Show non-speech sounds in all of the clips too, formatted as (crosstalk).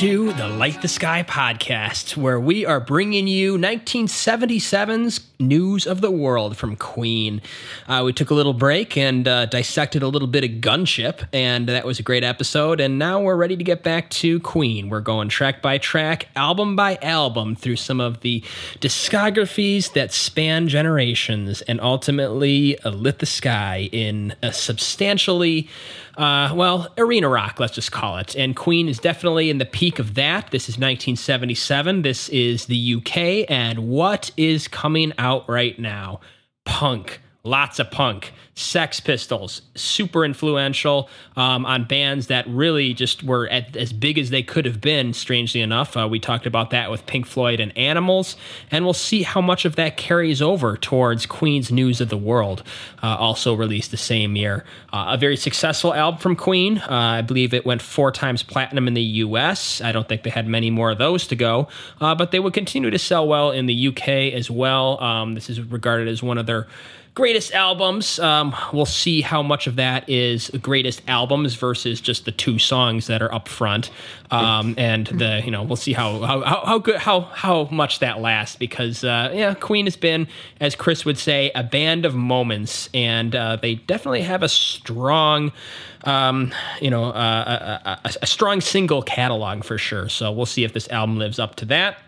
To the Light the Sky podcast, where we are bringing you 1977's news of the world from Queen. Uh, we took a little break and uh, dissected a little bit of Gunship, and that was a great episode. And now we're ready to get back to Queen. We're going track by track, album by album, through some of the discographies that span generations and ultimately uh, lit the sky in a substantially uh, well, arena rock, let's just call it. And Queen is definitely in the peak of that. This is 1977. This is the UK. And what is coming out right now? Punk. Lots of punk. Sex Pistols, super influential um, on bands that really just were at, as big as they could have been, strangely enough. Uh, we talked about that with Pink Floyd and Animals, and we'll see how much of that carries over towards Queen's News of the World, uh, also released the same year. Uh, a very successful album from Queen. Uh, I believe it went four times platinum in the US. I don't think they had many more of those to go, uh, but they would continue to sell well in the UK as well. Um, this is regarded as one of their greatest albums. Um, we'll see how much of that is greatest albums versus just the two songs that are up front, um, and the you know we'll see how how, how good how how much that lasts because uh, yeah, Queen has been, as Chris would say, a band of moments, and uh, they definitely have a strong. Um, you know, uh, a, a, a strong single catalog for sure. So we'll see if this album lives up to that.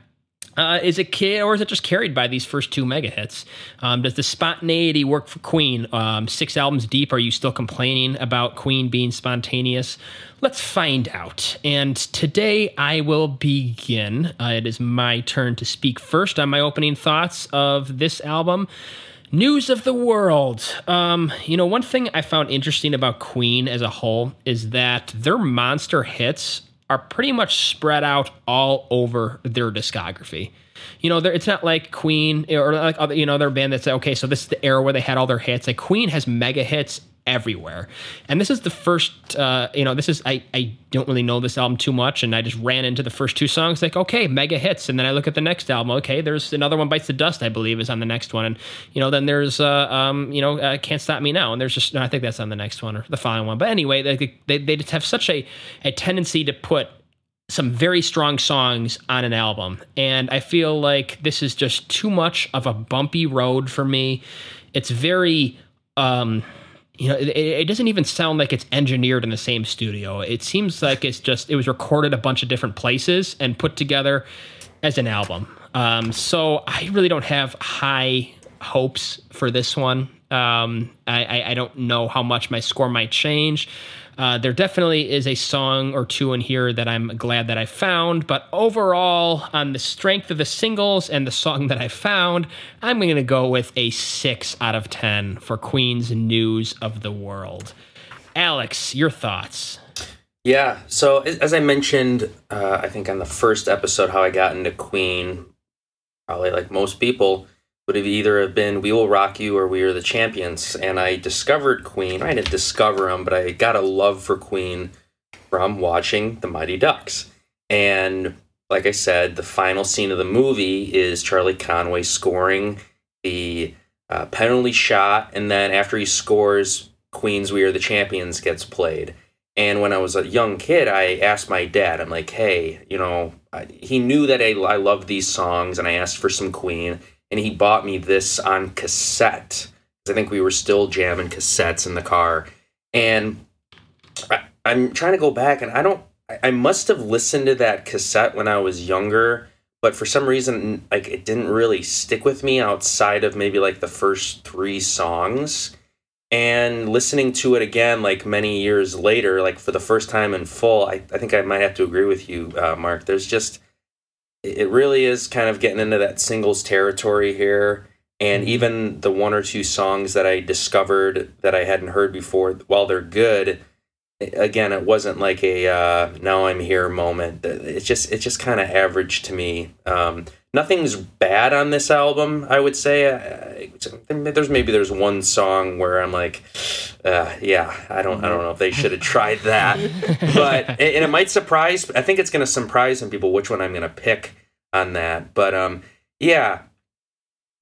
Uh, is it or is it just carried by these first two mega hits? Um, does the spontaneity work for Queen? Um, six albums deep, are you still complaining about Queen being spontaneous? Let's find out. And today I will begin. Uh, it is my turn to speak first on my opening thoughts of this album. News of the world. Um, you know, one thing I found interesting about Queen as a whole is that their monster hits are pretty much spread out all over their discography. You know, it's not like Queen or like other, you know, their band that's okay. So this is the era where they had all their hits. Like Queen has mega hits everywhere. And this is the first, uh, you know, this is, I, I don't really know this album too much. And I just ran into the first two songs like, okay, mega hits. And then I look at the next album. Okay, there's another one, Bites the Dust, I believe, is on the next one. And, you know, then there's, uh, um, you know, uh, Can't Stop Me Now. And there's just, no, I think that's on the next one or the following one. But anyway, they, they, they just have such a, a tendency to put some very strong songs on an album. And I feel like this is just too much of a bumpy road for me. It's very, um, you know, it, it, doesn't even sound like it's engineered in the same studio. It seems like it's just, it was recorded a bunch of different places and put together as an album. Um, so I really don't have high hopes for this one. Um, I, I, I don't know how much my score might change. Uh, there definitely is a song or two in here that I'm glad that I found, but overall, on the strength of the singles and the song (laughs) that I found, I'm going to go with a 6 out of 10 for Queen's News of the World. Alex, your thoughts? Yeah, so as I mentioned, uh, I think on the first episode, how I got into Queen, probably like most people, would have either have been We Will Rock You or We Are the Champions. And I discovered Queen. I didn't discover them, but I got a love for Queen from watching The Mighty Ducks. And like I said, the final scene of the movie is Charlie Conway scoring the uh, penalty shot. And then after he scores, Queen's We Are the Champions gets played. And when I was a young kid, I asked my dad, I'm like, hey, you know, I, he knew that I, I loved these songs, and I asked for some Queen and he bought me this on cassette. I think we were still jamming cassettes in the car, and I, I'm trying to go back, and I don't. I must have listened to that cassette when I was younger, but for some reason, like it didn't really stick with me outside of maybe like the first three songs. And listening to it again, like many years later, like for the first time in full, I, I think I might have to agree with you, uh, Mark. There's just it really is kind of getting into that singles territory here. And mm-hmm. even the one or two songs that I discovered that I hadn't heard before, while they're good, again, it wasn't like a uh, "now I'm here" moment. It's just it's just kind of average to me. Um, nothing's bad on this album. I would say uh, there's maybe there's one song where I'm like, uh, yeah, I don't I don't know if they should have (laughs) tried that, but and it might surprise. I think it's going to surprise some people which one I'm going to pick on that. But um, yeah,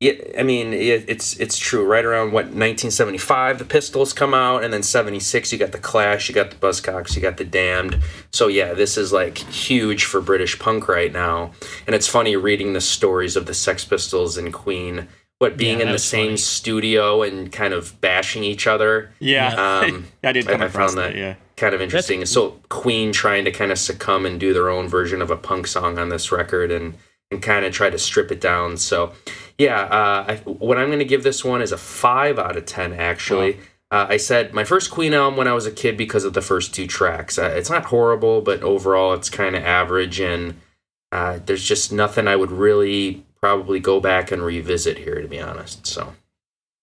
Yeah, I mean it, it's it's true. Right around what 1975, the Pistols come out, and then 76, you got the Clash, you got the Buzzcocks, you got the Damned. So yeah, this is like huge for British punk right now. And it's funny reading the stories of the Sex Pistols and Queen, what being Yeah, in the was same funny. studio and kind of bashing each other. Yeah, Um, (laughs) I did I- come I found that. that. Yeah, kind of interesting. So Queen trying to kind of succumb and do their own version of a punk song on this record and and kind of try to strip it down. So yeah, uh, I, what I'm going to give this one is a five out of ten. Actually, uh, I said my first Queen album when I was a kid because of the first two tracks. Uh, it's not horrible, but overall it's kind of average, and uh, there's just nothing I would really probably go back and revisit here, to be honest. So.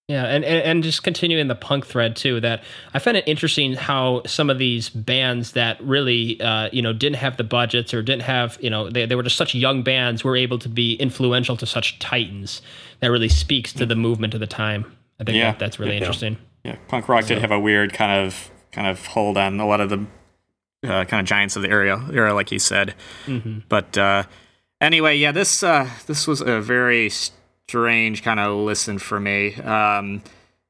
Yeah, and, and and just continuing the punk thread too. That I find it interesting how some of these bands that really, uh, you know, didn't have the budgets or didn't have, you know, they, they were just such young bands were able to be influential to such titans. That really speaks to the movement of the time. I think Yeah. that, that's really Yeah. interesting. yeah. Punk rock did have a weird kind of kind of hold on a lot of the uh, kind of giants of the area era, like you said. hmm But uh, anyway, yeah, this uh, this was a very strange kind of listen for me. Um,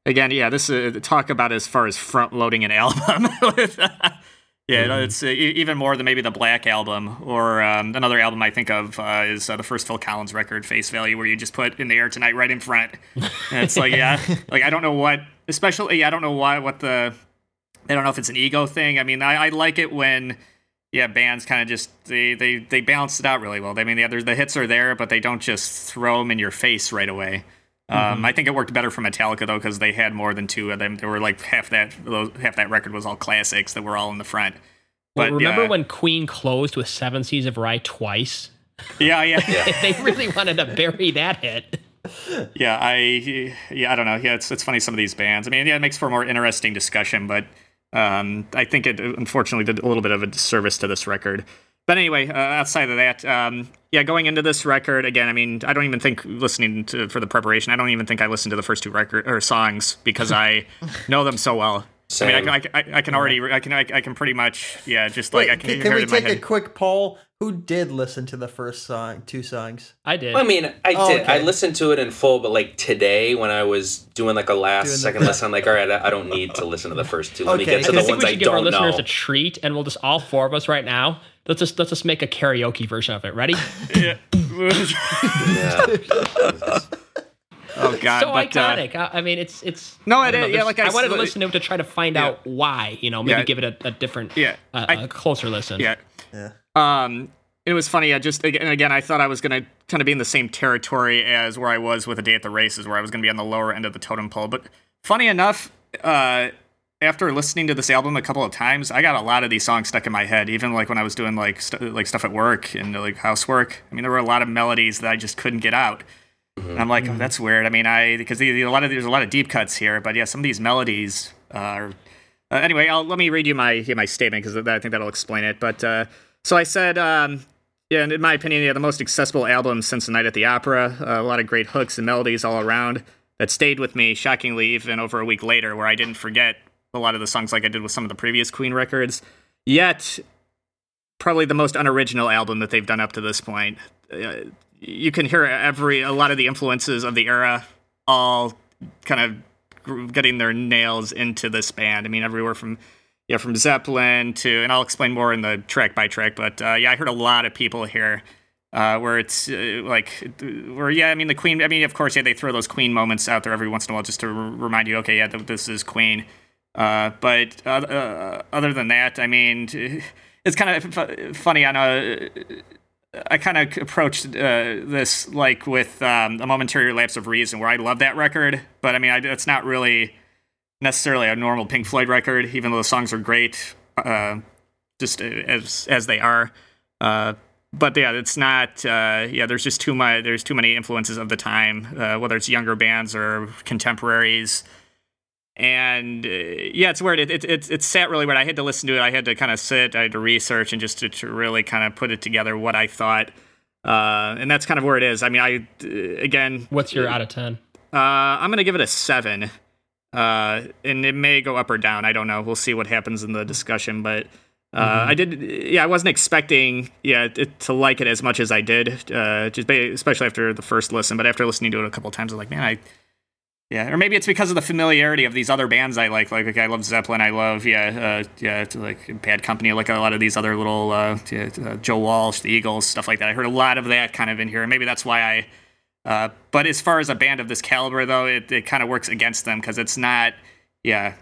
again, yeah, this uh, talk about as far as front loading an (laughs) album. with, (laughs) yeah, Mm-hmm. it's uh, even more than maybe the Black album or um, another album I think of uh, is uh, the first Phil Collins record, Face Value, where you just put "In the Air Tonight" right in front. (laughs) And it's like, yeah, like I don't know what, especially I don't know why what the I don't know if it's an ego thing. I mean, I, I like it when yeah, bands kind of just they, they they balance it out really well. I mean, the, other the hits are there, but they don't just throw them in your face right away. Um, I think it worked better for Metallica though because they had more than two of them. They were like half that half that record was all classics that were all in the front. Well, But remember yeah, when Queen closed with Seven Seas of Rhye twice? Yeah, yeah, (laughs) yeah. they really wanted to bury that hit. Yeah, I yeah, I don't know. Yeah, it's it's funny some of these bands. I mean, yeah, it makes for a more interesting discussion, but um, I think it unfortunately did a little bit of a disservice to this record. But anyway, uh, outside of that, um, yeah, going into this record again, I mean, I don't even think listening to for the preparation, I don't even think I listened to the first two record or songs because I (laughs) know them so well. I mean, I, can- I, can- I can already, I can, I, I can pretty much, yeah, just like Wait, I can, can, hear can it we in my take a quick poll? Who did listen to the first song, two songs? I did. I mean, I Oh, did. I listened to it in full, but like today when I was doing like a last Doing the- second listen, I'm like, all right, I I don't need to listen to the first two. Let me get to the I the think ones we I should give our listeners know. a treat, and we'll just all four of us right now. Let's just let's just make a karaoke version of it. Ready? (laughs) Yeah. (laughs) Yeah. (laughs) oh God! so but, uh, iconic. I, I mean, it's it's. No, I it don't know, yeah, like I I wanted to s- listen to it to try to find Yeah. out why. You know, maybe Yeah. give it a, a different, yeah, uh, I- a closer listen. yeah. Yeah. Um, it was funny. I just again, again I thought I was gonna kind of be in the same territory as where I was with a day at the races, where I was gonna be on the lower end of the totem pole. But funny enough, uh, after listening to this album a couple of times, I got a lot of these songs stuck in my head. Even like when I was doing like st- like stuff at work and like housework. I mean, there were a lot of melodies that I just couldn't get out. And I'm like, oh, that's weird. I mean, I because a lot of there's a lot of deep cuts here, but yeah, some of these melodies are. Uh, anyway, I'll, let me read you my my statement because I think that'll explain it. But uh, so I said, um, yeah, in my opinion, yeah, the most accessible album since the Night at the Opera. Uh, a lot of great hooks and melodies all around that stayed with me shockingly even over a week later, where I didn't forget a lot of the songs like I did with some of the previous Queen records. Yet, probably the most unoriginal album that they've done up to this point. Uh, you can hear every a lot of the influences of the era all kind of getting their nails into this band. I mean, everywhere from yeah, from Zeppelin to, and I'll explain more in the track by track. But uh, yeah, I heard a lot of people here uh, where it's uh, like, where yeah, I mean the Queen. I mean, of course, yeah, they throw those Queen moments out there every once in a while just to r- remind you, okay, yeah, th- this is Queen. Uh, but uh, uh, other than that, I mean, (laughs) it's kind of funny on a. I kind of approached uh, this like with um, a momentary lapse of reason, where I love that record, but I mean, I, it's not really necessarily a normal Pink Floyd record, even though the songs are great, uh, just as as they are. Uh, but yeah, it's not. Uh, yeah, there's just too much. There's too many influences of the time, uh, whether it's younger bands or contemporaries. And uh, yeah, it's weird. It, it, it, it sat really weird. I had to listen to it. I had to kind of sit. I had to research and just to, to really kind of put it together what I thought. Uh, and that's kind of where it is. I mean, I uh, again, What's your out of ten? uh, I'm gonna give it a seven, uh, and it may go up or down. I don't know. We'll see what happens in the discussion. But Uh, I did, yeah. I wasn't expecting, yeah, to like it as much as I did, uh, just ba- especially after the first listen. But after listening to it a couple times, I'm like, man, I, yeah. Or maybe it's because of the familiarity of these other bands I like. Like, like I love Zeppelin. I love, yeah, uh, yeah, like Bad Company. Like a lot of these other little uh, yeah, uh, Joe Walsh, the Eagles, stuff like that. I heard a lot of that kind of in here, and maybe that's why I. Uh, but as far as a band of this caliber, though, it, it kind of works against them because it's not, yeah,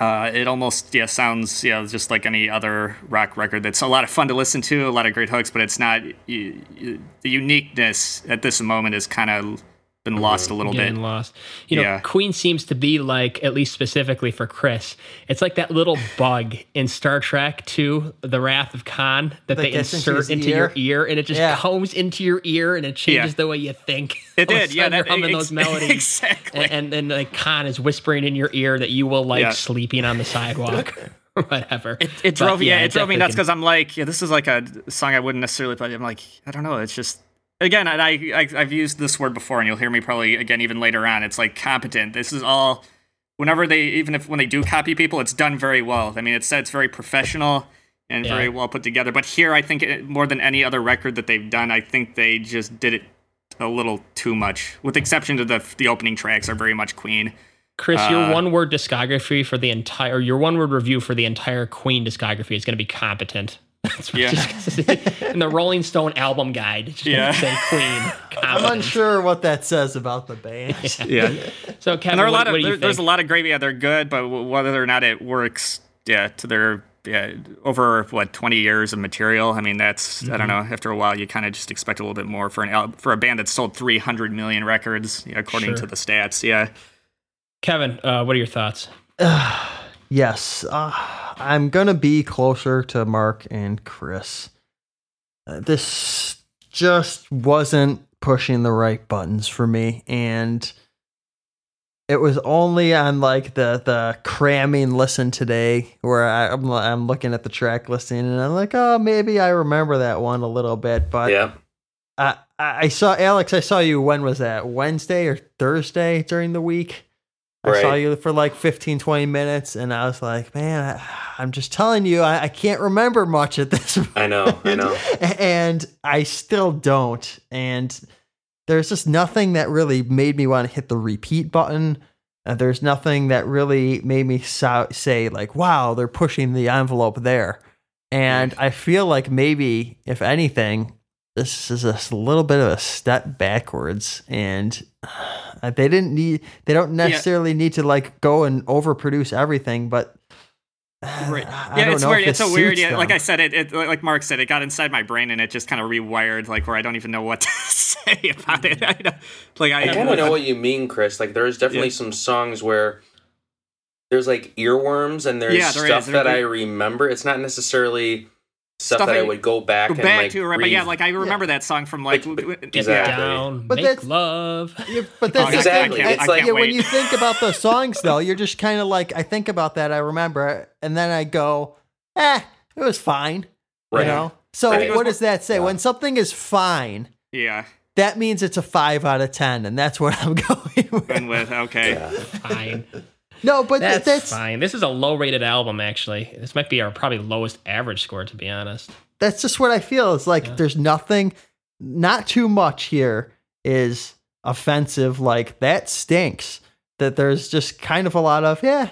uh, it almost yeah sounds yeah just like any other rock record. That's a lot of fun to listen to, a lot of great hooks, but it's not the uniqueness at this moment is kind of been lost a little Getting bit. lost. You know, Yeah. Queen seems to be like, at least specifically for Chris, it's like that little (laughs) bug in Star Trek 2, The Wrath of Khan, that, they gets into insert into, ear? your ear and it just Yeah. comes into your ear and it changes Yeah. the way you think. It (laughs) All did, yeah. That, you're humming ex- those (laughs) melodies. exactly. And, and then like Khan is whispering in your ear that you will like Yeah. sleeping on the sidewalk whatever. It, it drove But, yeah, it drove me nuts because I'm like, yeah, this is like a song I wouldn't necessarily play. I'm like, I don't know, it's just again, and I, I I've used this word before, and you'll hear me probably again even later on. It's like competent. This is all. Whenever they, even if when they do copy people, it's done very well. I mean, it's it's very professional and Yeah. very well put together. But here, I think it, more than any other record that they've done, I think they just did it a little too much. With exception to the the opening tracks are very much Queen. Chris, your Uh, one word discography for the entire, your one word review for the entire Queen discography is going to be competent. That's what Yeah. in the Rolling Stone album guide. It's just Yeah. going to say Queen. I'm unsure what that says about the band. (laughs) Yeah. So, Kevin, And there are a what, lot of what do you there, there's a lot of great. Yeah, they're good, but whether or not it works, yeah, to their yeah over what 20 years of material. I mean, that's I Mm-hmm. don't know. After a while, you kind of just expect a little bit more for an al- for a band that sold 300 million records, yeah, according Sure. to the stats. Yeah, Kevin, uh, what are your thoughts? (sighs) Yes, uh, I'm gonna be closer to Mark and Chris. Uh, this just wasn't pushing the right buttons for me, and it was only on like the the cramming listen today where I, I'm I'm looking at the track listing and I'm like, oh, maybe I remember that one a little bit, but yeah. I I saw Alex. I saw you. When was that? Wednesday or Thursday during the week? I saw you for like 15, 20 minutes, and I was like, man, I, I'm just telling you, I, I can't remember much at this (laughs) point. I know. I know. (laughs) and I still don't. And there's just nothing that really made me want to hit the repeat button. Uh, there's nothing that really made me so- say, like, wow, they're pushing the envelope there. And I feel like maybe, if anything, this is a little bit of a step backwards. And they didn't need, they don't necessarily need to like go and overproduce everything, but. uh, (sighs) right. I yeah, don't it's know weird. if It's it a weird. suits Yeah, like. I said, it, it like Mark said, it got inside my brain and it just kind of rewired, like where I don't even know what (laughs) to say about it. I don't- like I, I kind of know what you mean, Chris. Like, there's definitely Yeah. some songs where there's like earworms and there's Yeah, there stuff is. that There- I remember. It's not necessarily stuff, Stuff that I I- would go back Go and back like to, right? But yeah, like I remember that song from like, But- but- Get Exactly. down, But make that's- love. (laughs) Yeah, but that's the Exactly. thing. It's like- yeah, when you think about those songs, though, you're just kind of like, I think about that, I remember, it, and then I go, eh, it was fine. Right. You know. So Right. what does that say? Yeah. When something is fine, Yeah, that means it's a five out of ten, and that's what I'm (laughs) going with. with okay. Yeah. Fine. No, but th- That's, that's fine. This is a low rated album, actually. This might be our probably lowest average score, to be honest. that's just what I feel. It's like Yeah. there's nothing, not too much here is offensive. Like that stinks. That there's just kind of a lot of yeah.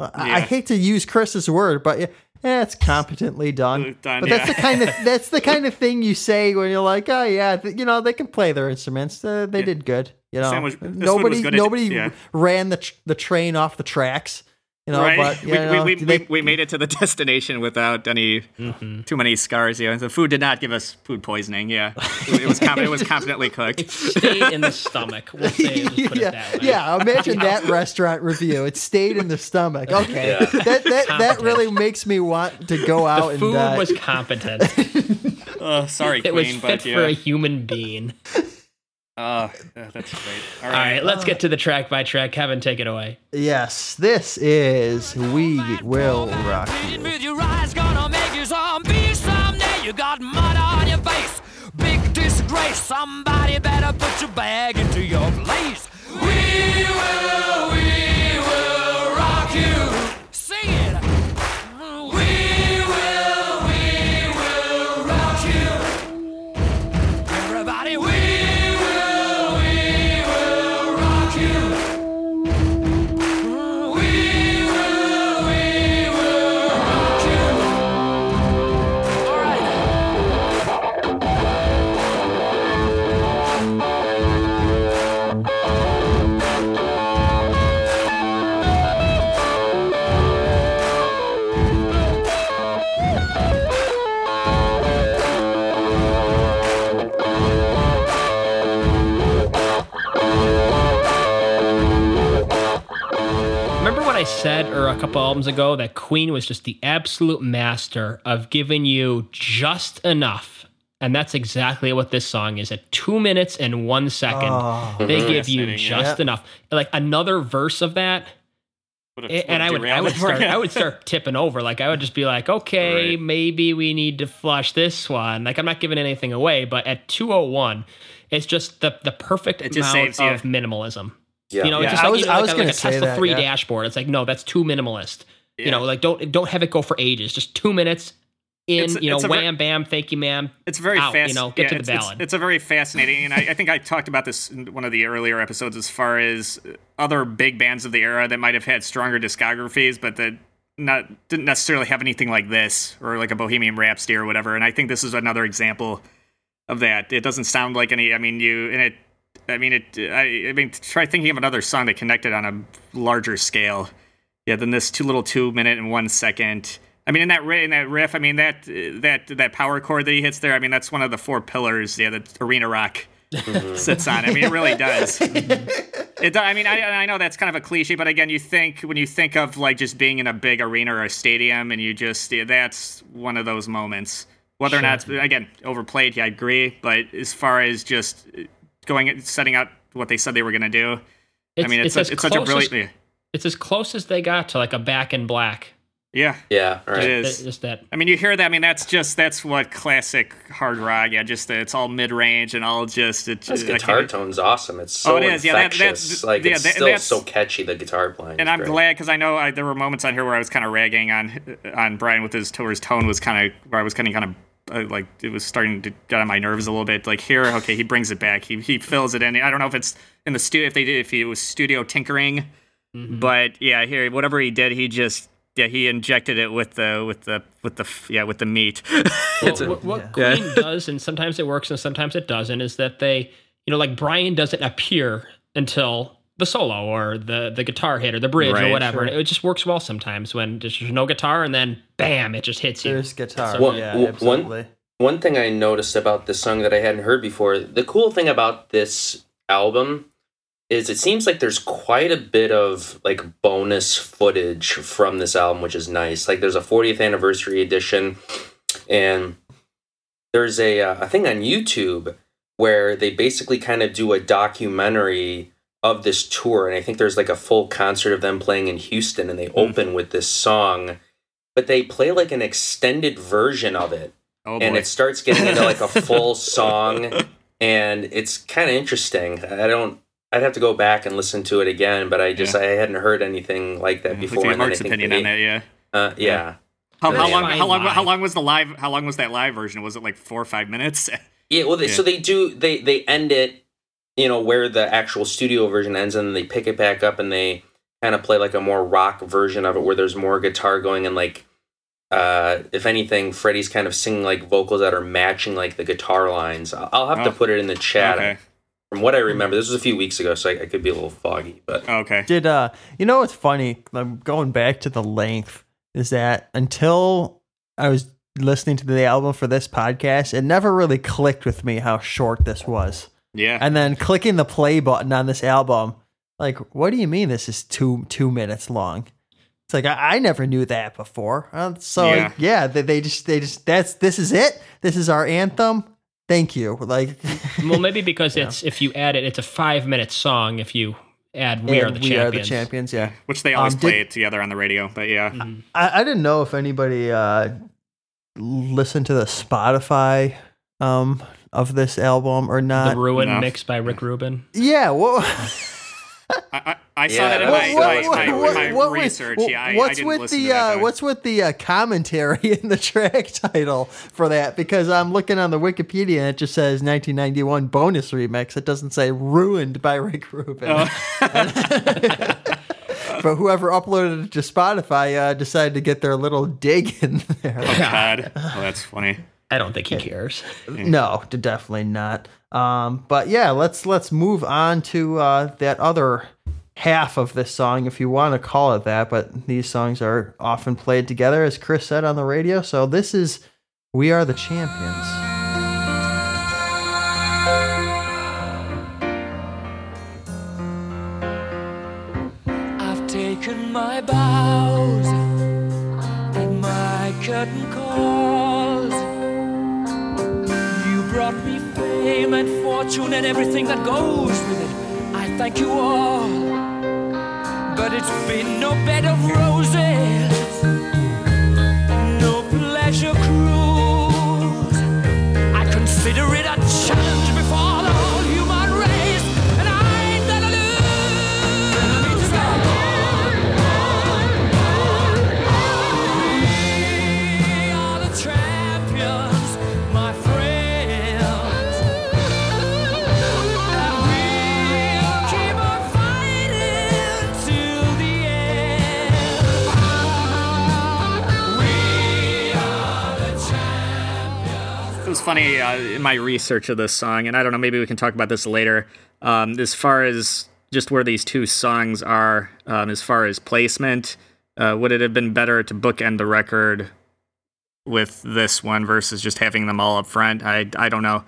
I, I hate to use Chris's word, but yeah, yeah it's competently done. Done, but that's yeah. the kind of that's the (laughs) kind of thing you say when you're like, oh yeah, th- you know they can play their instruments. Uh, they Yeah. did good. You know, Sandwich- this was nobody good at- nobody yeah. ran the tr- the train off the tracks. You know, right? but (laughs) you we, know, we, we, they- we, we made it to the (laughs) destination without any Mm-hmm. too many scars. Yeah, the food did not give us food poisoning. Yeah, it, (laughs) it was com- it was confidently cooked. Stayed in the stomach. We'll say, let's put it yeah, that way. yeah. Imagine that restaurant review. It stayed in the stomach. Okay, Yeah. that that that really makes me want to go out The and food uh, was competent. Oh, sorry, it was fit but for a human being. Uh, yeah, that's great. All All right. right, let's get to the track by track. Kevin, take it away. yes. This is we will rock you. With your eyes gonna make you zombie someday. You got mud on your face. Big disgrace. Somebody better put your bag into your couple albums ago that Queen was just the absolute master of giving you just enough. And that's exactly what this song is. At two minutes and one second, Oh, they give you just yeah. enough. Like another verse of that, What a- a- what and a I would, I would start. I would (laughs) start tipping over. Like I would just be like, okay, Right. maybe we need to flush this one. Like I'm not giving anything away, but at 201, it's just the the perfect It just amount saves you. of minimalism. Yeah. You know, Yeah. it's just I like, was- you know, I like, was a- like gonna a say Tesla that, 3 yeah. dashboard. It's like, no, that's too minimalist. You know, like don't don't have it go for ages. Just two minutes in, It's- you know, it's a ver- wham bam, thank you, ma'am. It's very out, fast. you know, get yeah, to the it's, it's- It's, a very fascinating, and I, I think I talked about this in one of the earlier episodes as far as other big bands of the era that might have had stronger discographies, but that not didn't necessarily have anything like this or like a Bohemian Rhapsody or whatever. And I think this is another example of that. It doesn't sound like any. I mean, you and it. I mean, it. I, I mean, try thinking of another song that connected on a larger scale. Yeah, than this two little two minute and one second. I mean, in that in that riff, I mean that that that power chord that he hits there. I mean, that's one of the four pillars. Yeah, that arena rock mm-hmm. (laughs) sits on. I mean, it really does. Mm-hmm. It. do- I mean, I, I know that's kind of a cliche, but again, you think when you think of like just being in a big arena or a stadium, and you just yeah, that's one of those moments. Whether or not it's again overplayed, yeah, I agree. But as far as just going at setting out what they said they were going to do, It's, I mean, it's, as such, it's such a close as- brilliant. It's as close as they got to like a back in black. Yeah, Yeah. Right. It's just that. I mean, you hear that. I mean, that's just that's what classic hard rock. Yeah, just it's all mid range and all just it, His I guitar tone's awesome. It's so Oh, it is. Yeah, that- infectious. that's- like yeah, it's that- still that's- so catchy. The guitar playing. And I'm great. glad because I know I, there were moments on here where I was kind of ragging on on Brian with his where his tone was kind of where I was kind of kind of uh, like it was starting to get on my nerves a little bit. Like here, okay, he brings it back. He he fills it in. I don't know if it's in the studio if they did if he was studio tinkering, but yeah, here whatever he did, he just yeah he injected it with the with the with the yeah with the meat. Well, what what Yeah. Queen does, and sometimes it works and sometimes it doesn't, is that they, you know, like Brian doesn't appear until the solo or the the guitar hit or the bridge Right, or whatever. And it just works well sometimes when there's no guitar and then bam, it just hits you. There's guitar. Well, yeah, w- one- absolutely. One thing I noticed about this song that I hadn't heard before, the cool thing about this album is it seems like there's quite a bit of like bonus footage from this album, which is nice. Like there's a 40th anniversary edition, and there's a uh, a thing on YouTube where they basically kind of do a documentary of this tour, and I think there's like a full concert of them playing in Houston, and they open with this song, but they play like an extended version of it oh and boy. it starts getting into like a full (laughs) song and it's kind of interesting i don't i'd have to go back and listen to it again but i just Yeah. i hadn't heard anything like that Like before to get and then I Mark's opinion they- on that, yeah. uh, yeah How, how long? How long? How long was the live? How long was that live version? Was it like four or five minutes? yeah well they, so they do they they end it you know where the actual studio version ends and then they pick it back up and they kind of play like a more rock version of it where there's more guitar going and like uh, if anything, Freddie's kind of singing like vocals that are matching like the guitar lines. I- I'll have to Oh. put it in the chat. Okay. From what I remember, this was a few weeks ago, so I, I could be a little foggy. But Okay. Did uh you know what's funny? I'm going back to the length is that until I was listening to the album for this podcast, it never really clicked with me how short this was. Yeah. And then clicking the play button on this album, like, what do you mean this is two two minutes long? It's like I, I never knew that before. Uh, so Yeah. yeah, yeah they, they just they just that's this is it. This is our anthem. Thank you. (laughs) Like well, maybe because it's if you add it, it's a five minute song. If you add "We Are the we Champions," are the champions. Yeah. Which they always Um, play did- it together on the radio, but yeah. Mhm. I, I didn't know if anybody uh, listened to the Spotify um, of this album or the not. Ruin no. mix by Rick Rubin. yeah, what, (laughs) I, I, I saw Yeah, that in my, what- what- my, what- my what was- research. what- yeah, I, what's I didn't with the that, uh, what's with the uh, commentary (laughs) in the track title for that? Because I'm looking on the Wikipedia and it just says 1991 bonus remix. It doesn't say ruined by Rick Rubin. Oh. (laughs) but whoever uploaded it to Spotify uh, decided to get their little dig in there. Oh, God. Oh, that's funny. I don't think he cares. (laughs) No, definitely not. Um, but yeah, let's let's move on to uh, that other half of this song, if you want to call it that. But these songs are often played together, as Chris said on the radio. So this is "We Are the Champions." And fortune and everything that goes with it. I thank you all, but it's been no bed of roses, no pleasure cruise. I consider it a challenge funny uh, in my research of this song, and I don't know, maybe we can talk about this later. Um, as far as just where these two songs are, um, as far as placement, uh, would it have been better to bookend the record with this one versus just having them all up front? I, I don't know.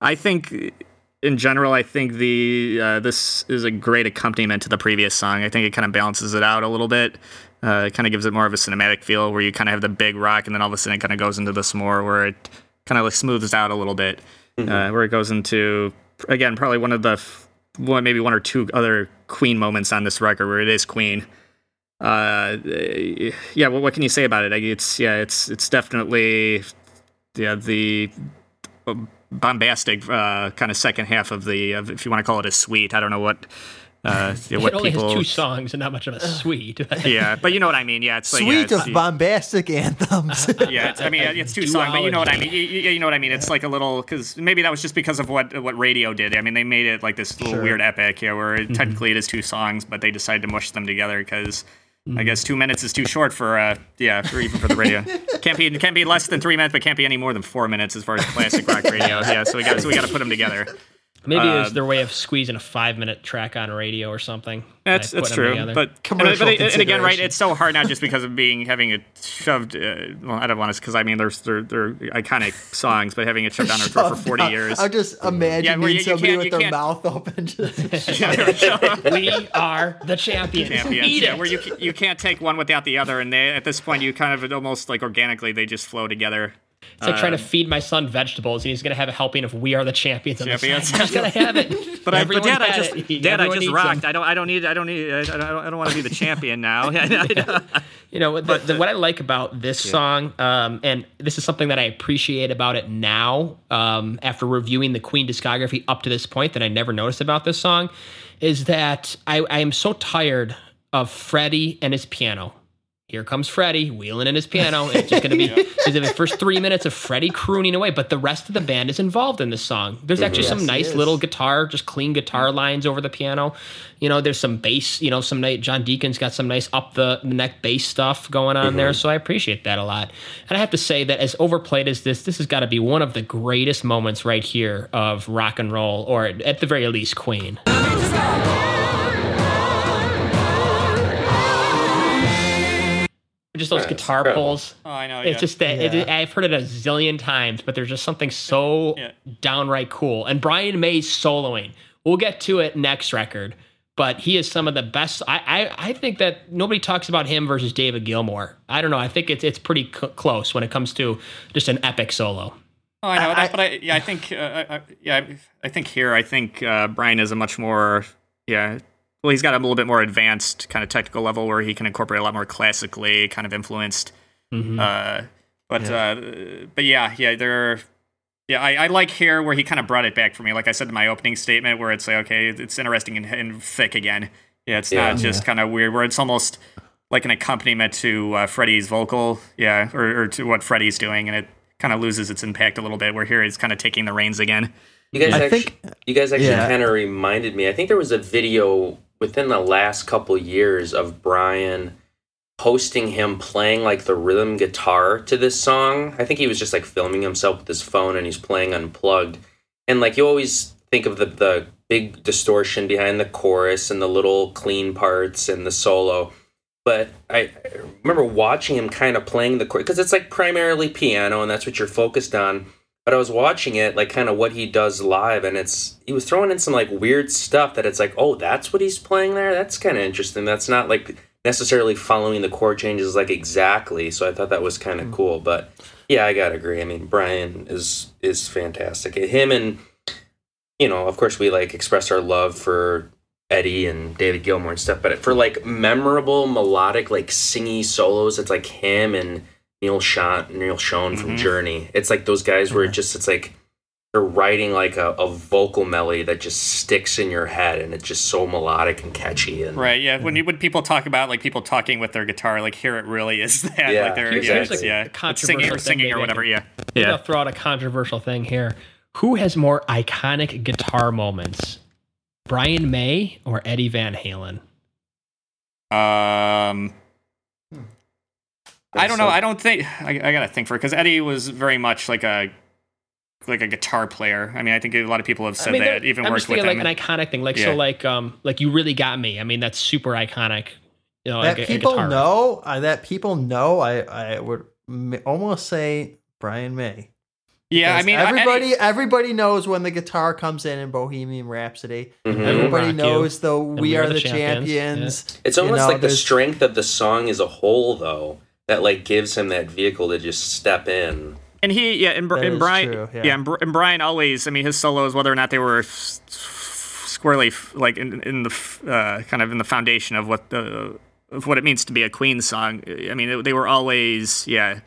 I think, in general, I think the uh, this is a great accompaniment to the previous song. I think it kind of balances it out a little bit. Uh, it kind of gives it more of a cinematic feel, where you kind of have the big rock, and then all of a sudden it kind of goes into this more where it kind of like smooths out a little bit, uh, where it goes into again probably one of the one maybe one or two other Queen moments on this record where it is Queen. Uh, yeah, well, what can you say about it? It's yeah, it's it's definitely yeah the bombastic uh, kind of second half of the of, if you want to call it a suite. I don't know what uh, (laughs) yeah, what it only people has two songs and not much of a suite. yeah, but you know what I mean. Yeah, it's like, yeah, Suite it's- of bombastic anthems. (laughs) yeah, it's, I mean, (laughs) it's two songs, but you know what I mean. You, you, you know what I mean. It's like a little because maybe that was just because of what what radio did. I mean, they made it like this little Sure. weird epic, yeah, where Mm-hmm. technically it is two songs, but they decided to mush them together because. Mm-hmm. I guess two minutes is too short for uh yeah for even for the radio. can't be can't be less than three minutes, but can't be any more than four minutes as far as classic rock radio. Yeah, so we got so we got to put them together. Maybe Uh, it's their way of squeezing a five minute track on radio or something. That's that's true, together. but and, but and again, right? It's so hard now just because of being having it shoved. Uh, well, I don't want to because I mean there's they're, they're iconic songs, but having it shoved down our throat for 40 down. years. I'm just imagining where you- you somebody can't- with their can't- mouth open. Just (laughs) (laughs) we are the champions. champions. Eat yeah, it. where you you can't take one without the other, and they at this point you kind of almost like organically they just flow together. It's like trying to feed my son vegetables, and he's going to have a helping of "We Are the Champions." on the side. Champions. (laughs) He's going to have it. (laughs) But, I, but Dad, I just it. (laughs) Dad, I just rocked. them. I don't I don't need I don't need I don't, I don't want to be the champion now. You know, the, the, what I like about this song, um, and this is something that I appreciate about it now, um, after reviewing the Queen discography up to this point, that I never noticed about this song, is that I, I am so tired of Freddie and his piano. Here comes Freddie wheeling in his piano. It's just going to be (laughs) is the first three minutes of Freddie crooning away, but the rest of the band is involved in this song. There's actually mm-hmm. some Yes, nice little guitar, just clean guitar mm-hmm. lines over the piano. You know, there's some bass. You know, some night John Deacon's got some nice up the neck bass stuff going on there. Mm-hmm. So I appreciate that a lot. And I have to say that as overplayed as this, this has got to be one of the greatest moments right here of rock and roll, or at the very least, Queen. Just those That's guitar incredible. pulls. Oh, I know. It's yeah. just that it, I've heard it a zillion times, but there's just something so Yeah. downright cool. And Brian May's soloing. We'll get to it next record, but he is some of the best. I I, I think that nobody talks about him versus David Gilmour. I don't know. I think it's it's pretty c- close when it comes to just an epic solo. Oh, I know, I- but I, yeah, I think, uh, I, yeah, I- I think here, I think uh, Brian is a much more, yeah, well, he's got a little bit more advanced kind of technical level where he can incorporate a lot more classically kind of influenced. Mhm. Uh, but, uh, but yeah, yeah, there. Yeah, I, I like here where he kind of brought it back for me. Like I said in my opening statement, where it's like, okay, it's interesting and, and thick again. Yeah, it's Yeah. not just kind of weird. Where it's almost like an accompaniment to uh, Freddie's vocal, yeah, or, or to what Freddie's doing, and it kind of loses its impact a little bit. Where here he's kind of taking the reins again. You guys I actually, think- you guys actually yeah. kind of reminded me. I think there was a video within the last couple years of Brian posting him playing like the rhythm guitar to this song. I think he was just like filming himself with his phone and he's playing unplugged. And like you always think of the the big distortion behind the chorus and the little clean parts and the solo. But I I remember watching him kind of playing the chord because it's like primarily piano and that's what you're focused on but I was watching it like kind of what he does live and it's he was throwing in some like weird stuff that it's like oh that's what he's playing there that's kind of interesting that's not like necessarily following the chord changes like exactly. So I thought that was kind of hmm. cool. But yeah, I gotta agree. I mean, Brian is is fantastic. Him and you know, of course, we like expressed our love for Eddie and David Gilmour and stuff. But for like memorable melodic like singy solos, it's like him and Neal Schon, Neal Schon from Journey. It's like those guys where it just it's like they're writing like a, a vocal melody that just sticks in your head and it's just so melodic and catchy and Right, yeah. When you, when people talk about like people talking with their guitar, like here it really is (laughs) that. Yeah, like they're here's- yeah, here's it's, a yeah, controversial singing or singing or whatever. Yeah, yeah. I'll throw out a controversial thing here. Who has more iconic guitar moments, Brian May or Eddie Van Halen? Um, I don't know. I don't think I, I gotta think for it because Eddie was very much like a like a guitar player. I mean, I think a lot of people have said I mean, that even I'm worked just with thinking him. an iconic thing, like Yeah. so, like um, like you really got me. I mean, that's super iconic. You know, that like a- a people guitar know, uh, that people know, I I would almost say Brian May. yeah, I mean, everybody Eddie, everybody knows when the guitar comes in in Bohemian Rhapsody. Mhm. Everybody Rock You. knows the "We, Are, the, Champions." Champions. It's You almost know, like the strength of the song as a whole, though, that like gives him that vehicle to just step in. and he yeah, and, Br- and Brian true, yeah. yeah, and, Br- and Brian always. I mean, his solos, whether or not they were s- s- squarely f- like in, in the f- uh, kind of in the foundation of what the of what it means to be a Queen song. I mean, they, they were always yeah.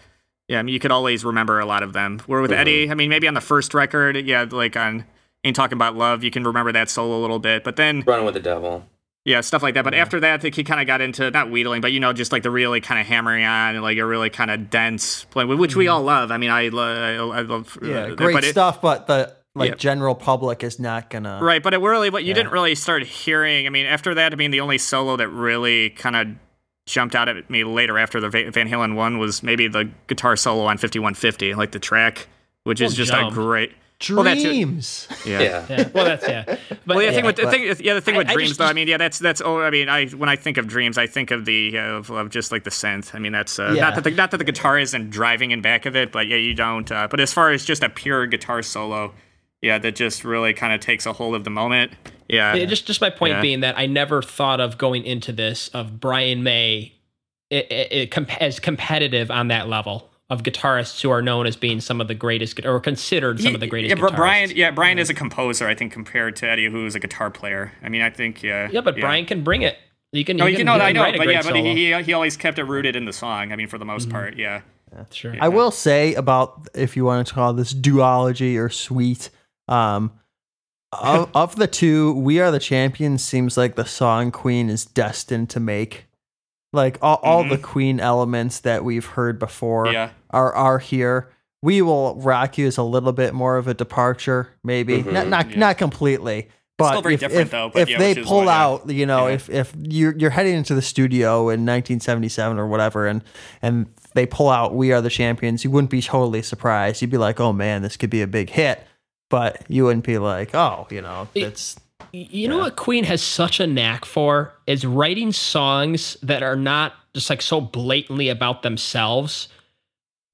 Yeah, I mean, you could always remember a lot of them. Where with Eddie, I mean, maybe on the first record, yeah, like on Ain't Talking About Love, you can remember that solo a little bit. But then, Running with the Devil. Yeah, stuff like that. But after that, I think he kind of got into not wheedling, but you know, just like the really kind of hammering on and like a really kind of dense play, which we all love. I mean, I, lo- I, I love Yeah, uh, great but it- stuff, but the like Yeah. general public is not gonna. Right, but it really, what you Yeah. didn't really start hearing. I mean, after that, I mean, the only solo that really kind of jumped out at me later after the Va- Van Halen one was maybe the guitar solo on 5150, like the track, which is just Jump. a great. Well. Dreams. Yeah. Yeah. Yeah, well, that's yeah. But Well, yeah, the yeah, thing with the but- thing, yeah, the thing I- with I dreams, just- though. I mean, yeah, that's that's. Oh, I mean, I when I think of dreams, I think of the uh, of, of just like the synth. I mean, that's uh, Yeah. not that the, not that the guitar isn't driving in back of it, but yeah, you don't. Uh, but as far as just a pure guitar solo, yeah, that just really kind of takes a hold of the moment. Yeah, Yeah, just just my point Yeah. being that I never thought of going into this of Brian May it, it, it comp- as competitive on that level of guitarists who are known as being some of the greatest or considered some of the greatest. Yeah, but guitarists. Brian, yeah, Brian is a composer, I think, compared to Eddie, who's a guitar player. I mean, I think, yeah. Yeah, but Brian can bring it. You can. No, you you can, know, you I know, but yeah, but solo. Mm-hmm. he, he he always kept it rooted in the song. I mean, for the most part, yeah. sure. I will say about if you want to call this duology or suite, um, of, (laughs) of the two, "We Are the Champions" seems like the song Queen is destined to make. Like all, all the Queen elements that we've heard before Mm-hmm. Yeah. are are here. We will rock you is a little bit more of a departure, maybe not not Yeah. not completely. But Still very if, different, if, though, but if yeah, they pull what, yeah. out, you know, Yeah. if if you're you're heading into the studio in 1977 or whatever, and and they pull out "We Are the Champions," you wouldn't be totally surprised. You'd be like, "Oh man, this could be a big hit," but you wouldn't be like, "Oh, you know, it's You know what Queen has such a knack for? Is writing songs that are not just like so blatantly about themselves,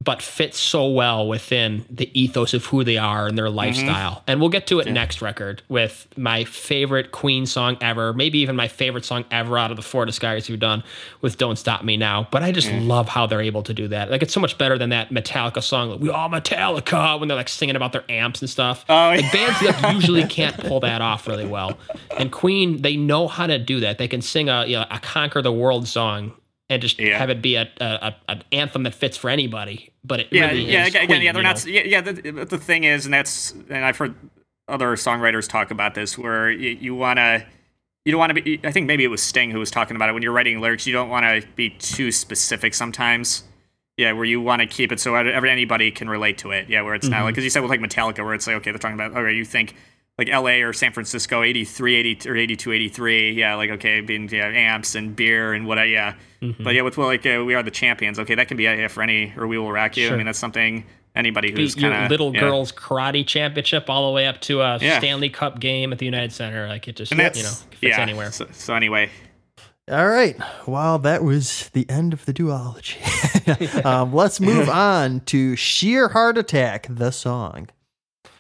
but fits so well within the ethos of who they are and their mm-hmm. lifestyle. And we'll get to it next record with my favorite Queen song ever, maybe even my favorite song ever out of the four discographies we've done with Don't Stop Me Now. But I just love how they're able to do that. Like it's so much better than that Metallica song, like, We All Metallica, when they're like singing about their amps and stuff. Oh, like bands like (laughs) usually can't pull that off really well. And Queen, they know how to do that. They can sing a you know, a conquer the world song and just Yeah. have it be a, a, an anthem that fits for anybody. But it yeah, really yeah, is again, Queen, yeah, they're not. know? Yeah, yeah. The, the thing is, and that's, and I've heard other songwriters talk about this, where you, you want to, you don't want to be. I think maybe it was Sting who was talking about it. When you're writing lyrics, you don't want to be too specific sometimes. Yeah, where you want to keep it so every, anybody can relate to it. Yeah, where it's not mm-hmm. like because you said with like Metallica, where it's like okay, they're talking about okay, you think like L.A. or San Francisco, 83, 80 or 82, 83. Yeah, like okay, being yeah, amps and beer and what. Yeah, but yeah, with well, like uh, we are the champions. Okay, that can be yeah, for any or we will rock you. I mean, that's something anybody who's kind of little girls karate championship all the way up to a Yeah. Stanley Cup game at the United Center. Like it just you know fits yeah. anywhere. So, so anyway, All right. Well, that was the end of the duology. (laughs) um, let's move (laughs) on to Sheer Heart Attack, the song.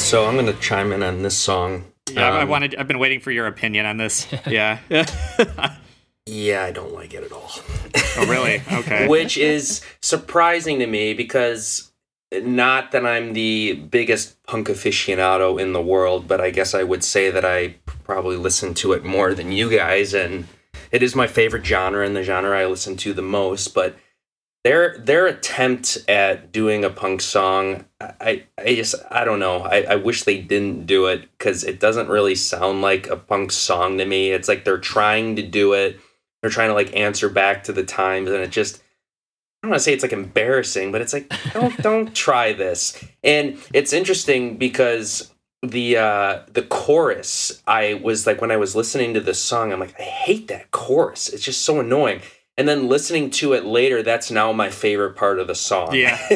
so I'm gonna chime in on this song. Yeah, I Um, wanted. I've been waiting for your opinion on this. (laughs) Yeah. (laughs) Yeah, I don't like it at all. oh, really? Okay. (laughs) Which is surprising to me because not that I'm the biggest punk aficionado in the world, but I guess I would say that I probably listen to it more than you guys, and it is my favorite genre and the genre I listen to the most. But their their attempt at doing a punk song, I I just I don't know. I, I wish they didn't do it because it doesn't really sound like a punk song to me. It's like they're trying to do it. They're trying to like answer back to the times, and it just I don't want to say it's like embarrassing, but it's like (laughs) don't don't try this. And it's interesting because the uh the chorus, I was like when I was listening to this song, I'm like I hate that chorus. It's just so annoying. And then listening to it later, that's now my favorite part of the song. Yeah. (laughs)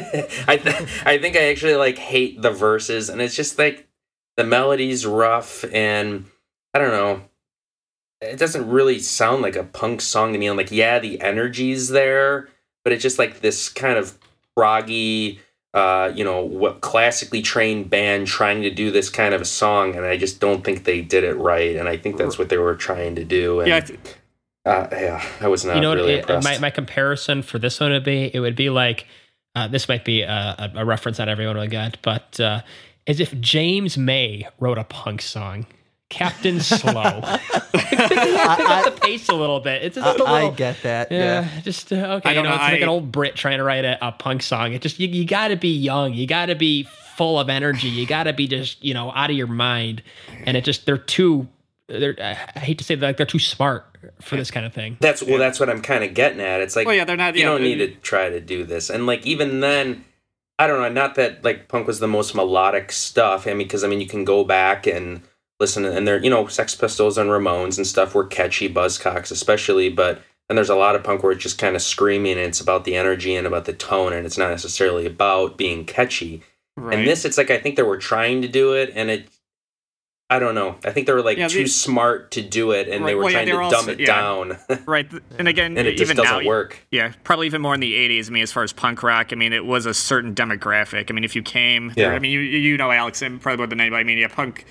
I th- I think I actually like hate the verses, and it's just like the melody's rough, and I don't know. It doesn't really sound like a punk song to me. I'm like, yeah, the energy's there, but it's just like this kind of proggy, uh, you know, what classically trained band trying to do this kind of a song, and I just don't think they did it right. And I think that's what they were trying to do. And, yeah. I th- uh, yeah, I was not you know what really it, impressed. my, my comparison for this one would be it would be like uh, this might be a, a, a reference that everyone will get but uh, as if james may wrote a punk song captain slow (laughs) (laughs) pick up the pace a little bit it's just a I little get that. yeah, Yeah. just uh, okay. I You don't know, know, it's like an old Brit trying to write a, a punk song. It just you, you got to be young. You got to be full of energy. You got to be just you know out of your mind. And it just they're too. They're I hate to say that like they're too smart for this kind of thing. That's well. That's what I'm kind of getting at. It's like, Well, yeah, they're not- You yeah, don't need to try to do this, and like even then, I don't know. Not that like punk was the most melodic stuff. I mean, because I mean, you can go back and listen, to, and they're you know, Sex Pistols and Ramones and stuff were catchy, Buzzcocks especially, but. And there's a lot of punk where it's just kind of screaming, and it's about the energy and about the tone, and it's not necessarily about being catchy. right. And this, it's like I think they were trying to do it, and it. I don't know. I think they were like Yeah, too the- smart to do it, and they were well, yeah, trying they to dumb also- it yeah. down. (laughs) right. And again, and it just even doesn't now, work. Yeah, probably even more in the '80s. I mean, as far as punk rock, I mean, it was a certain demographic. I mean, if you came, Yeah. I mean, you you know, Alex, and probably more than anybody. I mean, yeah, punk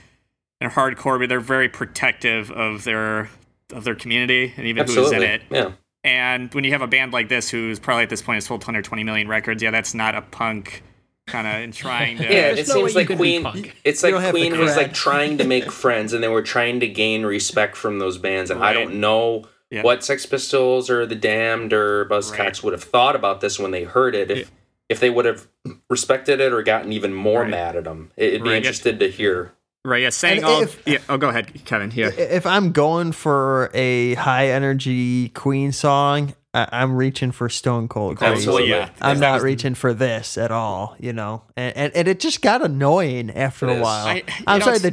and hardcore, but they're very protective of their of their community and even who's in it. yeah. And when you have a band like this, who's probably at this point has sold 120 million records, yeah, that's not a punk kind of and trying to. Yeah, it no seems like Queen. It's like don't have the Queen was like trying to make (laughs) friends, and they were trying to gain respect from those bands. And I don't know Yeah. what Sex Pistols or the Damned or Buzzcocks Right. would have thought about this when they heard it. If Yeah. if they would have respected it or gotten even more Right. mad at them, it'd be Right. interested to hear. Right, yeah, saying And all. if- yeah, oh, go ahead, Kevin. Yeah. If I'm going for a high energy Queen song, I, am reaching for Stone Cold. Crazy. Absolutely, yeah. I'm not reaching for this at all, you know. And and, and it just got annoying after a while. I, am sorry, the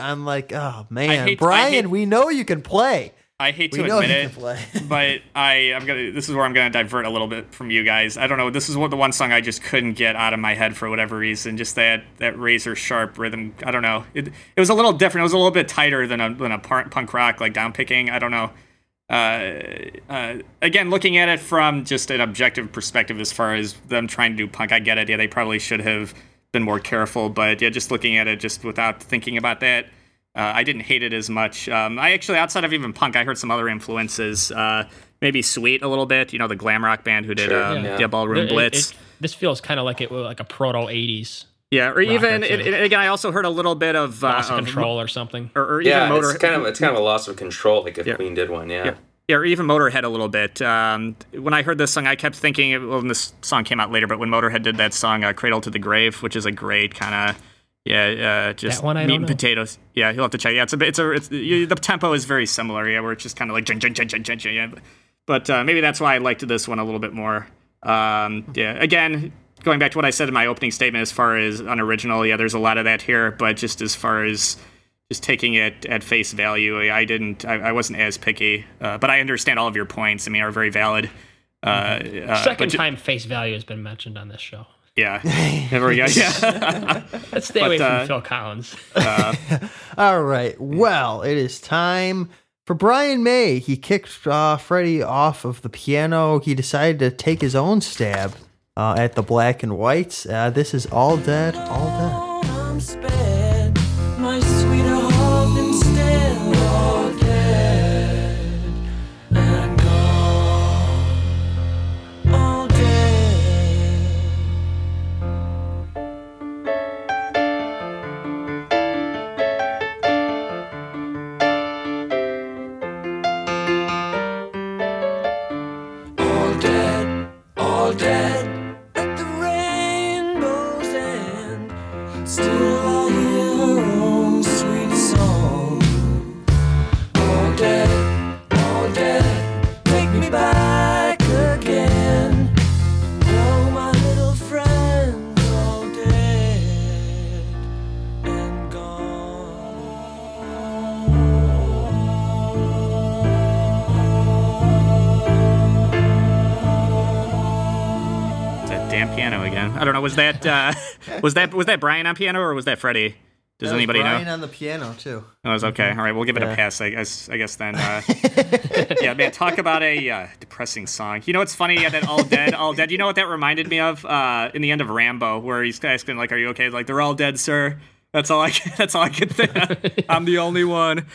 I'm like, oh man, Brian, we know you can play. I hate to admit it, but I I'm gonna. This is where I'm gonna divert a little bit from you guys. I don't know. This is what the one song I just couldn't get out of my head for whatever reason. Just that that razor sharp rhythm. I don't know. It it was a little different. It was a little bit tighter than a than a punk rock like down picking. I don't know. Uh, uh, again, looking at it from just an objective perspective, as far as them trying to do punk, I get it. Yeah, they probably should have been more careful. But yeah, just looking at it, just without thinking about that, uh, I didn't hate it as much. Um, I actually, outside of even punk, I heard some other influences. Uh, maybe Sweet a little bit. You know, the glam rock band who did Sure, um, yeah. yeah. Ballroom It- it- Blitz. it- this feels kind of like it like a proto '80s yeah, or even too. and, and again, I also heard a little bit of uh, loss of of control or something. or, or even Yeah, motor. it's kind of it's kind of a loss of control. Like if Yeah. Queen did one, yeah. Yeah. yeah, or even Motorhead a little bit. Um, when I heard this song, I kept thinking. Well, when this song came out later, but when Motorhead did that song uh, "Cradle to the Grave," which is a great kind of yeah, uh, just one meat and know. potatoes. Yeah, you'll have to check. Yeah, it's a bit. It's a. It's, you, the tempo is very similar. Yeah, where it's just kind of like jing, jing, jing, jing, jing, jing, yeah. But uh, maybe that's why I liked this one a little bit more. Um, yeah, again, going back to what I said in my opening statement, as far as unoriginal, yeah, there's a lot of that here. But just as far as just taking it at face value, I didn't. I, I wasn't as picky. Uh, but I understand all of your points. I mean, are very valid. Uh, uh, but Mm-hmm. Second ju- time face value has been mentioned on this show. Yeah. (laughs) There we go. Yeah. Let's stay But, away from uh, Phil Collins. (laughs) All right. Well, it is time for Brian May. He kicked uh, Freddie off of the piano. He decided to take his own stab uh, at the black and whites. Uh, this is all dead, all dead. Piano again. I don't know. Was that uh, (laughs) was that was that Brian on piano or was that Freddie? Does That was anybody Brian know? Brian on the piano too. Oh, it was okay. All right, we'll give it Yeah. a pass. I guess. I guess then. Uh, (laughs) yeah, man. Talk about a uh, depressing song. You know what's funny? Yeah, that all dead, all dead. You know what that reminded me of? Uh, in the end of Rambo, where he's asking like, "Are you okay?" Like, they're all dead, sir. That's all I. Can, (laughs) that's all I can think. I'm the only one.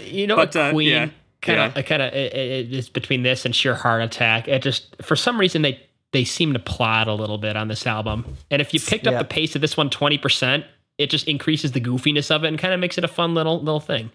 You know But, what uh, Queen yeah, kind of yeah. kind of it, it, it's between this and sheer heart attack. It just for some reason they they seem to plot a little bit on this album. And if you picked up Yeah. the pace of this one 20%, it just increases the goofiness of it and kind of makes it a fun little little thing.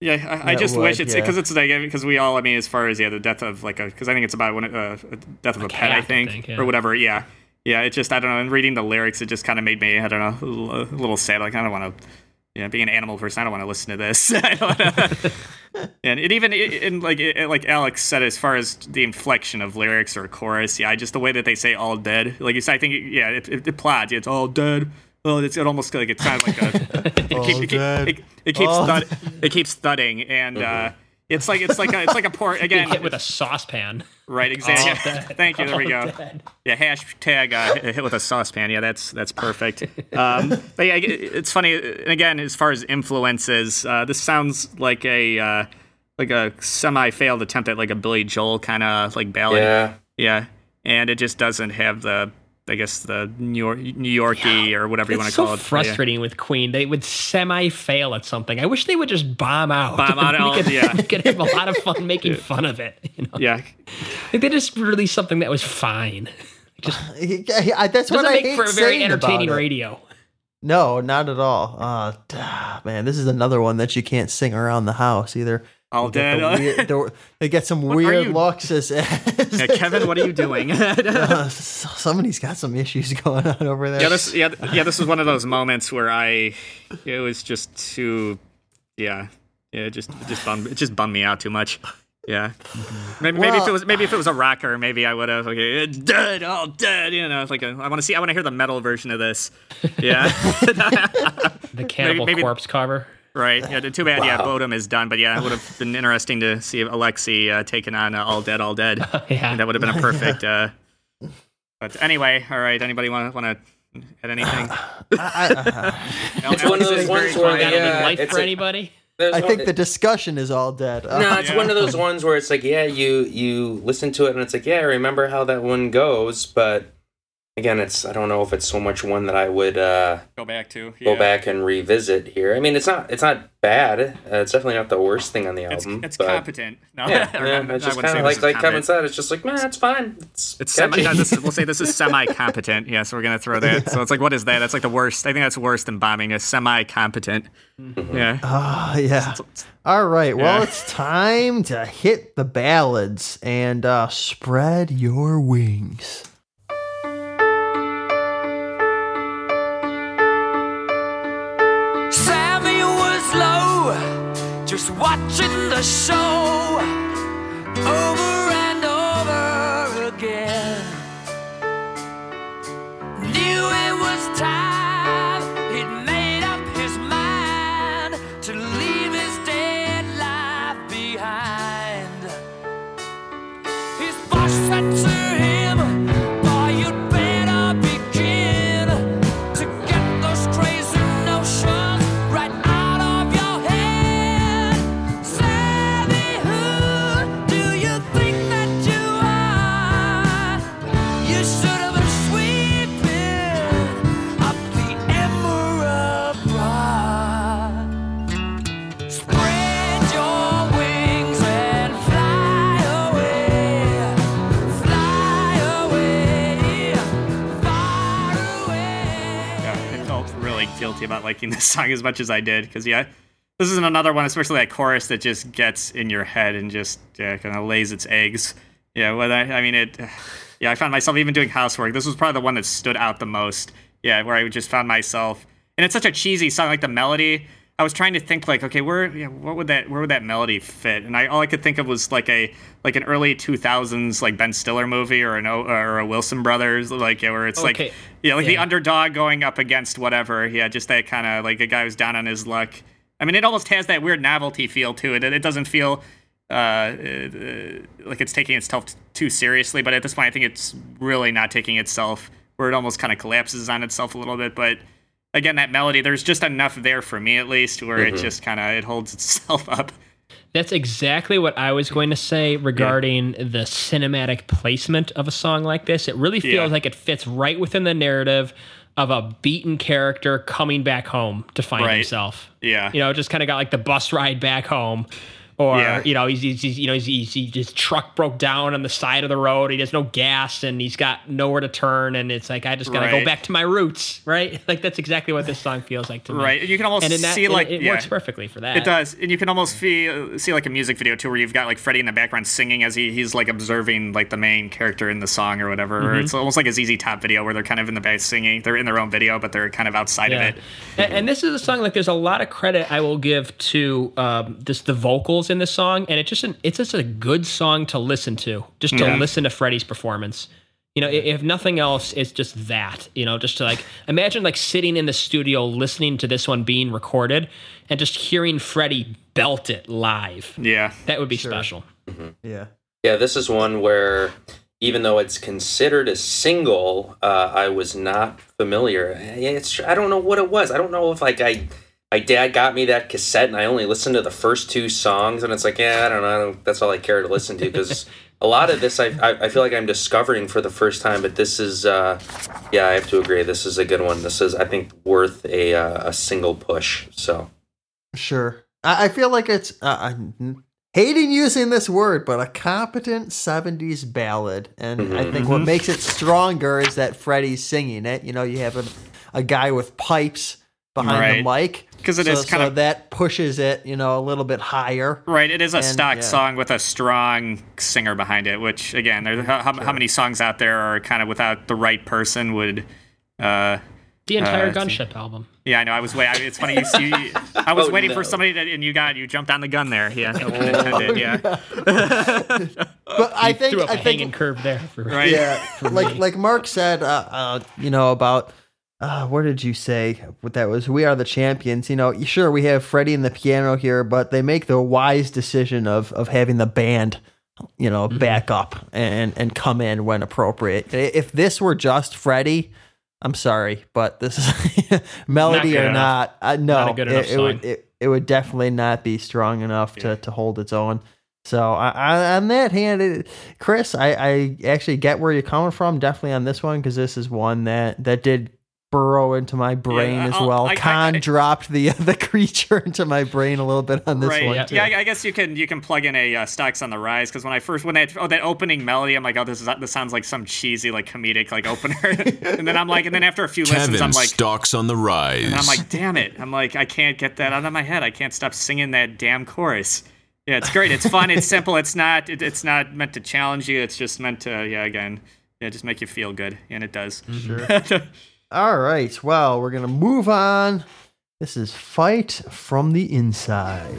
Yeah, I, I just would, wish it's yeah. because it's like because we all I mean as far as yeah the death of like a because I think it's about when uh, death of a, pet cat, I I think, think, yeah. or whatever yeah yeah it just I don't know and reading the lyrics it just kind of made me I don't know a little, a little sad like I don't want to yeah being an animal person I don't want to listen to this (laughs) (laughs) and it even and like it, like Alex said as far as the inflection of lyrics or chorus yeah just the way that they say all dead like you said I think yeah it, it, it plots yeah, it's all dead. Oh, it's it almost like it sounds like a. (laughs) It, keep, it, keep- it, it keeps thud, it keeps thudding, and uh, it's like it's like a it's like a (laughs) poor Being again. hit with a saucepan. right, exactly. All (laughs) dead. Thank you. There we go. dead. Yeah, hashtag uh, hit- hit with a saucepan. Yeah, that's that's perfect. Um, (laughs) but yeah, it's funny. And again, as far as influences, uh, this sounds like a uh, like a semi-failed attempt at like a Billy Joel kind of like ballad. Yeah. Yeah, and it just doesn't have the. I guess the New York, New Yorkie or whatever you want to so call it. Yeah. frustrating with Queen. They would semi fail at something. I wish they would just bomb out. Bomb out, (laughs) we, all- could, yeah. we could have a lot of fun (laughs) making fun of it. You know? Yeah, Like they just released something that was fine. Just (laughs) Yeah, that's what I make hate for a very entertaining radio. No, not at all. Uh, man, this is another one that you can't sing around the house either. All They get dead. the weird- (laughs) the- they get some are weird looks as, as yeah, Kevin, what are you doing? (laughs) (laughs) Uh, somebody's got some issues going on over there. yeah, this yeah yeah this was one of those moments where I it was just too yeah yeah it just it just bummed it just bummed me out too much. Yeah, maybe, maybe if it was maybe if it was a rocker, maybe I would have okay it's dead, all dead. You know, it's like a, I want to see, I want to hear the metal version of this. Yeah, The Cannibal maybe- Corpse cover. Right. (laughs) Yeah, too bad. Yeah, Bodom is done, but yeah, it would have (laughs) been interesting to see Alexi uh, taking on uh, All Dead, All Dead. (laughs) Yeah. that would have been a perfect. Uh, but anyway, all right. Anybody want to want to add anything? (sighs) It's one of those ones where Got a yeah, big life for a- anity? there's I one- think the discussion is all dead. No, it's Yeah. one of those ones where it's like, yeah, you you listen to it and it's like, yeah, I remember how that one goes, but again, it's I don't know if it's so much one that I would uh, Go back to. go back and revisit here. I mean, it's not it's not bad. Uh, it's definitely not the worst thing on the It's, album. it's but competent. (laughs) No, Yeah, (laughs) yeah, not- it's just kind of this like is like Kevin competent. said. It's just like man, it's fine. It's, it's semi. No, this, we'll say this is (laughs) semi-competent. Yeah, so we're gonna throw that. So it's like, what is that? That's like the worst. I think that's worse than bombing. A semi-competent. Yeah. Ah, yeah. All right. Well, Yeah. it's time to hit the ballads and uh, spread your wings. Just watching the show over liking this song as much as I did because yeah, this is another one, especially that chorus that just gets in your head and just yeah, kind of lays its eggs. Yeah, well, I, I mean it. (sighs) Yeah, I found myself even doing housework. This was probably the one that stood out the most. Yeah, where I just found myself, and it's such a cheesy song, like the melody. I was trying to think like, okay, where, yeah, what would that, where would that melody fit? And I, all I could think of was like a, like an early 2000s like Ben Stiller movie or an, O- or a Wilson Brothers, like yeah, where it's Okay. like, yeah, like the underdog going up against whatever. Yeah, just that kind of like a guy who's down on his luck. I mean, it almost has that weird novelty feel to it. It, it doesn't feel uh, uh, like it's taking itself t- too seriously, but at this point, I think it's really not taking itself where it almost kind of collapses on itself a little bit. But again, that melody, there's just enough there for me at least where it mm-hmm. just kind of it holds itself up. That's exactly what I was going to say regarding the cinematic placement of a song like this. It really feels Yeah. like it fits right within the narrative of a beaten character coming back home to find Right. himself. Yeah. You know, just kind of got like the bus ride back home. Or Yeah. you know he's, he's, he's you know he's, he's, he, his truck broke down on the side of the road. He has no gas and he's got nowhere to turn. And it's like I just gotta go back to my roots, right? (laughs) Like that's exactly what this song feels like to me. Right. You can almost And that, see like it, yeah. works perfectly for that. It does, and you can almost feel see like a music video too, where you've got like Freddie in the background singing as he, he's like observing like the main character in the song or whatever. Mm-hmm. it's almost like a ZZ Top video where they're kind of in the back singing. They're in their own video, but they're kind of outside of it. And, and this is a song like there's a lot of credit I will give to um, just the vocals in this song, and it's just an it's just a good song to listen to, just to Yeah. listen to Freddie's performance. You know, if nothing else, it's just that. You know, just to like imagine like sitting in the studio listening to this one being recorded, and just hearing Freddie belt it live. Yeah. That would be special. Yeah. Yeah, this is one where even though it's considered a single, uh, I was not familiar. It's I don't know what it was. I don't know if like I my dad got me that cassette and I only listened to the first two songs and it's like yeah I don't know I don't, that's all I care to listen to because a lot of this I, I I feel like I'm discovering for the first time. But this is uh, yeah I have to agree this is a good one. This is I think worth a uh, a single push. So Sure. I, I feel like it's uh, I'm hating using this word, but a competent '70s ballad, and I think what makes it stronger is that Freddie's singing it. You know, you have a, a guy with pipes behind the mic, 'Cause it so, is kind so of- that pushes it, you know, a little bit higher. Right, it is a And, stock yeah. song with a strong singer behind it. Which again, there, how, how- how many songs out there are kind of without the right person would. Uh, The entire Uh, Gunship album. yeah, I know. I was waiting it's funny. You see, (laughs) I was Oh, waiting no. for somebody to, and you got you jumped on the gun there. Yeah, no pun intended. Yeah, (laughs) But I think Threw up I a think hanging curve there. For, right. yeah, like like Mark said, uh, uh, you know about. Uh, what did you say? What that was? We are the champions. You know, sure we have Freddie and the piano here, but they make the wise decision of of having the band, you know, back up and and come in when appropriate. If this were just Freddie, I'm sorry, but this is (laughs) melody good or enough. not. Uh, no, Not a good enough it, it would it, it would definitely not be strong enough to to hold its own. So I, I, on that hand, it, Chris, I, I actually get where you're coming from. Definitely on this one because this is one that that did burrow into my brain Yeah, as well. I- I- Khan I- dropped the (laughs) the creature into my brain a little bit on this right. one Yeah, too. I, I guess you can you can plug in a uh, Stocks on the Rise because when I first when that oh that opening melody, I'm like, oh, this is this sounds like some cheesy like comedic like opener, (laughs) and then I'm like, and then after a few listens, I'm like, stalks on the rise. and I'm like, damn it, I'm like, I can't get that out of my head. I can't stop singing that damn chorus. Yeah, it's great. It's fun. It's simple. It's not. It, it's not meant to challenge you. It's just meant to, yeah, again, yeah, just make you feel good, and it does. Sure. (laughs) All right. Well, we're gonna move on. This is Fight from the Inside.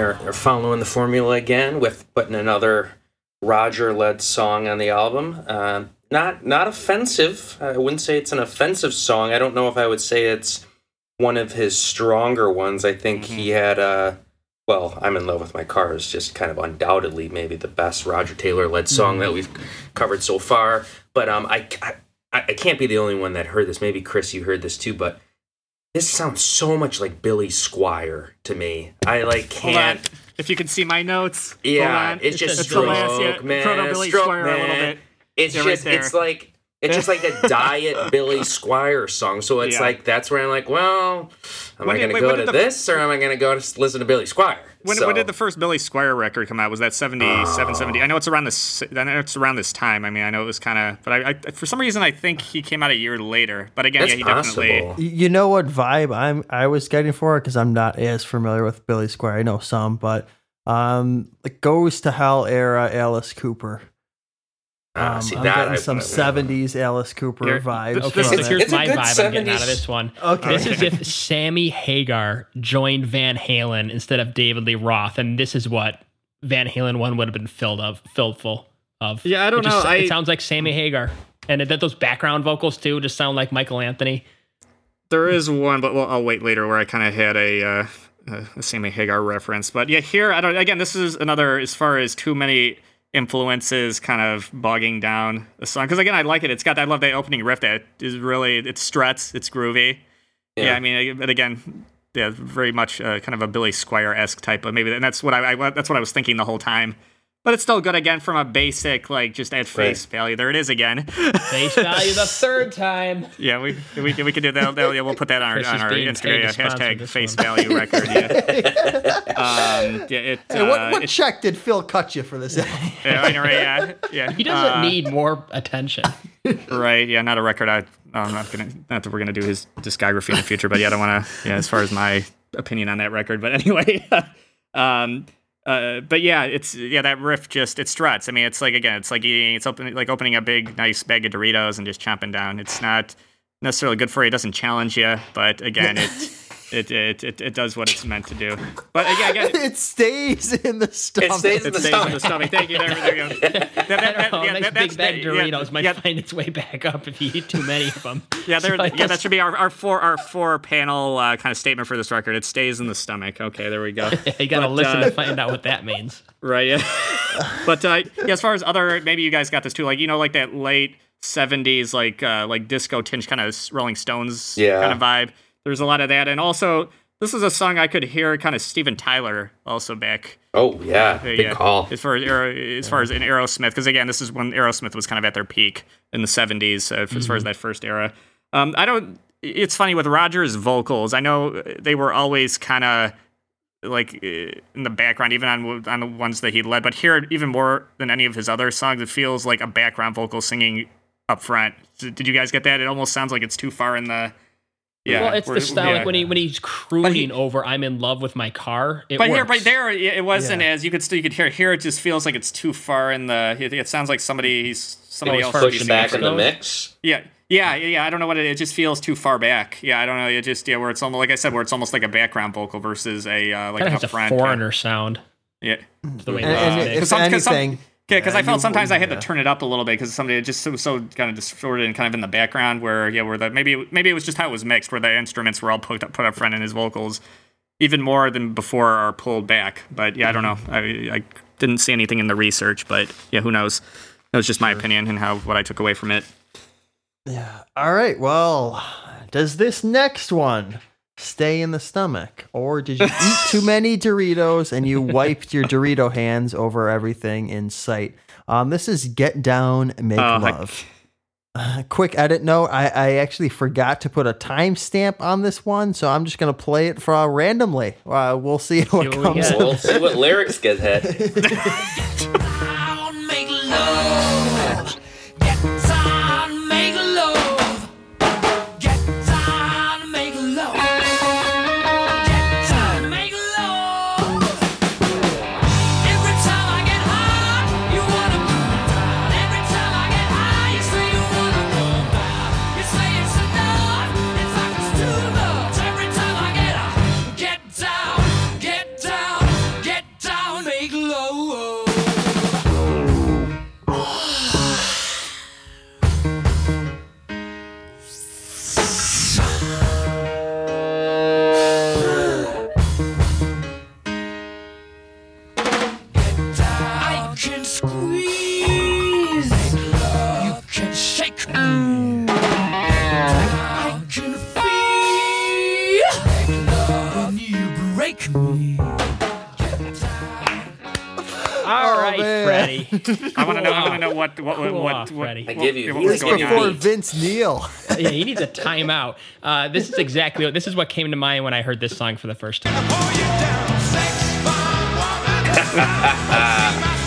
They're, they're following the formula again with putting another Roger-led song on the album. Uh, not not offensive. I wouldn't say it's an offensive song. I don't know if I would say it's one of his stronger ones. I think he had uh, well, I'm in love with my car is just kind of undoubtedly maybe the best Roger Taylor-led song that we've covered so far. But um, I, I I can't be the only one that heard this. Maybe Chris, you heard this too, but. This sounds so much like Billy Squier to me. I like can't. If you can see my notes. Yeah, it's just It's the last, stroke, man, Proto Billy Squier a little bit. It's Yeah, right just, it's like, it's just like a (laughs) diet Billy Squier song. So it's Yeah. like that's where I'm like, well, am When I going to go to did the- this or am I going to go to listen to Billy Squier? When, so, when did the first Billy Squier record come out? Was that 77, 70? I know it's around this. I know it's around this time. I mean, I know it was kind of, but I, I, for some reason, I think he came out a year later. But again, That's yeah, he possible. definitely. You know what vibe I'm I was getting for it because I'm not as familiar with Billy Squier. I know some, but um, the Goes to Hell era Alice Cooper. Ah, Um, see, I'm that getting I- some '70s Alice Cooper Here- vibes. Okay, from so is- here's it's a my good vibe I'm getting out of this one. Okay. This is if (laughs) Sammy Hagar joined Van Halen instead of David Lee Roth, and this is what Van Halen one would have been filled of, filled full of. Yeah, I don't It just- know, I- it sounds like Sammy Hagar, and that those background vocals too just sound like Michael Anthony. There is one, but well, I'll wait later where I kind of had a, uh, a Sammy Hagar reference. But yeah, here I don't. Again, this is another as far as too many influences kind of bogging down the song. Because again, I like it. It's got that I love that opening riff that is really it struts. It's groovy. Yeah, I mean, but again, yeah, very much uh, kind of a Billy Squier esque type of maybe, and that's what I, I that's what I was thinking the whole time. But it's still good again from a basic like just at face value. There it is again. (laughs) Face value the third time. Yeah, we we, we could do that. that- yeah, we'll put that on our, on our Instagram. Yeah, hashtag face one. value record. Yeah. (laughs) um, yeah, it, Hey, what uh, what it- check did Phil cut you for this? (laughs) yeah, I know, right, yeah, yeah. He doesn't uh, need more attention. right. Yeah, not a record. I, I'm not gonna. Not that we're gonna do his discography in the future, but yeah, I don't want to. Yeah, as far as my opinion on that record, but anyway. um. Uh, but yeah, it's yeah that riff just it struts. I mean, it's like again, it's like eating, it's open, like opening a big nice bag of Doritos and just chomping down. It's not necessarily good for you. It doesn't challenge you, but again, it (laughs) it, it it it does what it's meant to do. But again, again (laughs) it stays in the stomach. stays in it the stays in the stomach. Thank you. There, there you go. (laughs) That- that- that- Oh, yeah, nice that- big that's- bag that- Doritos yeah, might yeah, find its way back up if you eat too many of them. (laughs) Yeah, there, So yeah, that should be our, our four our four panel uh, kind of statement for this record. It stays in the stomach. Okay, there we go. You gotta listen uh, to find out what that means. right. Yeah. but uh, yeah, as far as other, maybe you guys got this too. Like you know, like that late '70s, like uh, like disco tinge kind of Rolling Stones Yeah. kind of vibe. There's a lot of that, and also this is a song I could hear kind of Steven Tyler also back. Oh yeah, big yeah, call. As far as Aero- as far as in Aerosmith, because again, this is when Aerosmith was kind of at their peak in the '70s, uh, as far Mm-hmm. as that first era. Um, I don't. It's funny with Roger's vocals. I know they were always kind of like uh, in the background, even on on the ones that he led. But here, even more than any of his other songs, it feels like a background vocal singing up front. Did you guys get that? It almost sounds like it's too far in the. Yeah, well, it's the style yeah. like when he when he's crooning he- over "I'm in love with my car." It But here, works. right there, it it wasn't Yeah. as you could still you could hear. Here, it just feels like it's too far in the. It, it sounds like somebody he's somebody else first should be Push and singing back in the mix. Yeah, yeah, yeah, yeah. I don't know what it. It just feels too far back. Yeah, I don't know. It just yeah, where it's almost like I said, where it's almost like a background vocal versus a uh, like kind an of has a upfront. foreigner sound. Yeah, The way And, it and is. if Some- 'cause some- anything, yeah. Because I felt sometimes I had to turn it up a little bit because somebody it just so so kind of distorted and kind of in the background where yeah, where the maybe maybe it was just how it was mixed where the instruments were all put up put up front and his vocals even more than before are pulled back. But yeah, I don't mm-hmm. know. I I didn't see anything in the research, but yeah, who knows? That was just my opinion and how what I took away from it. Yeah. All right. Well, does this next one stay in the stomach, or did you eat too (laughs) many Doritos and you wiped your Dorito hands over everything in sight? Um, this is Get Down, Make Oh, heck. Love. Uh, quick edit note: I, I actually forgot to put a timestamp on this one, so I'm just gonna play it for uh, randomly. Uh, we'll see what what we comes. get. We'll see what lyrics get hit. (laughs) (laughs) right, man. Freddie. (laughs) I want to know. I want to know what what what Cool what, off, what, Freddie. I give you- what he we're going giving on. Before. Vince Neil. (laughs) yeah, he needs a timeout. Uh, this is exactly what this is what came to mind when I heard this song for the first time. (laughs)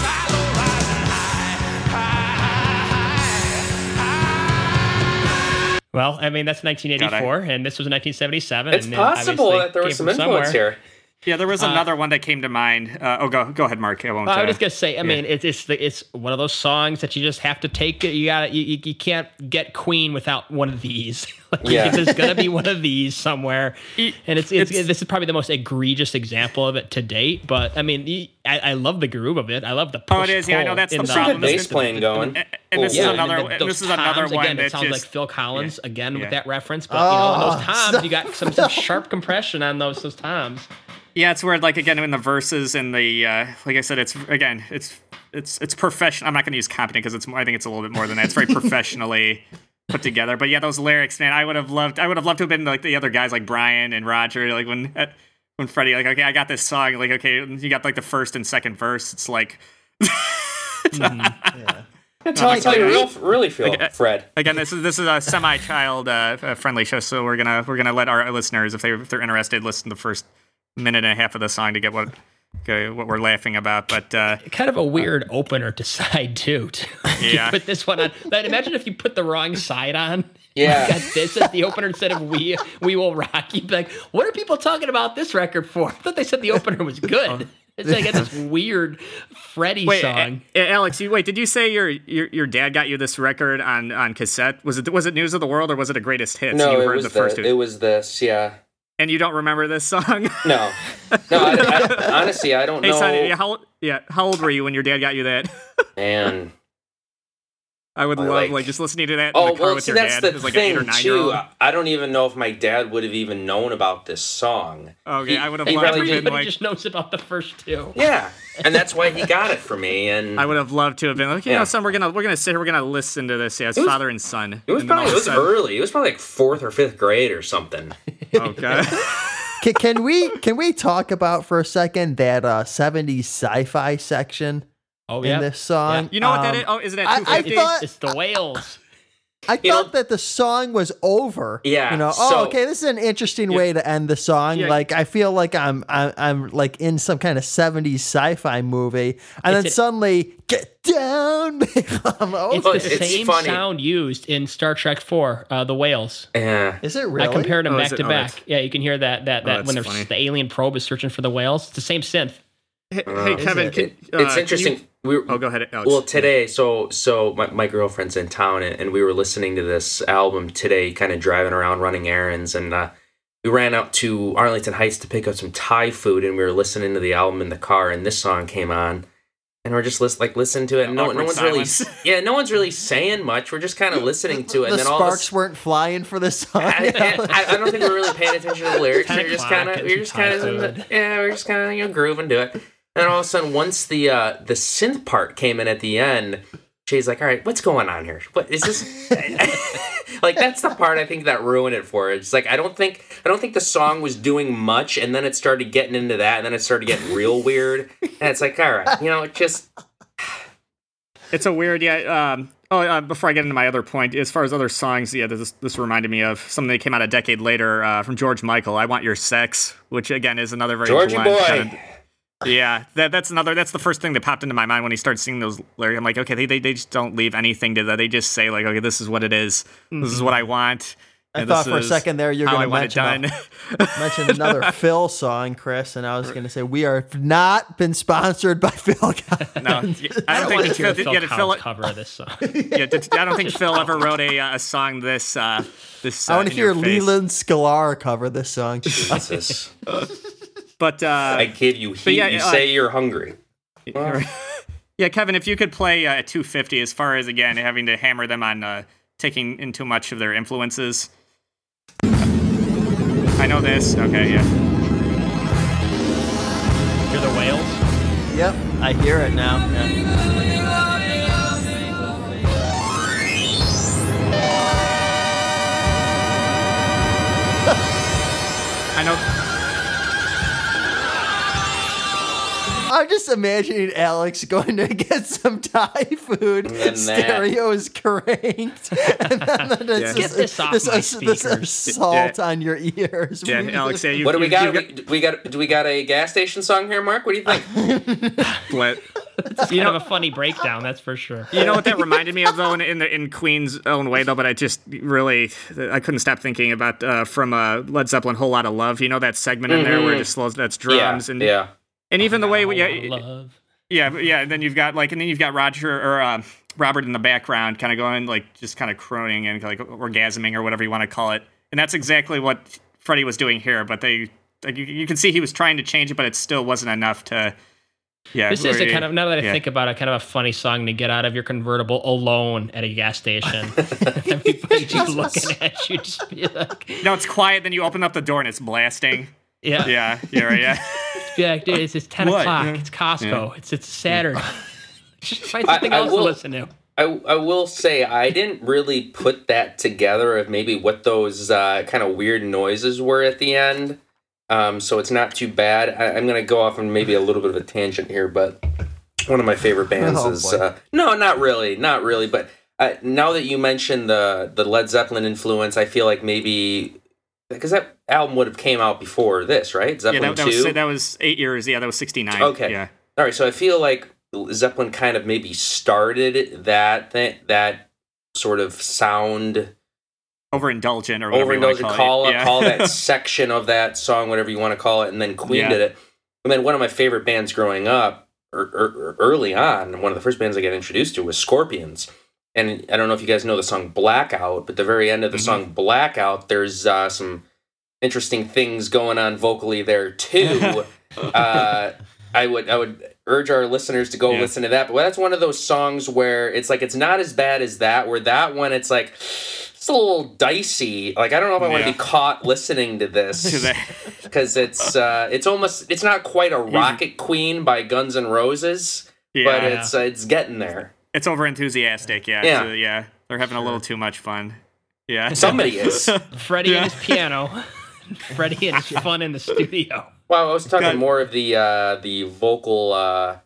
Well, I mean that's 1984, and this was 1977. It's and, possible that there came was some influence somewhere. here. Yeah, there was another one that came to mind. Uh, oh, go go ahead, Mark. I won't. Well, I uh, was just gonna say. I mean, it's it's the, it's one of those songs that you just have to take it. You got to you, you you can't get Queen without one of these. (laughs) like, Yeah. there's gonna be one of these somewhere, (laughs) and it's, it's it's- this is probably the most egregious example of it to date. But I mean, I love the groove of it. I love the push Oh, it is. Yeah, I know that's the in problem. Some good This bass playing going. and, and this Yeah, is another. and the- this is another toms, one again. that It sounds just like Phil Collins again Yeah. with that reference, but you know, Oh, those (laughs) toms, you got some, some sharp compression on those those toms. Yeah, it's weird. Like again, in the verses and the uh, like I said, it's again, it's it's it's professional. I'm not going to use competent because it's I think it's a little bit more than that. It's very (laughs) professionally put together. But yeah, those lyrics, man, I would have loved. I would have loved to have been like the other guys, like Brian and Roger. Like when uh, when Freddie, like okay, I got this song. Like okay, you got like the first and second verse. It's like (laughs) That's how like you real, really feel, Like, uh, Fred. again, this is this is a semi-child uh, uh, friendly show, so we're gonna we're gonna let our listeners, if they if they're interested, listen to the first minute and a half of the song to get what okay, what we're laughing about. But uh, kind of a uh, weird opener to (laughs) side too. To Yeah. put this one on. Like, imagine if you put the wrong side on. Yeah. got uh, this as the opener instead of we we will rock you. Be like, what are people talking about this record for? I thought they said the opener was good. Oh. (laughs) It's like this weird Freddie wait, song. A- A- Alex, you wait. Did you say your, your your dad got you this record on on cassette? Was it was it News of the World or was it a Greatest Hits? No, you it heard was the first two, it was this. Yeah. And you don't remember this song? (laughs) No, no. I, I, honestly, I don't hey, know. son, yeah, how yeah, how old were you when your dad got you that? (laughs) Man. I would love like- like, just listening to that in Oh the car well, with see, your that's dad the as like an eight thing or too. I- I don't even know if my dad would have even known about this song. Okay, He- I would have loved to probably have been like. just knows about the first two. Yeah, and that's why he got it for (laughs) me. And I would have loved to have been like, you Yeah. know, son, we're gonna we're gonna sit here, we're gonna listen to this. Yeah, it's It was- father and son. it was And then all probably it was sudden- early. It was probably like fourth or fifth grade or something. (laughs) Oh god. Can, can we can we talk about for a second that uh, 70s sci-fi section Oh in yeah, this song? you know what that Um, is? Oh, is it I- at I 250? thought- it's the whales. I You thought know- that the song was over. Yeah, You know, so- oh, okay, this is an interesting way to end the song. Yeah. Like, I feel like I'm, I'm, I'm like in some kind of 70s sci-fi movie. And then It's a- suddenly, get down. (laughs) I'm like, oh, It's the it's same funny. sound used in Star Trek Four, uh, the whales. Yeah. is it really? I compared them Oh, back it? to Oh, back. Yeah, you can hear that that that that's when they're, the alien probe is searching for the whales. It's the same synth. Hey, Uh, hey Kevin, it? can, uh, it's can interesting. you- we were, oh, go ahead. Alex. Well, today, so so my, my girlfriend's in town, and, and we were listening to this album today, kind of driving around, running errands, and uh, we ran out to Arlington Heights to pick up some Thai food, and we were listening to the album in the car, and this song came on, and we're just lis- like listening to it. And no, no one's silence. really, yeah, no one's really saying much. We're just kind of listening to it, the and then all of a sparks weren't flying for this song. I, I, I don't think we're really paying attention to the lyrics. (laughs) We're just kind of, we're just kind of, yeah, we're just kind of you know grooving to it. And all of a sudden, once the uh, the synth part came in at the end, Jay's like, "All right, what's going on here? What is this?" (laughs) like that's the part I think that ruined it for it. It's like I don't think I don't think the song was doing much, and then it started getting into that, and then it started getting real weird. And it's like, all right, you know, just (sighs) It's a weird, yeah. Um, oh, uh, before I get into my other point, as far as other songs, yeah, this this reminded me of something that came out a decade later uh, from George Michael. "I Want Your Sex," which again is another very Georgie boy. kind of- yeah, that that's another. That's the first thing that popped into my mind when he started singing those lyrics. I'm like, okay, they, they they just don't leave anything to that. They just say like, okay, this is what it is. This is what I want. I and thought for a second there you're going to mention, done. a- (laughs) mention another (laughs) Phil song, Chris, and I was going to say we are not been sponsored by (laughs) Phil. Collins. no, I don't think want that to hear Phil, Phil yeah, did Phil, cover of this song. yeah, did- I don't think Phil ever wrote a uh, a song this uh, this. I uh, want to hear. Leland Sklar cover this song. Jesus. But uh, I kid you. He, yeah, you uh, say you're hungry. (laughs) Yeah, Kevin, if you could play uh, 250 as far as again having to hammer them on uh, taking in too much of their influences. I know this. Okay, yeah. Hear the whales. yep, I hear it now. Yeah. (laughs) I know. I'm just imagining Alex going to get some Thai food, then that. stereos cranked, and then it's (laughs) Yeah. Get this off this, my this speakers. assault on your ears. Yeah, (laughs) Alex, yeah, you, What do we you- got? you We, we got? Do we got a gas station song here, Mark? What do you think? (laughs) What? It's kind of a funny breakdown, that's for sure. You know what that reminded me of though, in in, the, in Queen's own way though. But I just really, I couldn't stop thinking about uh, from uh, Led Zeppelin, "Whole Lot of Love." You know that segment in there where it just slows. That's drums yeah, and yeah. And even the way, we, yeah, love. Yeah, yeah. And then you've got like, and then you've got Roger or uh, Robert in the background, kind of going like, just kind of croning and like orgasming or whatever you want to call it. And that's exactly what Freddie was doing here. But they, like, you, you can see he was trying to change it, but it still wasn't enough to. Yeah, This is a kind of now that I yeah. think about it, kind of a funny song to get out of your convertible alone at a gas station. (laughs) (laughs) Everybody just looking at you, just be like, No, it's quiet. Then you open up the door and it's blasting. yeah, Yeah, yeah, right, yeah. (laughs) be like, dude, it's, it's ten What? o'clock. Yeah. It's Costco. It's it's Saturday. just (laughs) find I- something I else will- to listen to. I, I will say I didn't really put that together of maybe what those uh, kind of weird noises were at the end. Um, so it's not too bad. I, I'm going to go off on maybe a little bit of a tangent here, but one of my favorite (laughs) bands Oh, is uh, no, not really, not really. But uh, now that you mentioned the the Led Zeppelin influence, I feel like maybe because that album would have came out before this, right? Yeah, Zeppelin that, that two. was that was eight years. Yeah, that was sixty nine. Okay. Yeah. All right, so I feel like Zeppelin kind of maybe started that th- that sort of sound Overindulgent or whatever you want overindulgent to call call, it. Yeah. call that (laughs) section of that song, whatever you want to call it, and then Queen Yeah. did it. And then one of my favorite bands growing up, or, or, or early on, one of the first bands I got introduced to was Scorpions. And I don't know if you guys know the song Blackout, but the very end of the Mhm. song Blackout, there's uh, some interesting things going on vocally there too. (laughs) uh, I would I would urge our listeners to go Yeah. listen to that. But that's one of those songs where it's like it's not as bad as that. Where that one, it's like it's a little dicey. Like I don't know if I want to be caught listening to To this (laughs) because it's uh, it's almost it's not quite a Rocket Queen by Guns N' Roses, yeah, but it's uh, it's getting there. It's over enthusiastic. Yeah, Yeah. So, yeah. They're having a little too much fun. Yeah. Somebody is. (laughs) Freddie Yeah. and his piano. (laughs) Freddie and his fun in the studio. Well, I was talking Got- more of the uh, the vocal uh,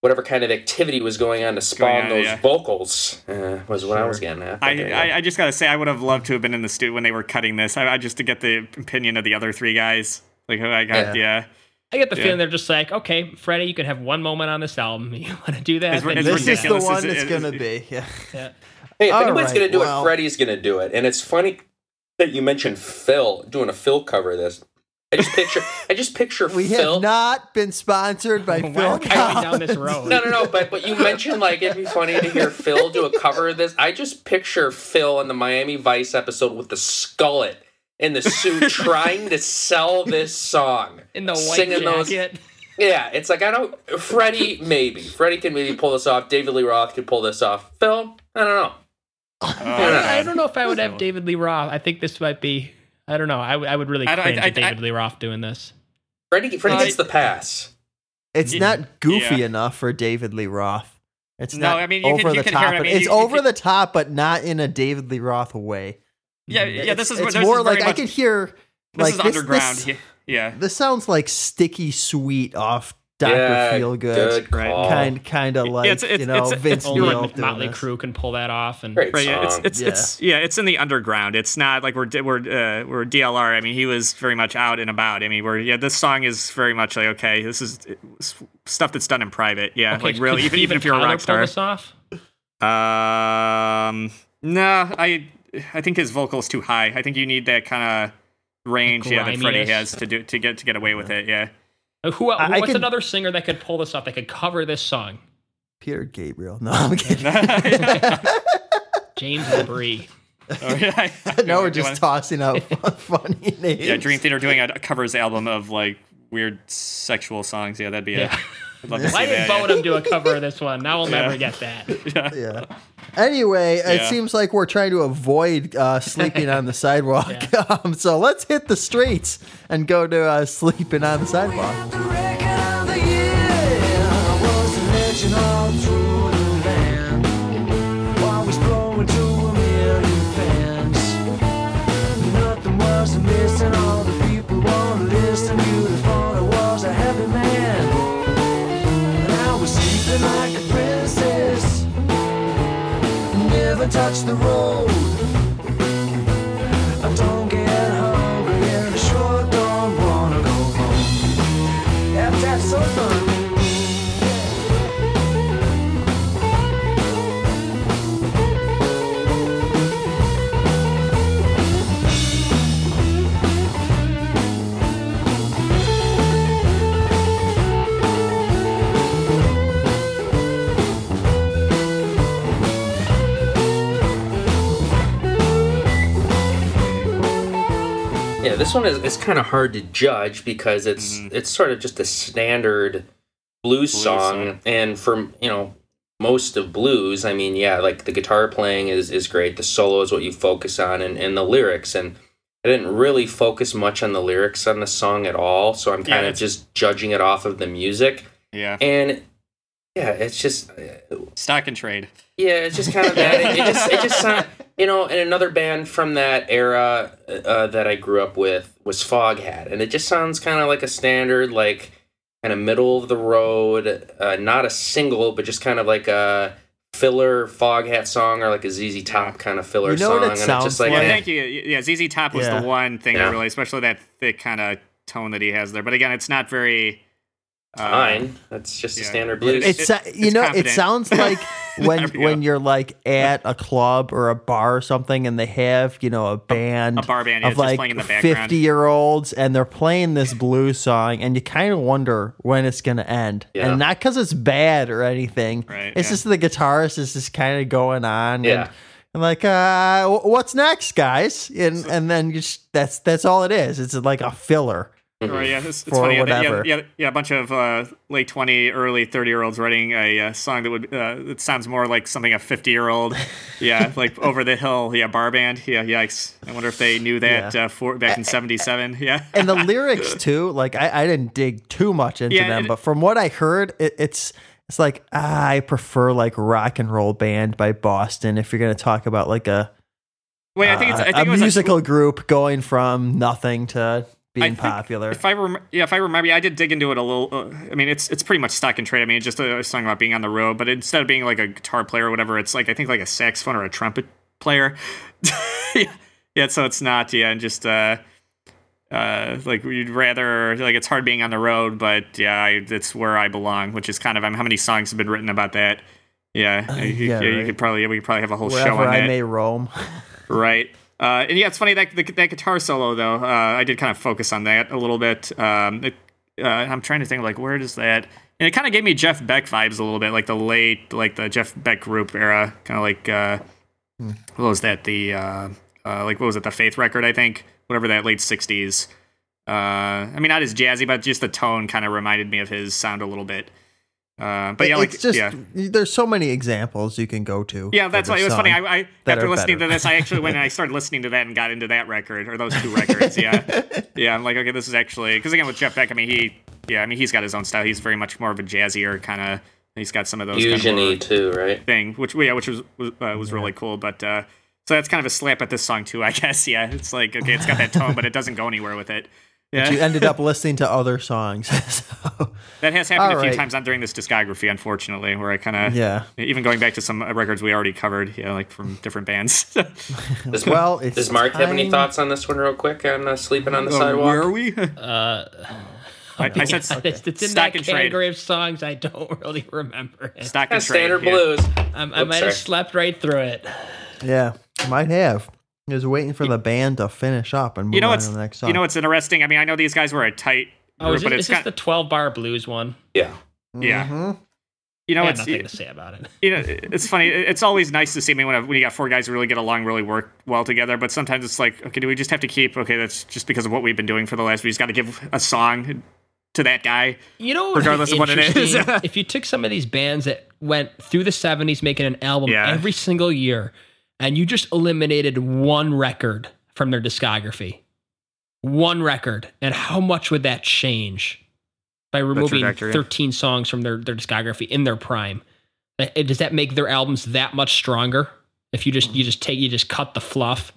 whatever kind of activity was going on to spawn on, those yeah. vocals uh, was what I was getting at. I, Okay. I, I just gotta say, I would have loved to have been in the studio when they were cutting this. I, I just to get the opinion of the other three guys. Like, who I got, yeah. I get the Yeah. feeling they're just like, okay, Freddie, you can have one moment on this album. (laughs) You want to do that? It's- it's This is the one Is it's it- gonna be. (laughs) Yeah. Yeah. Hey, if All anybody's right, gonna do well- it, Freddie's gonna do it. And it's funny that you mentioned Phil doing a Phil cover of this. I just picture I just picture (laughs) We Phil. have not been sponsored by Phil are we going down this road? no, no, no. But but you mentioned like it'd be funny to hear Phil do a cover of this. I just picture Phil in the Miami Vice episode with the skullet in the suit (laughs) trying to sell this song In the white singing those- Yeah, it's like I don't. Freddie maybe. Freddie can maybe pull this off. David Lee Roth could pull this off. Phil, I don't know. Uh, I don't know if I would have David Lee Roth. I think this might be. I don't know. I, would- I would really I don't- cringe I- at David I- Lee Roth doing this. Freddie, Freddie gets the pass. It's Yeah. not goofy Yeah. enough for David Lee Roth. It's No, not I mean, you over can- you the can top. hear. I mean, it's you- you over can- the top, but not in a David Lee Roth way. Yeah, yeah. This is it's this more is very like I could hear. This like is underground. This, yeah, yeah. this sounds like sticky sweet off Doctor yeah, Feelgood. Good Right. Kind, kind of like it's- it's- you know it's- Vince it's- Only Neil like Motley this. Crue can pull that off. And Great Right, yeah, it's it's Yeah. it's yeah, it's in the underground. It's not like we're we're uh, we're DLR. I mean, he was very much out and about. I mean, we're yeah, this song is very much like okay, this is it's stuff that's done in private. Yeah, Okay, like really, even even if you're a Tyler rock pull star. this off? Um, no, I I think his vocal's too high. I think you need that kind of range, yeah, that Freddie has to do to get to get away with it. Yeah. Uh, Who? I- I what's could- another singer that could pull this off? That could cover this song? Peter Gabriel. No, I'm kidding. (laughs) (laughs) James LaBrie. Oh, yeah. (laughs) now we're just tossing out funny names. Yeah, Dream Theater doing a covers album of like weird sexual songs. Yeah, that'd be Yeah. it. I'd love to see Why did that. yeah. Bodom do a cover of this one? Now we'll never get that. (laughs) Yeah. Anyway, it seems like we're trying to avoid uh, sleeping on the (laughs) sidewalk. (laughs) Um, so let's hit the streets and go to uh, sleeping on the sidewalk. Touched the road. This one is, is kind of hard to judge because it's mm-hmm. it's sort of just a standard blues, Blues song, song. and for you know most of blues, I mean, yeah, like the guitar playing is is great. The solo is what you focus on, and and the lyrics. And I didn't really focus much on the lyrics on the song at all, so I'm Yeah, kind of just judging it off of the music. Yeah. And yeah, it's just Stock and trade. yeah, it's just kind of that. It, it just, it just (laughs) sound, you know. And another band from that era uh, that I grew up with was Foghat, and it just sounds kind of like a standard, like kind of middle of the road, uh, not a single, but just kind of like a filler Foghat song or like a ZZ Top kind of filler You know what song. it and it's sounds just like, Well, eh. thank you. Yeah, ZZ Top was Yeah. the one thing Yeah. that really, especially that thick kind of tone that he has there. But again, it's not very. Uh, fine. That's just a standard blues. It- It's uh, you it's know confident. it sounds like (laughs) (laughs) when when you're like at a club or a bar or something and they have you know a band a bar band, of just like playing in the 50 year olds and they're playing this blues song and you kind of wonder when it's gonna end. Yeah. and not because it's bad or anything. Right, it's yeah. just the guitarist is just kind of going on Yeah. and, and like uh what's next guys? And and then you just that's that's all it is. It's like a filler Or, yeah, it's, it's For funny. yeah, that- whatever. Yeah, yeah, yeah, a bunch of uh, late twenty, early thirty year olds writing a uh, song that would uh, it sounds more like something a fifty year old. (laughs) Yeah, like over the hill. Yeah, bar band. Yeah, yikes. I wonder if they knew that Yeah. uh, for, back in seventy seven. Yeah. (laughs) and the (laughs) lyrics too like I, I didn't dig too much into Yeah, them it- but from what i heard it, it's it's like ah, i prefer like rock and roll band by boston if you're going to talk about like a Wait, I think it's. I uh, think a it was musical group going from nothing to being popular. If I rem- yeah, if I remember, yeah, I did dig into it a little. Uh, I mean, it's it's pretty much stock and trade. I mean, it's just a, a song about being on the road, but instead of being like a guitar player or whatever, it's like I think like a saxophone or a trumpet player. (laughs) yeah, yeah. So it's not yeah, and just uh, uh, like you'd rather like it's hard being on the road, but yeah, I, it's where I belong, which is kind of I mean, how many songs have been written about that? Yeah, you, yeah, yeah, you could probably we could probably have a whole show Wherever on I that. may roam. Right. Uh, and yeah, it's funny that the, that guitar solo though. Uh, I did kind of focus on that a little bit. Um, it, uh, I'm trying to think like where does that? And it kind of gave me Jeff Beck vibes a little bit, like the late, like the Jeff Beck group era, kind of like uh, what was that? The uh, uh, like what was it? The Faith record, I think, whatever that late '60s. Uh, I mean, not as jazzy, but just the tone kind of reminded me of his sound a little bit. Uh, but yeah, like it's just yeah. there's so many examples you can go to. Yeah, that's why it was funny. I, I after listening better. to this, I (laughs) actually when I started listening to that and got into that record or those two records, yeah, (laughs) yeah, I'm like, okay, this is actually because again with Jeff Beck, I mean he, yeah, I mean he's got his own style. He's very much more of a jazzier kind of. He's got some of those kind of Fusion-y too, right? thing, which yeah, which was was, uh, was really cool. But uh, so that's kind of a slap at this song too, I (laughs) guess. Yeah, it's like okay, it's got that tone, but it doesn't go anywhere with it. Yeah, you ended up (laughs) listening to other songs. (laughs) so, that has happened All a few right. times on during this discography, unfortunately, where I kind of yeah. even going back to some records we already covered, yeah, like from different bands. (laughs) Does, Well, it's does Mark have any thoughts on this one, real quick, on uh, sleeping on the Oh, sidewalk? Where are we? Uh, I, I said st- it's, it's in stock that and trade. category of songs I don't really remember. It. Stock Yeah, and trade. standard yeah. blues. Um, I Oops, might sorry. have slept right through it. Yeah, might have. I was waiting for the band to finish up and move You know on what's to the next song. you know what's interesting? I mean, I know these guys were a tight Oh, group, is, but it, it's is this got the 12 bar blues one? Yeah. yeah. Mhm. You know, I have it's nothing to say about it. you know, it's funny. It's always nice to see. I mean, when when you got four guys who really get along, really work well together. But sometimes it's like, okay, do we just have to keep? Okay, that's just because of what we've been doing for the last. We just got to give a song to that guy. You know, what would be Regardless of what it is. (laughs) if you took some of these bands that went through the 70s making an album Yeah. every single year and you just eliminated one record from their discography, one record, and how much would that change by removing 13 songs from their, their discography in their prime? Uh, Does that make their albums that much stronger? If you just you just take you just cut the fluff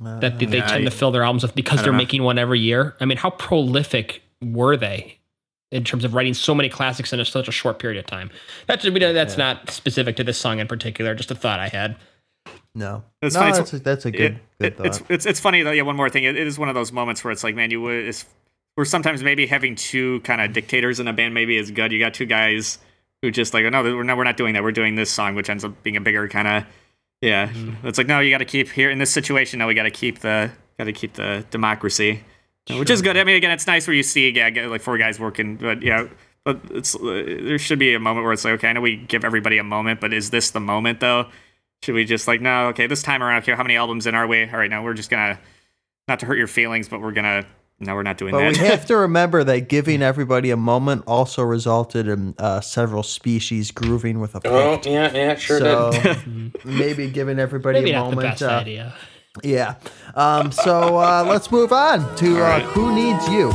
that they, they Yeah, tend to fill their albums with because they're know. making one every year. I mean, how prolific were they in terms of writing so many classics in a, such a short period of time? That's that's not specific to this song in particular. Just a thought I had. No, It's no, funny, it's- that's a, that's a good, It- good it- it's it's it's funny though. Yeah, one more thing. It, it is one of those moments where it's like, man, you would. It's, we're sometimes maybe having two kind of dictators in a band maybe is good. You got two guys who just like, oh, no, we're not, we're not doing that. We're doing this song, which ends up being a bigger kind of. Yeah, it's like no, you got to keep here in this situation. Now we got to keep the got to keep the democracy, which is good. I mean, again, it's nice where you see yeah, like four guys working, but yeah. But it's uh, there should be a moment where it's like okay, I know we give everybody a moment, but is this the moment though? Should we just like no? Okay, this time around, okay, how many albums in our way? All right, now we're just gonna not to hurt your feelings, but we're gonna no, we're not doing But that. we have (laughs) to remember that giving everybody a moment also resulted in uh, several species grooving with a Oh, Pict. yeah, yeah, sure so did. (laughs) maybe giving everybody Maybe a not the moment. best uh, idea. Yeah. Um, so uh, let's move on to uh, Who Needs You?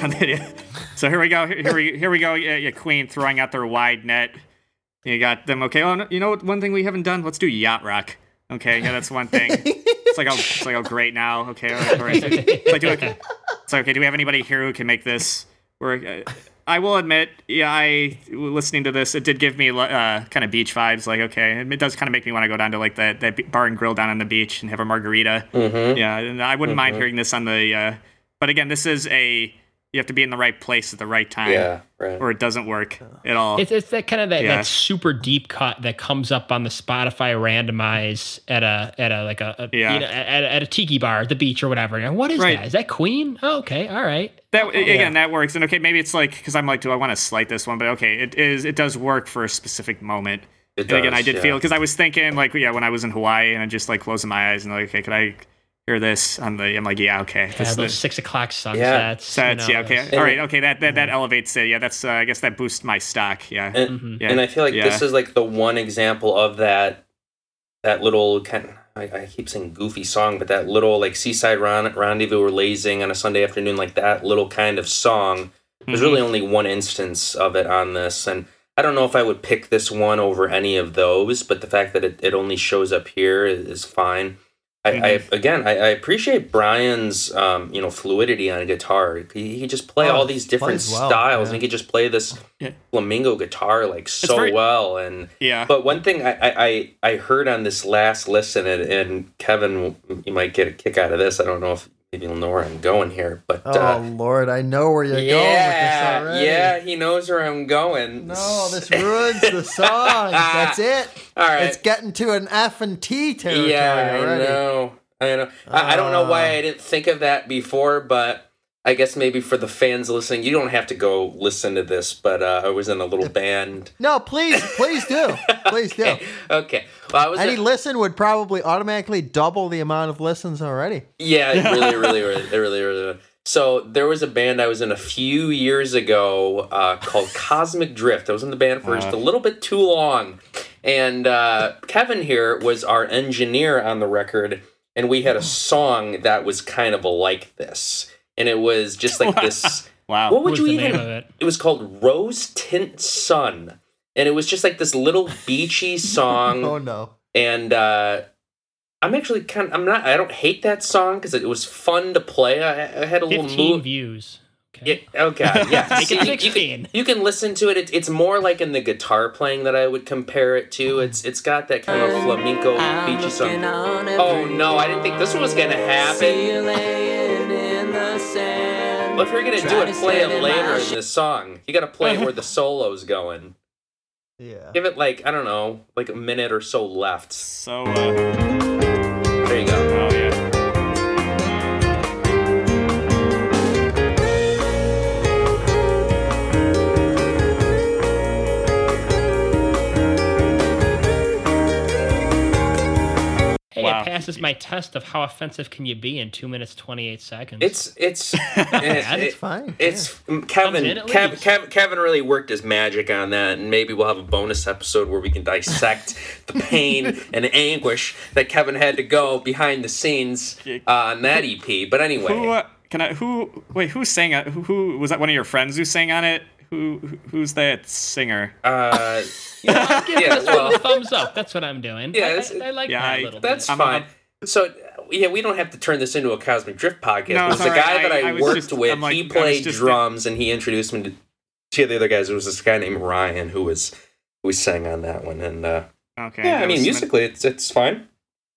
(laughs) So here we go. Here, here we here we go. Yeah, yeah, Queen throwing out their wide net. You got them. Okay. Oh, no, you know what? One thing we haven't done. Let's do yacht rock. Okay. Yeah, that's one thing. it's like oh, it's like oh, great now. Okay. All right. All right. It's like, do okay. It's like, okay. Do we have anybody here who can make this work? Uh, I will admit, yeah, I listening to this, it did give me uh, kind of beach vibes. Like, okay, it does kind of make me want to go down to like that that bar and grill down on the beach and have a margarita. Mm-hmm. Yeah, and I wouldn't mind hearing this on the. Uh, but again, this is a you have to be in the right place at the right time, Yeah, right. or it doesn't work at all. It's, it's that kind of that, Yeah. that super deep cut that comes up on the Spotify randomize at a at a like a, a Yeah. you know, at, at a tiki bar at the beach or whatever. And what is Right. that? Is that Queen? Oh, okay, all right. That oh, again, that works. And okay, maybe it's like because I'm like, do I want to slight this one? But okay, it is. It does work for a specific moment. It and again, I did yeah. feel because I was thinking like, yeah, when I was in Hawaii and I just like closing my eyes and like, okay, could I hear this on the? I'm like, yeah, okay, Yeah, this, those this six o'clock sunsets. sets, you know, yeah, okay, those- all right, okay, that that, that elevates it. Yeah, that's uh, I guess that boosts my stock. Yeah, And, Yeah. and I feel like Yeah. this is like the one example of that that little kind I, I keep saying goofy song, but that little like seaside ron- rendezvous or lazing on a Sunday afternoon, like that little kind of song. There's really only one instance of it on this, and I don't know if I would pick this one over any of those, but the fact that it, it only shows up here is, is fine. I, I again, I, I appreciate Brian's um, you know fluidity on guitar. He, he just play Oh, all these different well, styles, yeah. and he could just play this Yeah. flamenco guitar like so very- well. And yeah. but one thing I, I I heard on this last listen, and, and Kevin, you might get a kick out of this. I don't know if you'll know where I'm going here, but Oh uh, Lord, I know where you're going with yeah, this already. yeah, he knows where I'm going. No, this ruins the song. (laughs) That's it. All right. It's getting to an F and T territory yeah, I already. Know. I know. I, I don't know why Ah. I didn't think of that before, but I guess maybe for the fans listening, you don't have to go listen to this. But uh, I was in a little band. No, please, please do. Please do. (laughs) Okay. okay. Well, I was. Any in- listen would probably automatically double the amount of listens already. Yeah, it really, (laughs) really, really, it really, really. really. So there was a band I was in a few years ago uh, called Cosmic Drift. I was in the band for just a little bit too long, and uh, Kevin here was our engineer on the record, and we had a song that was kind of like this, and it was just like (laughs) this. Wow. What What would was you the even? name of it? It was called Rose Tint Sun, and it was just like this little beachy (laughs) song Oh no. and uh, I'm actually kind. Of, I'm not. I don't hate that song because it was fun to play. I, I had a little Fifteen move. views. Okay. Yeah, oh (laughs) god, yeah. See, you- you, can, you can listen to it. it. It's more like in the guitar playing that I would compare it to. It's it's got that kind of flamenco beachy song. Oh no, I didn't think this was gonna happen. Well, if you're gonna do it, play it later in the song. You gotta play it where the (laughs) solo's going. Yeah. Give it like I don't know, like a minute or so left. So, uh, There you go. oh yeah. Hey, Wow. it passes my test of how offensive can you be in two minutes twenty eight seconds. It's it's (laughs) it's It's fine. It's Comes Kevin. in, it Kev. Kev, Kevin really worked his magic on that, and maybe we'll have a bonus episode where we can dissect (laughs) the pain and anguish that Kevin had to go behind the scenes uh, on that EP. But anyway, Who uh, can I? Who? Wait, who sang? it? Who, who was that? One of your friends who sang on it? Who? who- Who's that singer? uh, Give (laughs) yeah, this one a thumbs up. That's what I'm doing. Yeah, I, I, I like Yeah, that I- a little that's bit. fine. so yeah, we don't have to turn this into a Cosmic Drift podcast. No, but it's the all right. guy that I- I, I worked just- with, like- he played drums, and he introduced me to two of the other guys. There was this guy named Ryan who was who sang on that one, and uh, Okay. yeah, I mean musically, it's it's fine.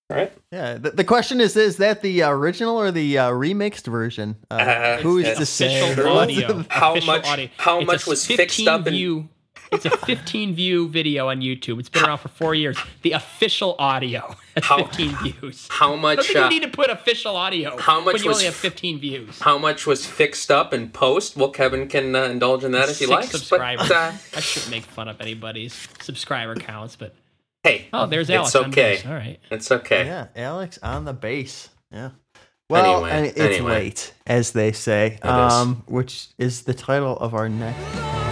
All right. Yeah. The, the question is: Is that the original or the uh, remixed version? Uh, Uh, who's the to official audio. How Official much- Audio. how It's much was fixed 15 up in- View, it's a 15 view video on YouTube. It's been around for four years. The official audio has How- 15 views. How much? I don't much? think Uh, you need to put official audio how much when you was only have 15 views. how much was fixed up in post? Well, Kevin can uh, indulge in that if he Six likes. subscribers. But uh, I shouldn't make fun of anybody's subscriber counts, but hey, oh, there's Alex. it's on okay. bass. All right. It's okay. Yeah, Alex on the bass. Yeah. Well, Anyway, it's anyway. late, as they say, is. um, which is the title of our next.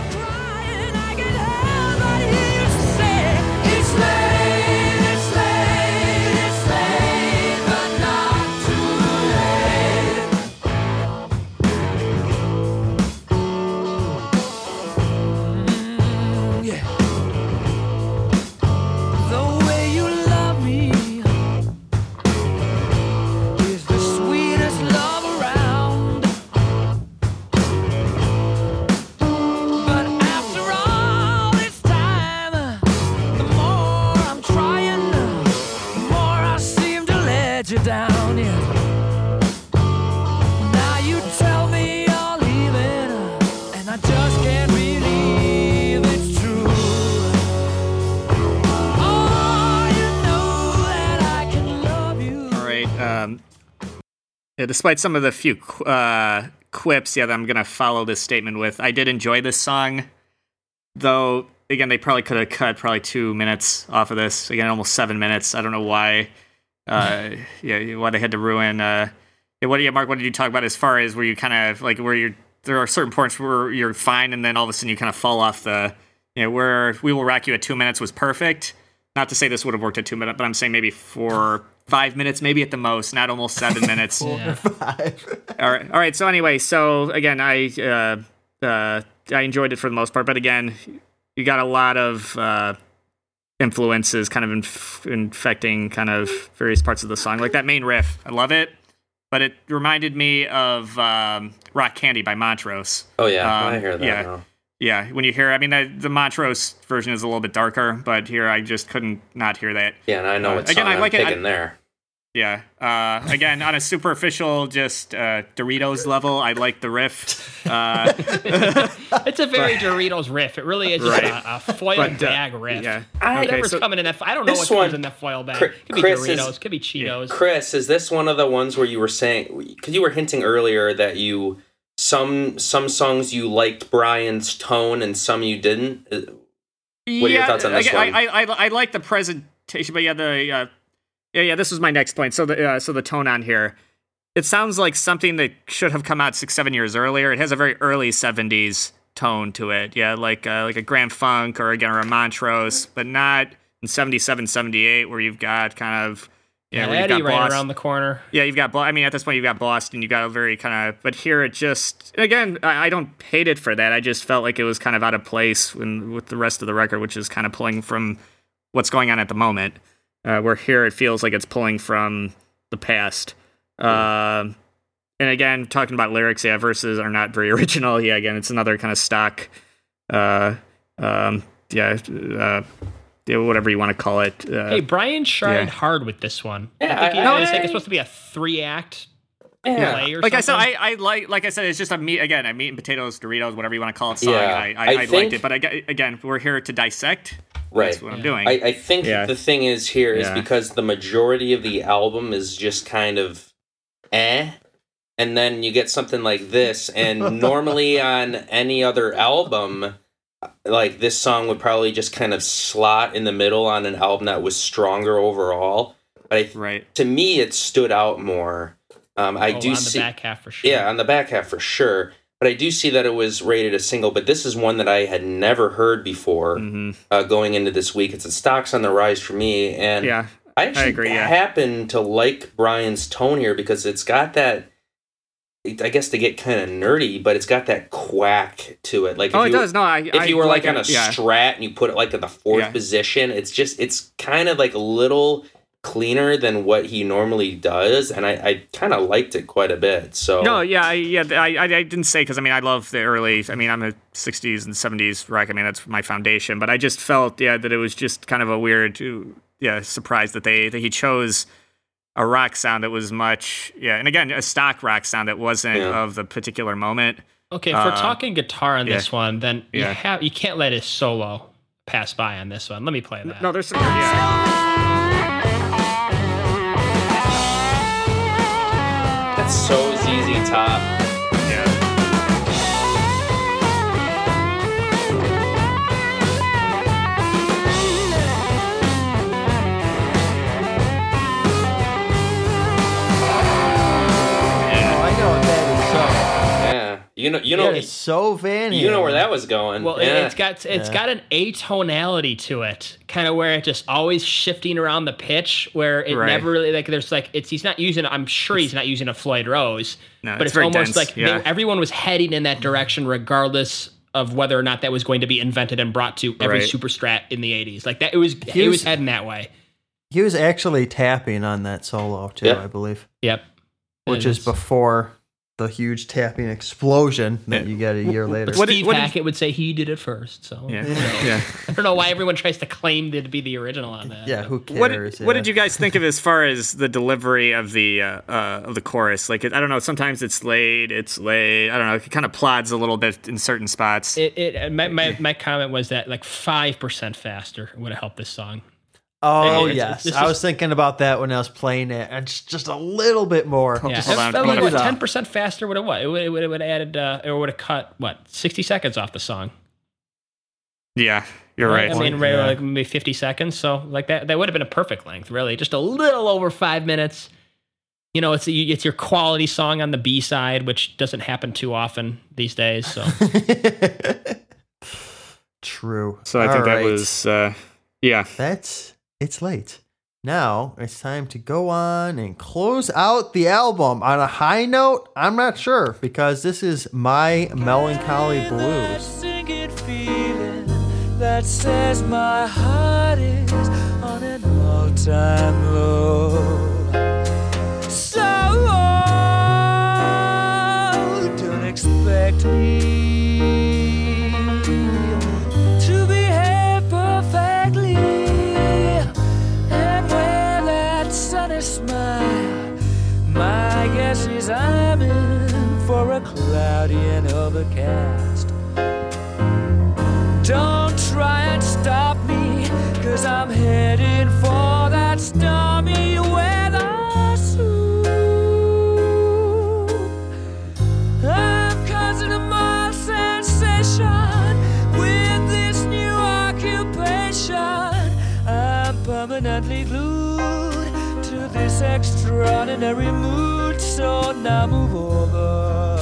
Yeah, despite some of the few qu- uh, quips, yeah, that I'm gonna follow this statement with. I did enjoy this song, though. Again, they probably could have cut probably two minutes off of this. Again, almost seven minutes. I don't know why. Uh, (laughs) yeah, why they had to ruin. Uh, yeah, what, yeah, Mark? What did you talk about as far as where you kind of like where you're? There are certain points where you're fine, and then all of a sudden you kind of fall off the. You know, where we will rock you at two minutes was perfect. Not to say this would have worked at two minutes, but I'm saying maybe for five minutes, maybe at the most, not almost seven minutes. Yeah. All right. All right. So anyway, so again, I uh, uh, I enjoyed it for the most part, but again, you got a lot of uh, influences kind of inf- infecting kind of various parts of the song, like that main riff. I love it, but it reminded me of um, "Rock Candy" by Montrose. Oh yeah, Um, I hear that yeah. now. Yeah, when you hear, I mean, the, the Montrose version is a little bit darker, but here I just couldn't not hear that. Yeah, and I know Uh, what again, I like it- I- there. Yeah. Uh, again, on a superficial, just uh, Doritos level, I like the riff. Uh, (laughs) It's a very Doritos riff. It really is just Right. a, a foil But, uh, bag riff. yeah. I- Okay, Whatever's so- coming in that. I don't know This what comes one- in that foil bag. Chri- could be Chris is- Doritos. Could be Cheetos. Chris, is this one of the ones where you were saying because you were hinting earlier that you some some songs you liked Brian's tone and some you didn't? Uh, What are your thoughts on this again, one? I, I, I, I like the presentation, but yeah, the uh, yeah, yeah. This was my next point. So the uh, so the tone on here, it sounds like something that should have come out six, seven years earlier. It has a very early '70s tone to it. Yeah, like uh, like a Grand Funk or again or a Montrose, but not in '77, '78 where you've got kind of yeah, Eddie got right Boss- around the corner. yeah, you've got. I mean, at this point, you've got Boston. You've got a very kind of. But here, it just again, I, I don't hate it for that. I just felt like it was kind of out of place when, with the rest of the record, which is kind of pulling from what's going on at the moment. Uh, where here, it feels like it's pulling from the past. Um and again, talking about lyrics, yeah, verses are not very (laughs) original. Yeah, again, it's another kind of stock. Uh, um, yeah, uh, yeah, whatever you want to call it. Uh, Hey, Brian shined yeah. hard with this one. Yeah, I think, he- I- I think it's supposed to be a three act yeah. play or like I said. I, I like like I said, it's just a meat again, a meat and potatoes, Doritos, whatever you want to call it. Song. Yeah, I, I, I I, liked it, but I, again, we're here to dissect. right. That's what I'm doing. I, I think Yeah. the thing is here is Yeah. because the majority of the album is just kind of eh. And then you get something like this, and normally (laughs) on any other album, like this song would probably just kind of slot in the middle on an album that was stronger overall. But I, right. to me, it stood out more. Um, I Oh, do on see, the back half for sure. yeah, on the back half for sure. But I do see that it was rated a single. But this is one that I had never heard before hmm uh, going into this week. It's a stocks on the rise for me, and Yeah. I actually agree, yeah. happen to like Brian's tone here because it's got that. I guess to get kind of nerdy, but it's got that quack to it. Like if Oh, it you, does. No, I. If I you were like, it. on a yeah. strat and you put it like in the fourth Yeah. position, it's just it's kind of like a little cleaner than what he normally does, and I, I kind of liked it quite a bit. So No, yeah, I, yeah, I, I, I didn't say because I mean I love the early. I mean I'm a '60s and '70s rock. I mean that's my foundation. But I just felt yeah that it was just kind of a weird yeah surprise that they that he chose a rock sound that was much yeah and again a stock rock sound that wasn't Yeah. of the particular moment. Okay, if Uh, we're talking guitar on yeah. this one, then you Yeah. have you can't let his solo pass by on this one. Let me play that. No, there's some yeah. that's so ZZ Top. Know, you know, it's so Van you know where that was going. Well, it- yeah. it's got it's Yeah. got an atonality to it, kind of where it just always shifting around the pitch, where it Right. never really like there's like it's he's not using. I'm sure he's not using a Floyd Rose, No, but it's it's, almost dense, like they- everyone was heading in that direction, regardless of whether or not that was going to be invented and brought to every Right. super strat in the 80s. Like that, it was it Here's- was heading that way. He was actually tapping on that solo too, Yeah. I believe, Yep, which And is before the huge tapping explosion that you get a year later. But What did- Steve what did- would say he did it first. So Yeah. you. (laughs) Yeah. I don't know why everyone tries to claim to be the original on that. yeah, who cares? What did, yeah. what did you guys think of as far as the delivery of the uh, uh, of the chorus? Like, it, I don't know. Sometimes it's laid, it's laid. I don't know. It kind of plods a little bit in certain spots. It, it my, my, my comment was that like five percent faster would have helped this song. Oh It's- yes, it's I just- was thinking about that when I was playing it, and just just a little bit more. Yeah, Just hold that I'm would ten percent faster. Would have what? It would, it would, it would have added, uh, or would have cut what sixty seconds off the song. Yeah, you're right. I mean, right, Yeah. like maybe fifty seconds. So like that, that would have been a perfect length. Really, just a little over five minutes. You know, it's it's your quality song on the B side, which doesn't happen too often these days. So (laughs) True. so I think All that was uh, yeah. That's it's late. Now it's time to go on and close out the album on a high note. I'm not sure because this is my melancholy blues. that says my heart is on an all-time low. So oh, don't expect me and overcast. Don't try and stop me, cause I'm heading for that stormy weather soon. I'm causing a mild sensation with this new occupation. I'm permanently glued to this extraordinary mood, so now move over.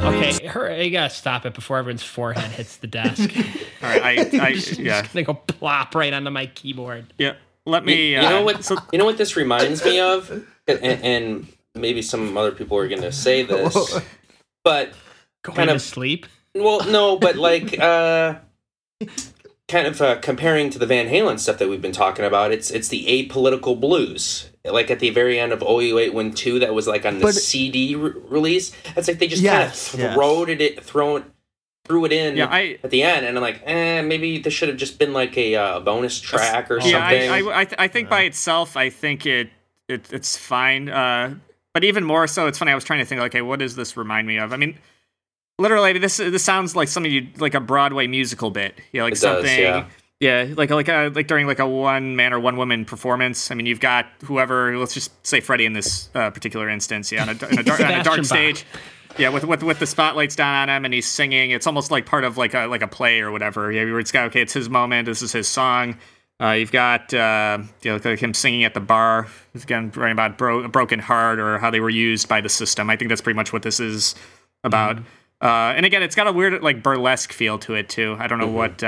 And okay, her, you gotta stop it before everyone's forehead hits the desk. (laughs) All right, I, (laughs) I Just- yeah just gonna go plop right onto my keyboard. yeah. Let me. you uh, know what? So, you know what this reminds me of, and, and maybe some other people are going to say (laughs) this, but Going Kind to of- sleep. well, no, but like uh, kind of uh, comparing to the Van Halen stuff that we've been talking about. It's it's the apolitical blues. Like at the very end of OU812, that was like on the But- CD re- release. It's like they just Yes, kind of yes. throwed it, thrown, threw it in yeah, I at the end, and I'm like, eh, maybe this should have just been like a uh, bonus track or yeah, something. I, I, I, th- I think by itself, I think it, it it's fine. Uh, but even more so, it's funny. I was trying to think, okay, what does this remind me of? I mean, literally, this this sounds like something you like a Broadway musical bit. Yeah, like It does, something. yeah. Yeah, like like a, like during like a one man or one woman performance. I mean, you've got whoever. Let's just say Freddie in this uh, particular instance. Yeah, on a, in a, dark, (laughs) on a dark stage. Yeah, with, with with the spotlights down on him and he's singing. It's almost like part of like a like a play or whatever. Yeah, where it's got okay, it's his moment. This is his song. Uh, you've got uh, you know, like him singing at the bar. Again, writing about bro- a broken heart or how they were used by the system. I think that's pretty much what this is about. Uh, and again, it's got a weird like burlesque feel to it too. I don't know what.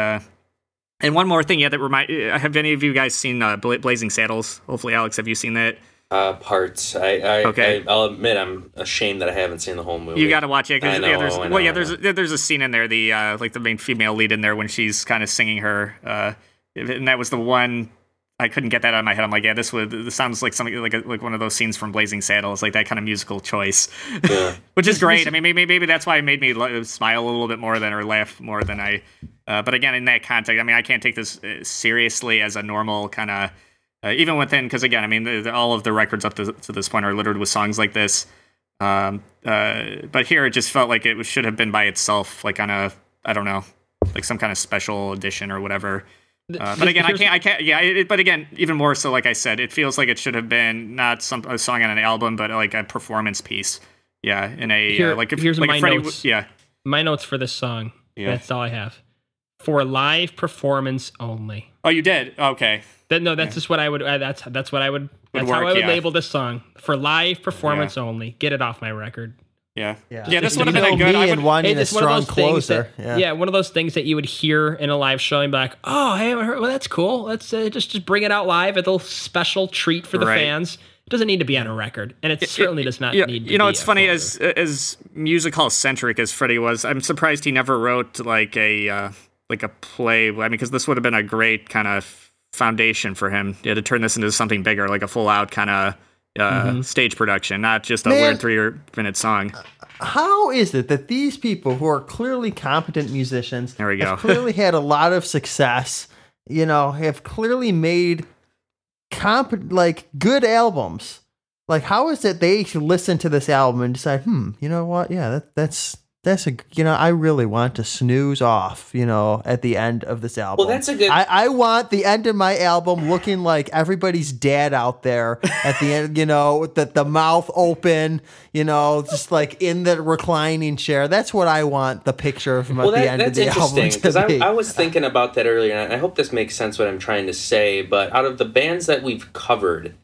And one more thing, yeah, that remind. uh, Have any of you guys seen uh, Bla- Blazing Saddles? Hopefully, Alex, have you seen that? uh, parts. I, I, Okay. I, I'll admit I'm ashamed that I haven't seen the whole movie. You got to watch it I because know, yeah, there's I well, yeah, there's there's a scene in there, the uh, like the main female lead in there when she's kind of singing her, uh, and that was the one I couldn't get that out of my head. I'm like, yeah, this would this sounds like something like a, like one of those scenes from Blazing Saddles, like that kind of musical choice, Yeah. (laughs) which is great. I mean, maybe maybe that's why it made me smile a little bit more than or laugh more than I. Uh, but again, in that context, I mean, I can't take this uh, seriously as a normal kind of. Uh, even within, because again, I mean, the, the- all of the records up to, to this point are littered with songs like this. Um, uh, but here it just felt like it should have been by itself, like on a, I don't know, like some kind of special edition or whatever. Uh, but again, I can't, I can't, yeah. It, but again, even more so, like I said, it feels like it should have been not some a song on an album, but like a performance piece. Yeah, in a Here- uh, like if here's like my Freddie, notes. yeah, My notes for this song. Yeah. That's all I have. For live performance only. Oh, you did. Okay. That, no, that's just what I would. Uh, that's that's what I would. That's how work, I would yeah. label this song for live performance only. Get it off my record. Yeah. Yeah. Yeah. This would have been a good. me I would, wanting a It's one of strong those things closer. that, yeah. one of those things that you would hear in a live show and be like, "Oh, hey. Well, that's cool. Let's uh, just just bring it out live. It's A little special treat for the Right. fans. It doesn't need to be on a record, and it, certainly does not yeah, need. to you know, be it's a funny closer. as as music hall centric as Freddie was. I'm surprised he never wrote like a uh, like a play. I mean, because this would have been a great kind of foundation for him. Yeah, to turn this into something bigger, like a full out kind of uh, Mm-hmm. stage production, not just a Man. weird three minute song. How is it that these people who are clearly competent musicians There we have go. (laughs) clearly had a lot of success, you know, have clearly made comp like good albums. Like how is it they listen to this album and decide, hmm, you know what? Yeah, that, that's that's a you know I really want to snooze off you know at the end of this album. Well, that's a good- I, I want the end of my album looking like everybody's dad out there at the end. You know, that the mouth open. You know, just like in the reclining chair. That's what I want the picture of well, at the end of that's the (laughs) interesting album because to I, be. I was thinking about that earlier, and I hope this makes sense what I'm trying to say. But out of the bands that we've covered,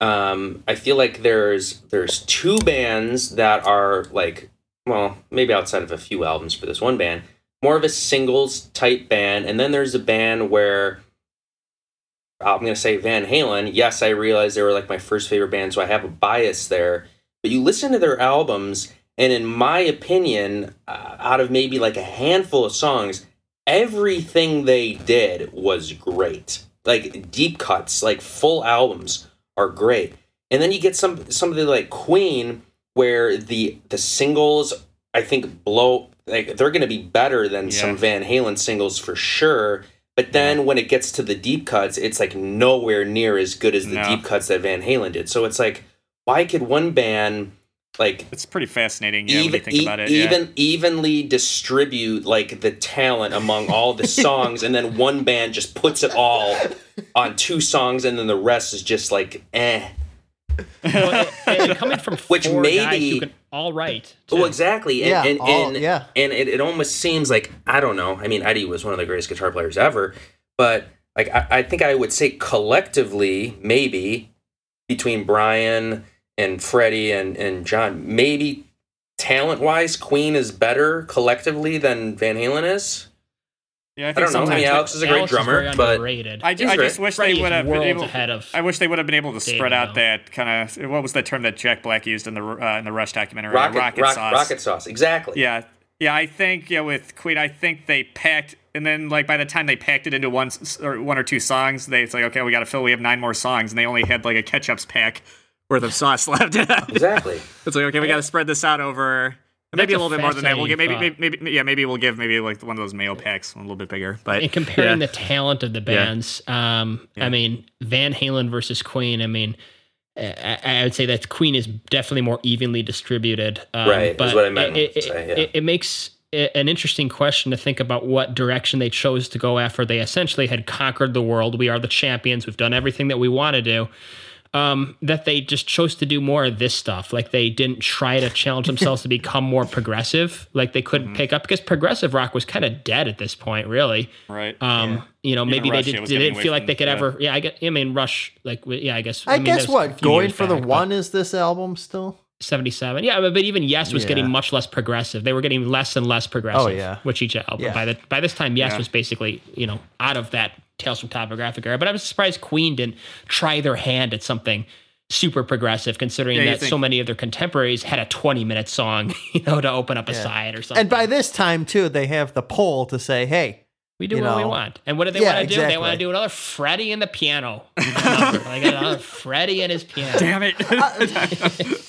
um, I feel like there's there's two bands that are like, well, maybe outside of a few albums for this one band, more of a singles type band, and then there's a band where I'm gonna say Van Halen. Yes, I realize they were like my first favorite band, so I have a bias there. But you listen to their albums, and in my opinion, uh, out of maybe like a handful of songs, everything they did was great. Like deep cuts, like full albums are great. And then you get some something like Queen, where the the singles I think blow like they're going to be better than Yeah. some Van Halen singles for sure. But then when it gets to the deep cuts, it's like nowhere near as good as the No. deep cuts that Van Halen did. So it's like, why could one band like It's pretty fascinating. Yeah, when you even think e- about it. yeah. even evenly distribute like the talent among all the (laughs) songs, and then one band just puts it all on two songs, and then the rest is just like eh. Well, and coming from Which four guys maybe- who can all write. Well, exactly. And, Yeah, and, all- and, yeah. and it, it almost seems like I don't know. I mean, Eddie was one of the greatest guitar players ever, but like I, I think I would say collectively, maybe between Brian and Freddie and and John, maybe talent wise, Queen is better collectively than Van Halen is. Yeah, I, I don't know. I mean, sometimes- Alex is a great Alex drummer, but underrated. I, He's I just wish Freddie they would have been able. ahead of I wish they would have been able to spread out though. that kind of what was the term that Jack Black used in the uh, in the Rush documentary? rocket, rocket rock- sauce. rocket sauce, exactly. Yeah, yeah. I think yeah with Queen, I think they packed, and then like by the time they packed it into one or one or two songs, they it's like okay, we got to fill. We have nine more songs, and they only had like a ketchup's pack worth of sauce (laughs) left. Exactly. It's like okay, we got to spread this out over. Maybe That's a a little bit more than that. We'll get maybe, maybe, maybe, yeah, maybe we'll give maybe like one of those mayo packs, a little bit bigger. But in comparing yeah. the talent of the bands, um, Yeah. I mean, Van Halen versus Queen. I mean, I, I would say that Queen is definitely more evenly distributed. Um, Right, is but what I meant It, to it, say, yeah. it, it makes an interesting question to think about what direction they chose to go after. They essentially had conquered the world. We are the champions. We've done everything that we want to do. Um, that they just chose to do more of this stuff. Like they didn't try to challenge (laughs) themselves to become more progressive. Like they Mm-hmm. couldn't pick up because progressive rock was kind of dead at this point, really. right. Um, you know, maybe Rush, they, did, they didn't feel like they could yeah. ever. Yeah, I get. I mean, Rush. Like, yeah, I guess. I, mean, guess that was a what going for the back, but one is this album still. seventy-seven. Yeah, but, but even Yes was Yeah. getting much less progressive. They were getting less and less progressive. Oh, yeah. with each album. Yeah. By the by this time, Yes Yeah. was basically you know out of that Tales from Topographic era. But I was surprised Queen didn't try their hand at something super progressive, considering Yeah, that think- so many of their contemporaries had a twenty-minute song, (laughs) you know, to open up a Yeah. side or something. And by this time too, they have the poll to say, "Hey, We do you what we want. And what do they Yeah, want to do? They want to do another Freddie and the piano. (laughs) number. They got another Freddie and his piano. Damn it. (laughs)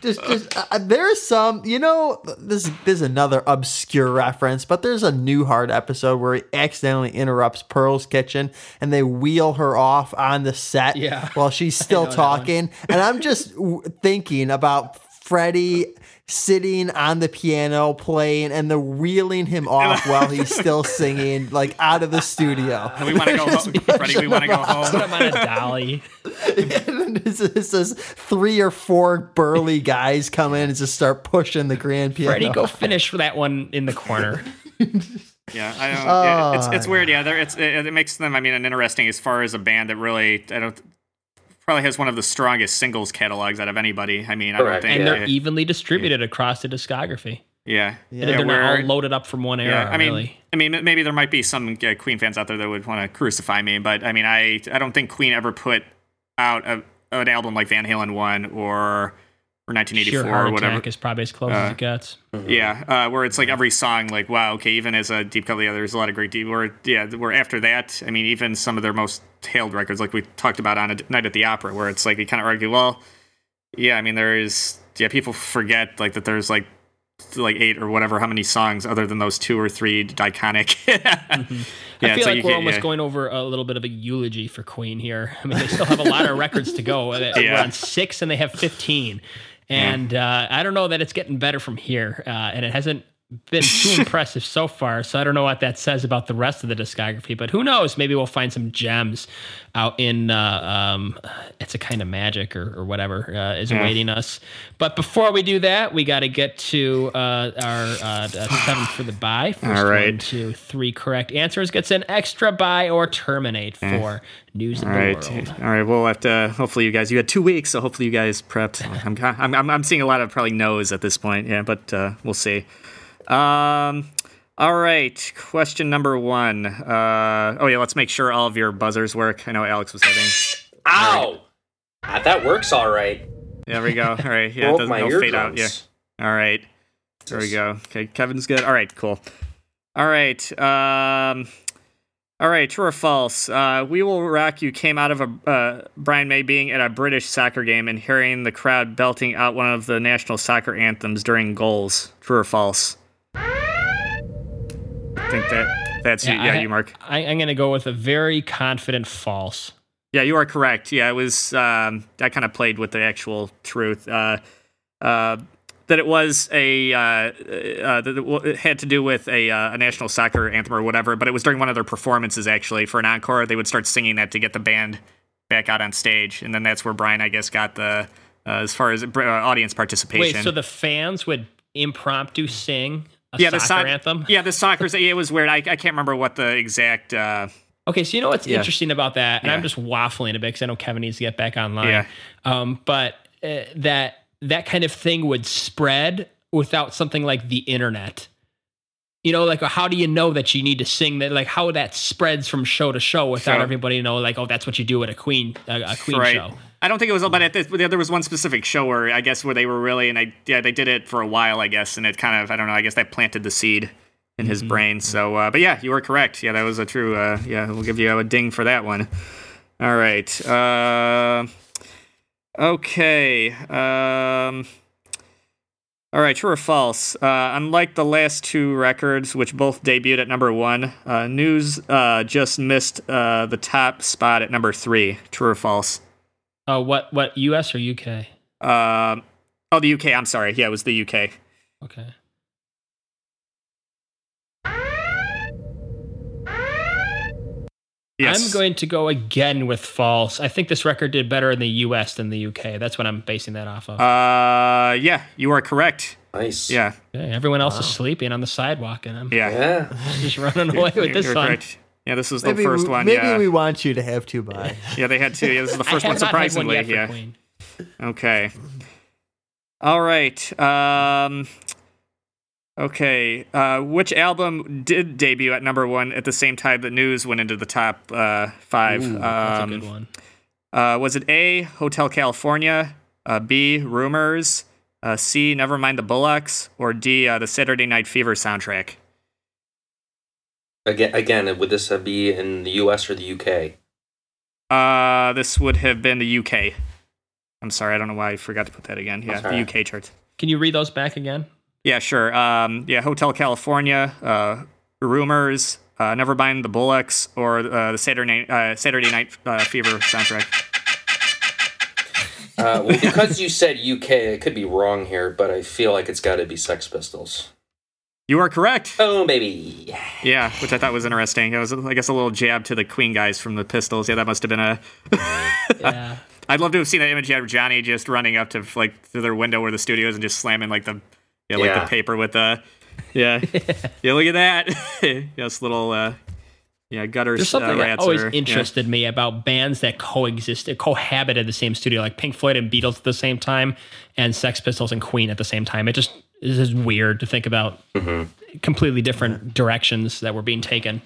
just, just uh, there's some, you know, this this is another obscure reference, but there's a Newhart episode where he accidentally interrupts Pearl's kitchen and they wheel her off on the set Yeah. while she's (laughs) still know that one. talking, and I'm just w- thinking about Freddie sitting on the piano playing and they're wheeling him off while he's still singing like out of the studio. (laughs) And we want to go home. (laughs) Freddie, we want to go Put home. him on a dolly. and then it's, it's this three or four burly guys come in and just start pushing the grand piano. Freddie, go finish that one in the corner. (laughs) Yeah, I don't. Oh, yeah, it's it's weird. Yeah, it's it, it makes them. I mean, an interesting as far as a band that really I don't probably has one of the strongest singles catalogs out of anybody. I mean, I don't think. And they're evenly distributed across the discography. yeah, Yeah. They're not all loaded up from one era, Yeah, I mean, really. I mean, maybe there might be some uh, Queen fans out there that would want to crucify me, but I mean, I I don't think Queen ever put out a, an album like Van Halen one or or 1984 Sheer Heart or whatever. Attack is probably as close Uh, as it gets. Yeah, uh, where it's like every song, like wow, okay, even as a deep cut, yeah, there's a lot of great deep. Where yeah, where after that, I mean, even some of their most hailed records, like we talked about on a Night at the Opera, where it's like you kind of argue, well, yeah, I mean, there is yeah, people forget like that there's like like eight or whatever how many songs other than those two or three iconic. (laughs) yeah, I feel so like we're can- almost yeah. going over a little bit of a eulogy for Queen here. I mean, they still have a lot of records to go. (laughs) We're Yeah. on six and they have 15. And uh, I don't know that it's getting better from here, uh, and it hasn't been too (laughs) impressive so far. So I don't know what that says about the rest of the discography, but who knows? Maybe we'll find some gems out in uh, um, it's a kind of magic or, or whatever uh, is awaiting us. But before we do that, we got to get to uh, our uh, seven for the buy. (sighs) First All right. one, two, three correct answers gets an extra buy or terminate for news All right, all right. We'll have to. Hopefully, you guys. You had two weeks, so hopefully you guys prepped. I'm I'm I'm, I'm seeing a lot of probably no's at this point. Yeah, but uh, we'll see. Um. All right. Question number one. Uh. Oh yeah. Let's make sure all of your buzzers work. I know Alex was having. Ow! Ah, that works all right. There we go. All right. Yeah. It doesn't fade out. Yeah. All right. There we go. Okay, Kevin's good. All right, cool. All right. Um, all right, true or false? Uh, we Will Rock You came out of a uh, Brian May being at a British soccer game and hearing the crowd belting out one of the national soccer anthems during goals. True or false? I think that that's you. Yeah, I- you, Mark. I, I'm going to go with a very confident false. Yeah, you are correct. Yeah, it was. Um, I kind of played with the actual truth. Uh, uh, that it was a uh, uh, that it had to do with a, uh, a national soccer anthem or whatever, but it was during one of their performances actually for an encore. They would start singing that to get the band back out on stage, and then that's where Brian, I guess, got the uh, as far as uh, audience participation. Wait, so the fans would impromptu sing yeah, the soccer soc- anthem? Yeah, the soccer. It was weird. I, I can't remember what the exact. Uh, Okay, so you know what's Yeah. interesting about that, and I'm just waffling a bit because I know Kevin needs to get back online. Yeah. Um, but uh, that that kind of thing would spread without something like the internet. You know, like how do you know that you need to sing that? Like how that spreads from show to show without Sure. everybody know, like oh, that's what you do at a Queen a, a Queen right. show. I don't think it was, but at this, there was one specific show where I guess where they were really, and I yeah, they did it for a while, I guess, and it kind of I don't know, I guess that planted the seed in his brain. So, uh, but yeah, you were correct. Yeah, that was a true. Uh, yeah, we'll give you a ding for that one. All right. Uh, okay. Um, all right, true or false? Uh, unlike the last two records, which both debuted at number one, uh, News uh, just missed uh, the top spot at number three. True or false? Oh, what what U.S. or U.K. Um, oh, the UK. I'm sorry. Yeah, it was the UK. Okay. Yes. I'm going to go again with false. I think this record did better in the U.S. than the U.K. That's what I'm basing that off of. Uh, yeah, you are correct. Nice. Yeah, Okay, everyone else is sleeping on the sidewalk, and I'm yeah. Yeah. (laughs) just running away with this You're one. correct. Yeah, this is the Maybe, first we, one. maybe yeah, we want you to have two buys. (laughs) yeah, they had two. Yeah, this is the (laughs) first have one. not had one Surprisingly, yet for yeah. Queen. Okay. All right. Um. Okay. Uh, which album did debut at number one at the same time that News went into the top uh, five? Ooh, that's um, a good one. Uh, was it A, Hotel California, uh, B, Rumors, uh, C, Nevermind the Bollocks, or D, uh, the Saturday Night Fever soundtrack? Again, again, would this be in the U.S. or the U.K.? Uh, this would have been the UK. I'm sorry, I don't know why I forgot to put that again. Yeah, the. UK charts. Can you read those back again? Yeah, sure. Um, yeah, Hotel California, uh, Rumors, uh, Nevermind the Bollocks, or uh, the Saturday Night, uh, Saturday Night uh, Fever soundtrack. Uh, well, because you said U.K., I could be wrong here, but I feel like it's got to be Sex Pistols. You are correct. Oh, baby. Yeah, which I thought was interesting. It was, I guess, a little jab to the Queen guys from the Pistols. Yeah, that must have been a. (laughs) Yeah. (laughs) I'd love to have seen that image of Johnny just running up to like to their window where the studio is and just slamming like the yeah like Yeah. the paper with the yeah (laughs) yeah look at that yes little uh yeah gutters There's something uh, that rats always are- yeah. interested me about bands that coexisted, cohabited the same studio, like Pink Floyd and Beatles at the same time, and Sex Pistols and Queen at the same time. It just is just weird to think about completely different directions that were being taken,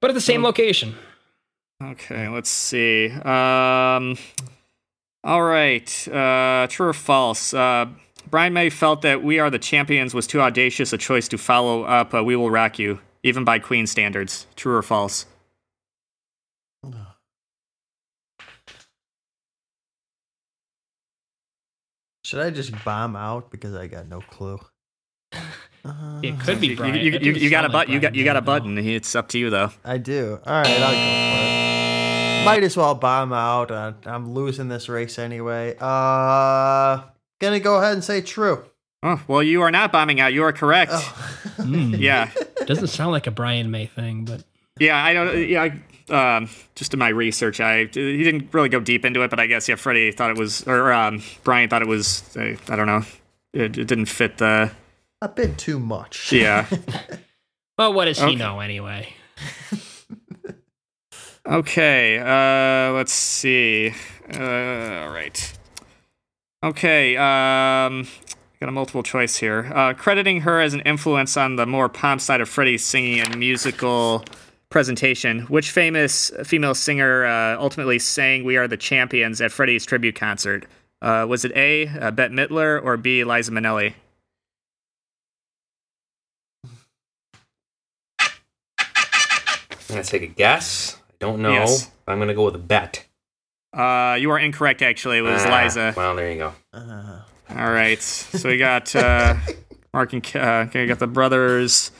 but at the same location. Okay, let's see. Um, all right. Uh, true or false? Uh, Brian May felt that "We Are the Champions" was too audacious a choice to follow up uh, "We Will Rock You," even by Queen standards. True or false? Should I just bomb out because I got no clue? Uh, It could be You, Brian. you, It you, doesn't you got a sound like button. you got you got a did, though. button. It's up to you though. I do. All right, I'll go for it. Might as well bomb out. Uh, I'm losing this race anyway. Uh, Gonna go ahead and say true. Oh, well, you are not bombing out. You are correct. Oh. Mm. Yeah. (laughs) Doesn't sound like a Brian May thing, but Yeah, I don't. Yeah, I, um, just in my research, I he didn't really go deep into it, but I guess yeah, Freddie thought it was, or um, Brian thought it was. Uh, I don't know. It, it didn't fit the. A bit too much. Yeah. (laughs) well, what does he know anyway? Okay. Uh, let's see. Uh, all right. Okay. Um, got a multiple choice here. Uh, crediting her as an influence on the more pomp side of Freddie's singing and musical presentation. Which famous female singer uh, ultimately sang "We Are the Champions" at Freddie's tribute concert? Uh, was it A. Uh, Bette Midler or B. Liza Minnelli? I'm gonna take a guess. I don't know. Yes. I'm gonna go with a bet. Uh, you are incorrect. Actually, it was Ah, Liza. Well, there you go. Uh, All right. So we got uh, (laughs) Mark and Ke- uh, okay, we got the brothers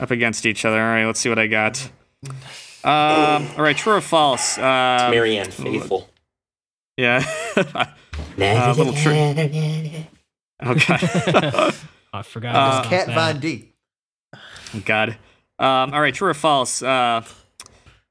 up against each other. All right, let's see what I got. Um, all right, true or false? Uh, Marianne Faithfull. yeah. (laughs) Uh, little trick. (laughs) okay. (laughs) I forgot. Uh, about Kat. Von D. God. Um, all right, true or false? Uh,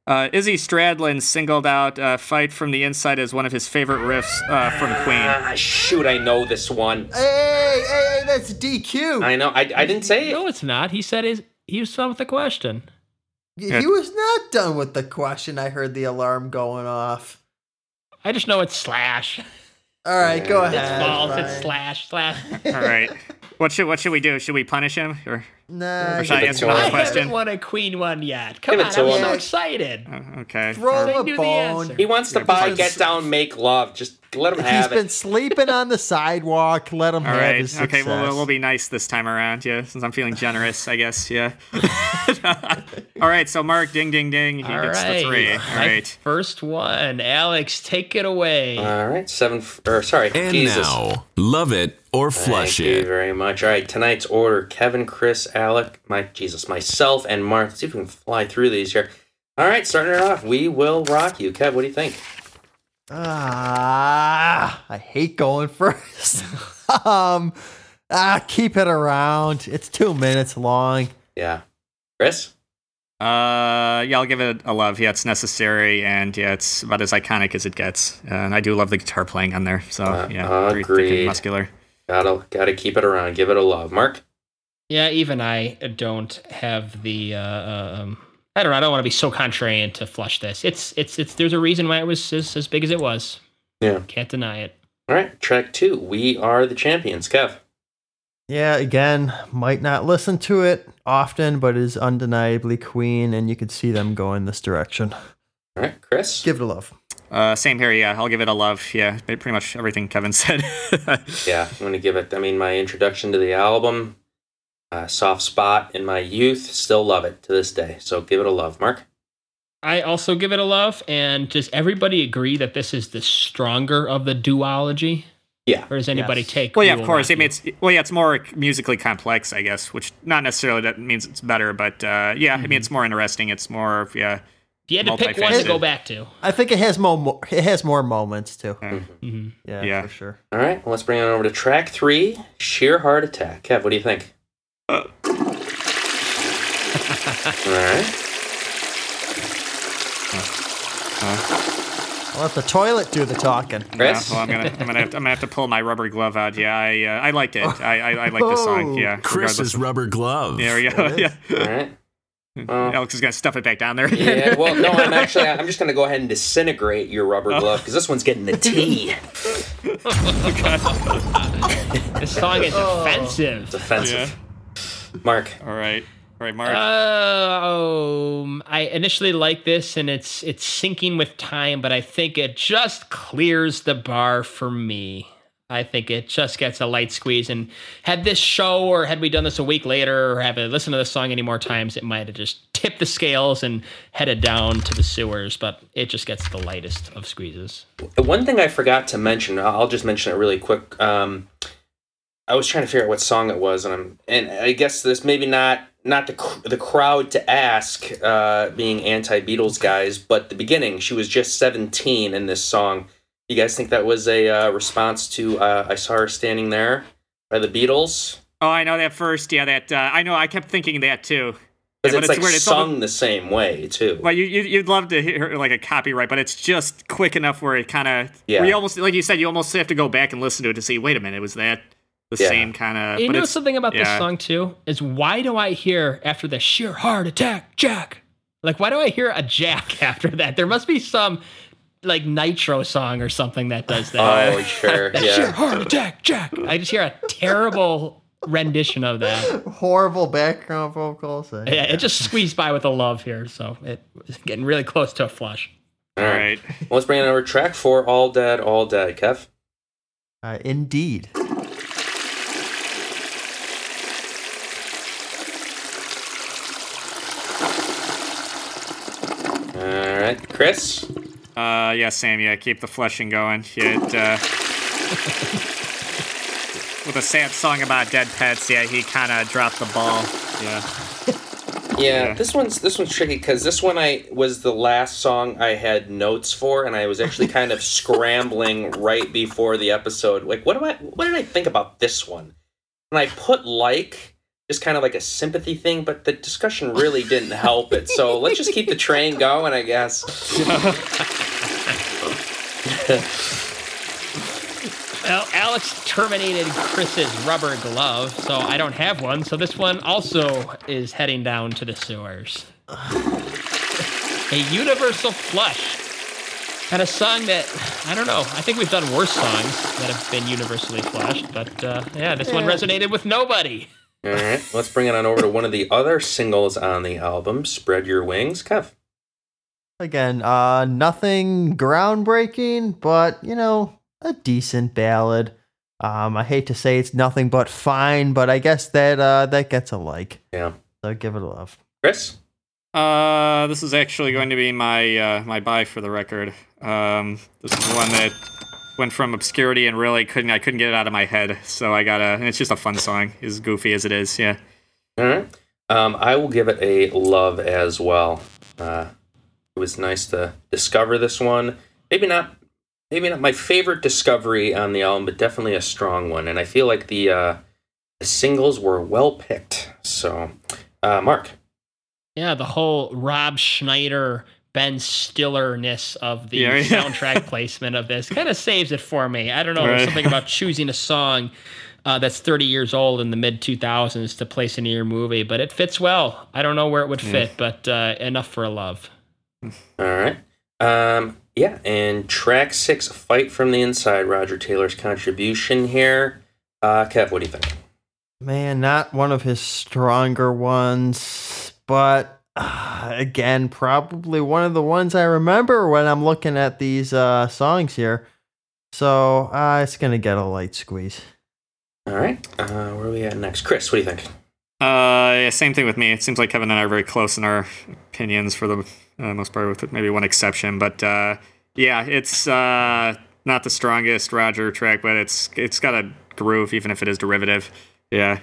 uh, Izzy Stradlin singled out uh, "Fight from the Inside" as one of his favorite riffs uh, from Queen. Ah, shoot, I know this one. Hey, hey, hey, that's DQ. I know. I, I didn't say it. No, it's not. He said his, he was done with the question. he was not done with the question. I heard the alarm going off. I just know it's slash. All right, go ahead. It's ahead. false. It's slash slash. All right. (laughs) What should what should we do? Should we punish him or? Nah, Or should I Give it answer to another him. I question? haven't won a queen one yet. Come Give on, I'm him. so excited. Uh, okay. throw him a bone. He wants to Yeah, buy, get been- down, make love. Just let him have He's have been sleeping on the sidewalk. Let him All have right. his success. Okay. Well, we'll, we'll be nice this time around. Yeah, since I'm feeling generous, I guess. Yeah. (laughs) All right. So Mark, ding, ding, ding. He All gets right. the three. All My right. First one. Alex, take it away. All right, seven. f- Or sorry, And Jesus. now, love it or flush Thank you very much. All right, tonight's order: Kevin, Chris, Alec, my Jesus, myself, and Mark. Let's see if we can fly through these here. All right, starting it off, we will rock you, Kev. What do you think? Ah, I hate going (laughs) first. um, ah, keep it around. It's two minutes long. Yeah, Chris. Uh, yeah, I'll give it a love. Yeah, it's necessary, and yeah, it's about as iconic as it gets. Uh, and I do love the guitar playing on there. So Uh, yeah, very thick agreed. and muscular. Gotta gotta keep it around. Give it a love, Mark. Yeah, even I don't have the. Uh, uh, um, I don't know. I don't want to be so contrarian to flush this. It's it's it's. There's a reason why it was as, as big as it was. Yeah. Can't deny it. All right, track two. We are the champions, Kev. Yeah, again, might not listen to it often, but is undeniably Queen, and you could see them going this direction. All right, Chris. Give it a love. Uh, same here. Yeah, I'll give it a love. Yeah, pretty much everything Kevin (laughs) said. Yeah, I'm gonna give it. I mean, my introduction to the album, uh, soft spot in my youth. Still love it to this day. So give it a love, Mark. I also give it a love. And does everybody agree that this is the stronger of the duology? Yeah. Or does anybody Yes. take? Well, yeah, of course. I Rock mean, it's well, yeah, it's more musically complex, I guess. Which not necessarily that means it's better, but uh, yeah, I mean, it's more interesting. It's more, yeah, If you had to pick one to go back to. I think it has more. It has more moments too. uh, Mhm. Yeah, Yeah. for sure. All right, well, let's bring it over to track three, Sheer Heart Attack. Kev, what do you think? All right. I'll let the toilet do the talking. yeah. Well, I'm gonna, I'm gonna, have to, I'm gonna have to pull my rubber glove out. Yeah, I, uh, I liked it. I, I, I like this song. Oh. Yeah, Chris's regardless. rubber glove. There we go. (laughs) Yeah, All right. Well, (laughs) Alex is gonna stuff it back down there. yeah, (laughs) well, no, I'm actually, I'm just going to go ahead and disintegrate your rubber glove because this one's getting the (laughs) T. This song is offensive. It's offensive. Mark. All right, all right, Mark. Um, I initially like this, and it's it's sinking with time, but I think it just clears the bar for me. I think it just gets a light squeeze. And had this show, or had we done this a week later, or have I listened to this song any more times, it might have just tipped the scales and headed down to the sewers. But it just gets the lightest of squeezes. One thing I forgot to mention, I'll just mention it really quick. Um, I was trying to figure out what song it was, and I'm, and I guess this maybe not not the the crowd to ask, uh, being anti Beatles guys, but the beginning. She was just 17 in this song. You guys think that was a uh, response to uh, "I Saw Her Standing There" by the Beatles? Oh, I know that first. Yeah, that uh, I know. I kept thinking that too. Because Yeah, it's but like weird. It's sung almost- the same way too. Well, you, you you'd love to hear like a copyright, but it's just quick enough where it kind of Yeah. We almost like you said, you almost have to go back and listen to it to see. Wait a minute, was that the Yeah. same kind of? You but know it's- something about this song too is why do I hear after the sheer heart attack, Jack? Like why do I hear a Jack (laughs) after that? There must be some like nitro song or something that does that. Oh, sure, (laughs) That sheer yeah. heart attack, Jack. I just hear a terrible rendition of that. Horrible background vocals. Uh, Yeah, it just squeezed by with a love here, so it was getting really close to a flush. All All right. right. Well, let's bring in our track for "All Dead, All Dead." Kev. Uh, indeed. All right, Chris. Uh, yeah, Sam. Yeah, keep the flushing going. Yeah, it, uh, with a sad song about dead pets. Yeah, he kind of dropped the ball. Yeah. (laughs) Yeah, Yeah. this one's this one's tricky because this one I was the last song I had notes for, and I was actually kind of (laughs) scrambling right before the episode. Like, what do I? What did I think about this one? And I put like just kind of like a sympathy thing, but the discussion really didn't help it. So let's just keep the train going, I guess. (laughs) Well, Alex terminated Chris's rubber glove, so I don't have one. So this one also is heading down to the sewers. A universal flush. And a song that, I don't know, I think we've done worse songs that have been universally flushed, but uh, yeah, this one resonated with nobody. All right, let's bring it on over to one of the other singles on the album, "Spread Your Wings." Kev. Again, uh, nothing groundbreaking, but you know, a decent ballad. Um, I hate to say it's nothing but fine, but I guess that uh, that gets a like. Yeah, So give it a love. Chris. Uh, this is actually going to be my uh, my buy for the record. Um, this is one that went from obscurity and really couldn't I couldn't get it out of my head. So I got a And it's just a fun song, as goofy as it is. Yeah. All right. Um, I will give it a love as well. Uh, it was nice to discover this one. Maybe not, maybe not my favorite discovery on the album, but definitely a strong one. And I feel like the uh, the singles were well picked. So, uh, Mark. Yeah, the whole Rob Schneider, Ben Stiller-ness of the Yeah, yeah. soundtrack (laughs) placement of this kind of saves it for me. I don't know, Right. something about (laughs) choosing a song uh, that's 30 years old in the mid 2000s to place into your movie, but it fits well. I don't know where it would fit, but uh, enough for a love. (laughs) All right. Um, yeah, and track six, "Fight from the Inside." Roger Taylor's contribution here. Uh, Kev, what do you think? Man, not one of his stronger ones, but uh, (sighs) again, probably one of the ones I remember when I'm looking at these uh, songs here. So uh, it's gonna get a light squeeze. All right. Uh, where are we at next? Chris, what do you think? Uh, yeah, same thing with me. It seems like Kevin and I are very close in our opinions for the uh, most part, with maybe one exception. But uh, yeah, it's uh, not the strongest Roger track, but it's it's got a groove, even if it is derivative. Yeah,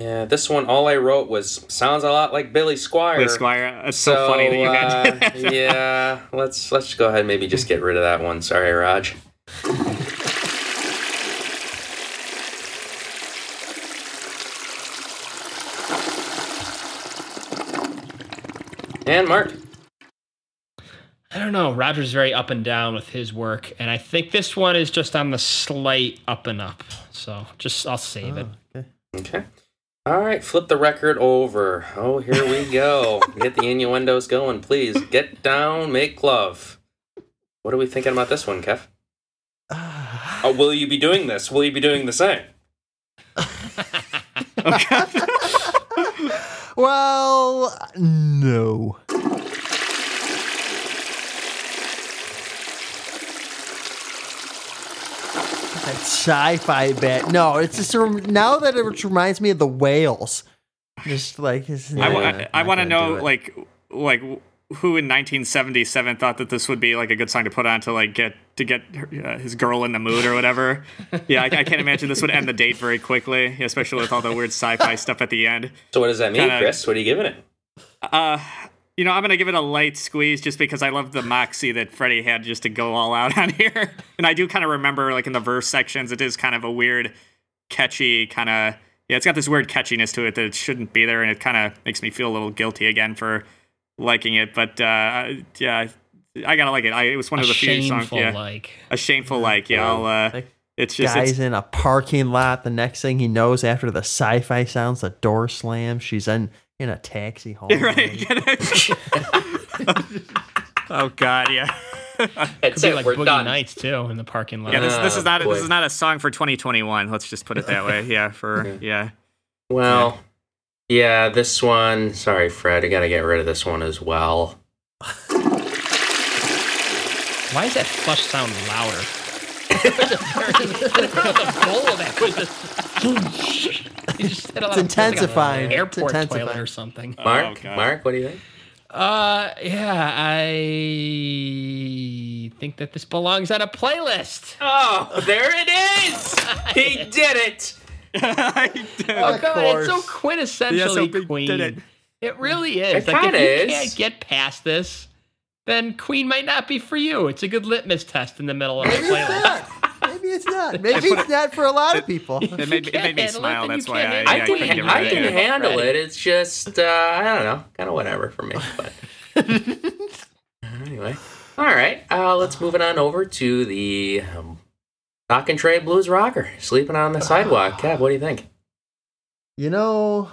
Yeah, this one, all I wrote was sounds a lot like Billy Squier. Lee Squier. It's so, funny that you uh, got. yeah, let's let's go ahead. and Maybe just get rid of that one. Sorry, Raj. And Mark. I don't know. Roger's very up and down with his work, and I think this one is just on the slight up and up. So just I'll save it. okay. Okay. All right, flip the record over. Oh, here we go. (laughs) Get the innuendos going, please. Get down, make love. What are we thinking about this one, Kev? (sighs) Oh, will you be doing this? Will you be doing the same? (laughs) (laughs) Well, no. That sci-fi bit. No, it's just a, now that it reminds me of the whales. Just like it's, I, wa- yeah, I, not want to know, like, like who in 1977 thought that this would be like a good song to put on to like get to get her, uh, his girl in the mood or whatever. (laughs) yeah, I, I can't imagine this would end the date very quickly, especially with all the weird sci-fi stuff at the end. So what does that mean, Kinda- Chris? What are you giving it? Uh, You know, I'm gonna give it a light squeeze just because I love the moxie that Freddie had just to go all out on (laughs) here, and I do kind of remember like in the verse sections, it is kind of a weird, catchy kind of yeah, it's got this weird catchiness to it that it shouldn't be there, and it kind of makes me feel a little guilty again for liking it. But uh, yeah, I gotta like it. I, it was one A of the few songs. shameful Yeah, like. a shameful like. Yeah, I'll, uh, it's just Guy's it's, in a parking lot. The next thing he knows, after the sci-fi sounds, the door slams. She's in in a taxi (laughs) home. right. (laughs) oh God, yeah. (laughs) That's Could be it. like We're Boogie done. Nights too in the parking lot. Yeah, this, this Oh, is not boy. this is not a song for 2021. Let's just put it that way. Yeah, for yeah. Well, yeah, this one. Sorry, Fred. I got to get rid of this one as well. Why is that flush sound louder? the bowl of it was (laughs) just, you just hit a lot It's of- it's like a intensifying. It's airport toilet or something. Mark, God. Mark, what do you think? Uh, yeah, I think that this belongs on a playlist. Oh, there it is. (laughs) he did it. (laughs) I Oh Of god, it's so course. quintessentially Yeah, so Queen. did it. It really is. It like if kinda you is. can't get past this, then Queen might not be for you. It's a good litmus test in the middle of a playlist. Not. Maybe it's not. (laughs) Maybe it's not for a lot of people. It (laughs) made, it made me can't it, smile. That's why can't I, handle yeah, I I can, couldn't I can it. handle it. It's just, uh, I don't know, kind of whatever for me. But (laughs) anyway, all right. Uh, let's move it on over to the um, Doc and Trey Blues Rocker, sleeping on the sidewalk. Kev, what do you think? You know,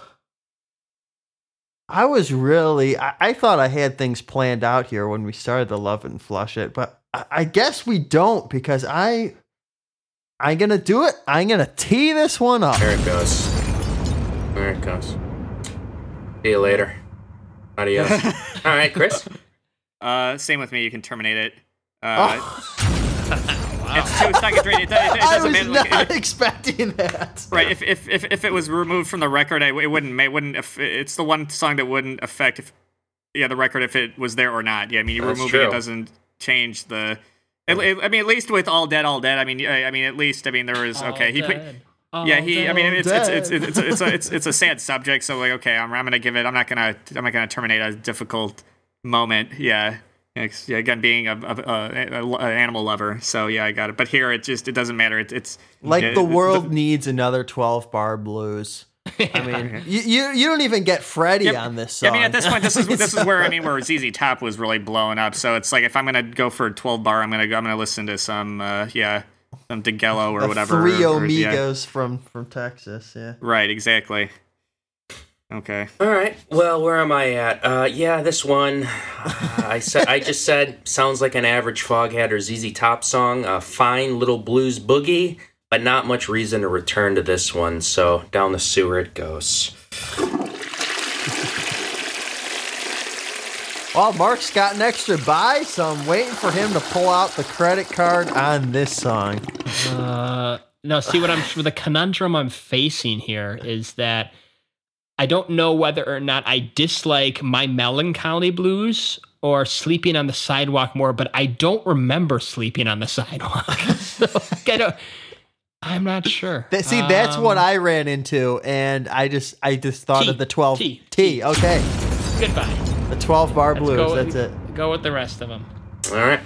I was really, I, I thought I had things planned out here when we started the Love and Flush It, but I, I guess we don't because I, I'm going to do it. I'm going to tee this one up. There it goes. There it goes. See you later. Adios. (laughs) all right, Chris. Uh, same with me. You can terminate it. Uh, Oh, (laughs) It's two seconds. Right? It, it, it I doesn't was like, not it- (laughs) expecting that. right. If, if if if it was removed from the record, I, it wouldn't. It wouldn't. If, it's the one song that wouldn't affect. If, yeah, the record if it was there or not. Yeah, I mean, you That's removing true. it doesn't change the. It, it- I mean, at least with all dead, all dead. I mean, I, I mean, at least I mean there was okay. He put. Yeah, he. I mean, it's it's it's it's it's, it's, a, it's it's a (laughs) sad subject. So like, okay, I'm I'm gonna give it. I'm not gonna I'm not gonna terminate a difficult moment. Yeah. Yeah, again, being a, a, a, a, a animal lover, so yeah, I got it. But here, it just it doesn't matter. It, it's Like yeah, the it- world needs another 12 bar blues. (laughs) I mean, you, you you don't even get Freddie Yeah, on this Yeah, song. I mean, at this point, this is this is where (laughs) I mean, where ZZ Top was really blowing up. So it's like if I'm gonna go for a 12 bar, I'm gonna go, I'm gonna listen to some uh, yeah, some Degüello or The whatever. Three or- or- yeah. From from Texas. Yeah. Right, exactly. Okay. All right. Well, where am I at? Uh, yeah, this one. Uh, I said. I just said sounds like an average Foghat or ZZ Top song. A fine little blues boogie, but not much reason to return to this one. So down the sewer it goes. Well, Mark's got an extra buy, so I'm waiting for him to pull out the credit card on this song. Uh, no, see what I'm the conundrum I'm facing here is that I don't know whether or not I dislike my melancholy blues or sleeping on the sidewalk more, but I don't remember sleeping on the (laughs) sidewalk. (laughs) so I don't, I'm not sure. Th- See, that's Um, what I ran into, and I just I just thought T. of the 12 T. T. Okay, Goodbye. the 12 bar Let's blues. go That's with, it. Go with the rest of them. All right.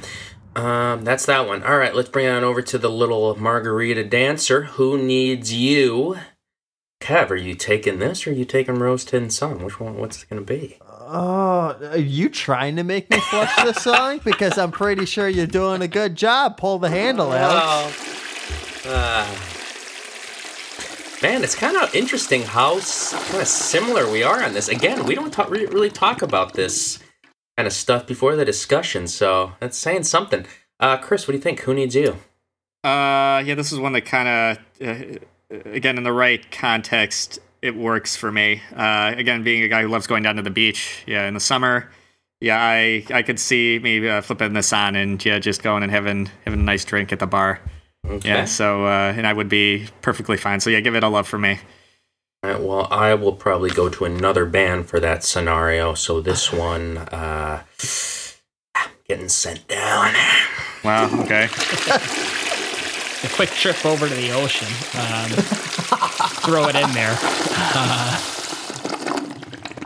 Um, that's that one. All right. Let's bring it on over to the little margarita dancer. Who needs you? Kev, are you taking this or are you taking Rose Tin Sun? Which one? What's it gonna be? Oh, are you trying to make me flush this song? Because I'm pretty sure you're doing a good job. Pull the handle, Alex. Oh. Uh, man, it's kind of interesting how kind of similar we are on this. Again, we don't talk, re- really talk about this kind of stuff before the discussion, so that's saying something. Uh, Chris, what do you think? Who needs you? Uh, yeah, this is one that kind of, uh, again, in the right context, it works for me. Uh, again, being a guy who loves going down to the beach, yeah, in the summer, yeah, I I could see me uh, flipping this on and yeah, just going and having having a nice drink at the bar. Okay. Yeah, so uh, and I would be perfectly fine. So yeah, give it a love for me. All right, well, I will probably go to another band for that scenario. So this one, uh, getting sent down. Wow. Okay. (laughs) A quick trip over to the ocean. Um, throw it in there. Uh,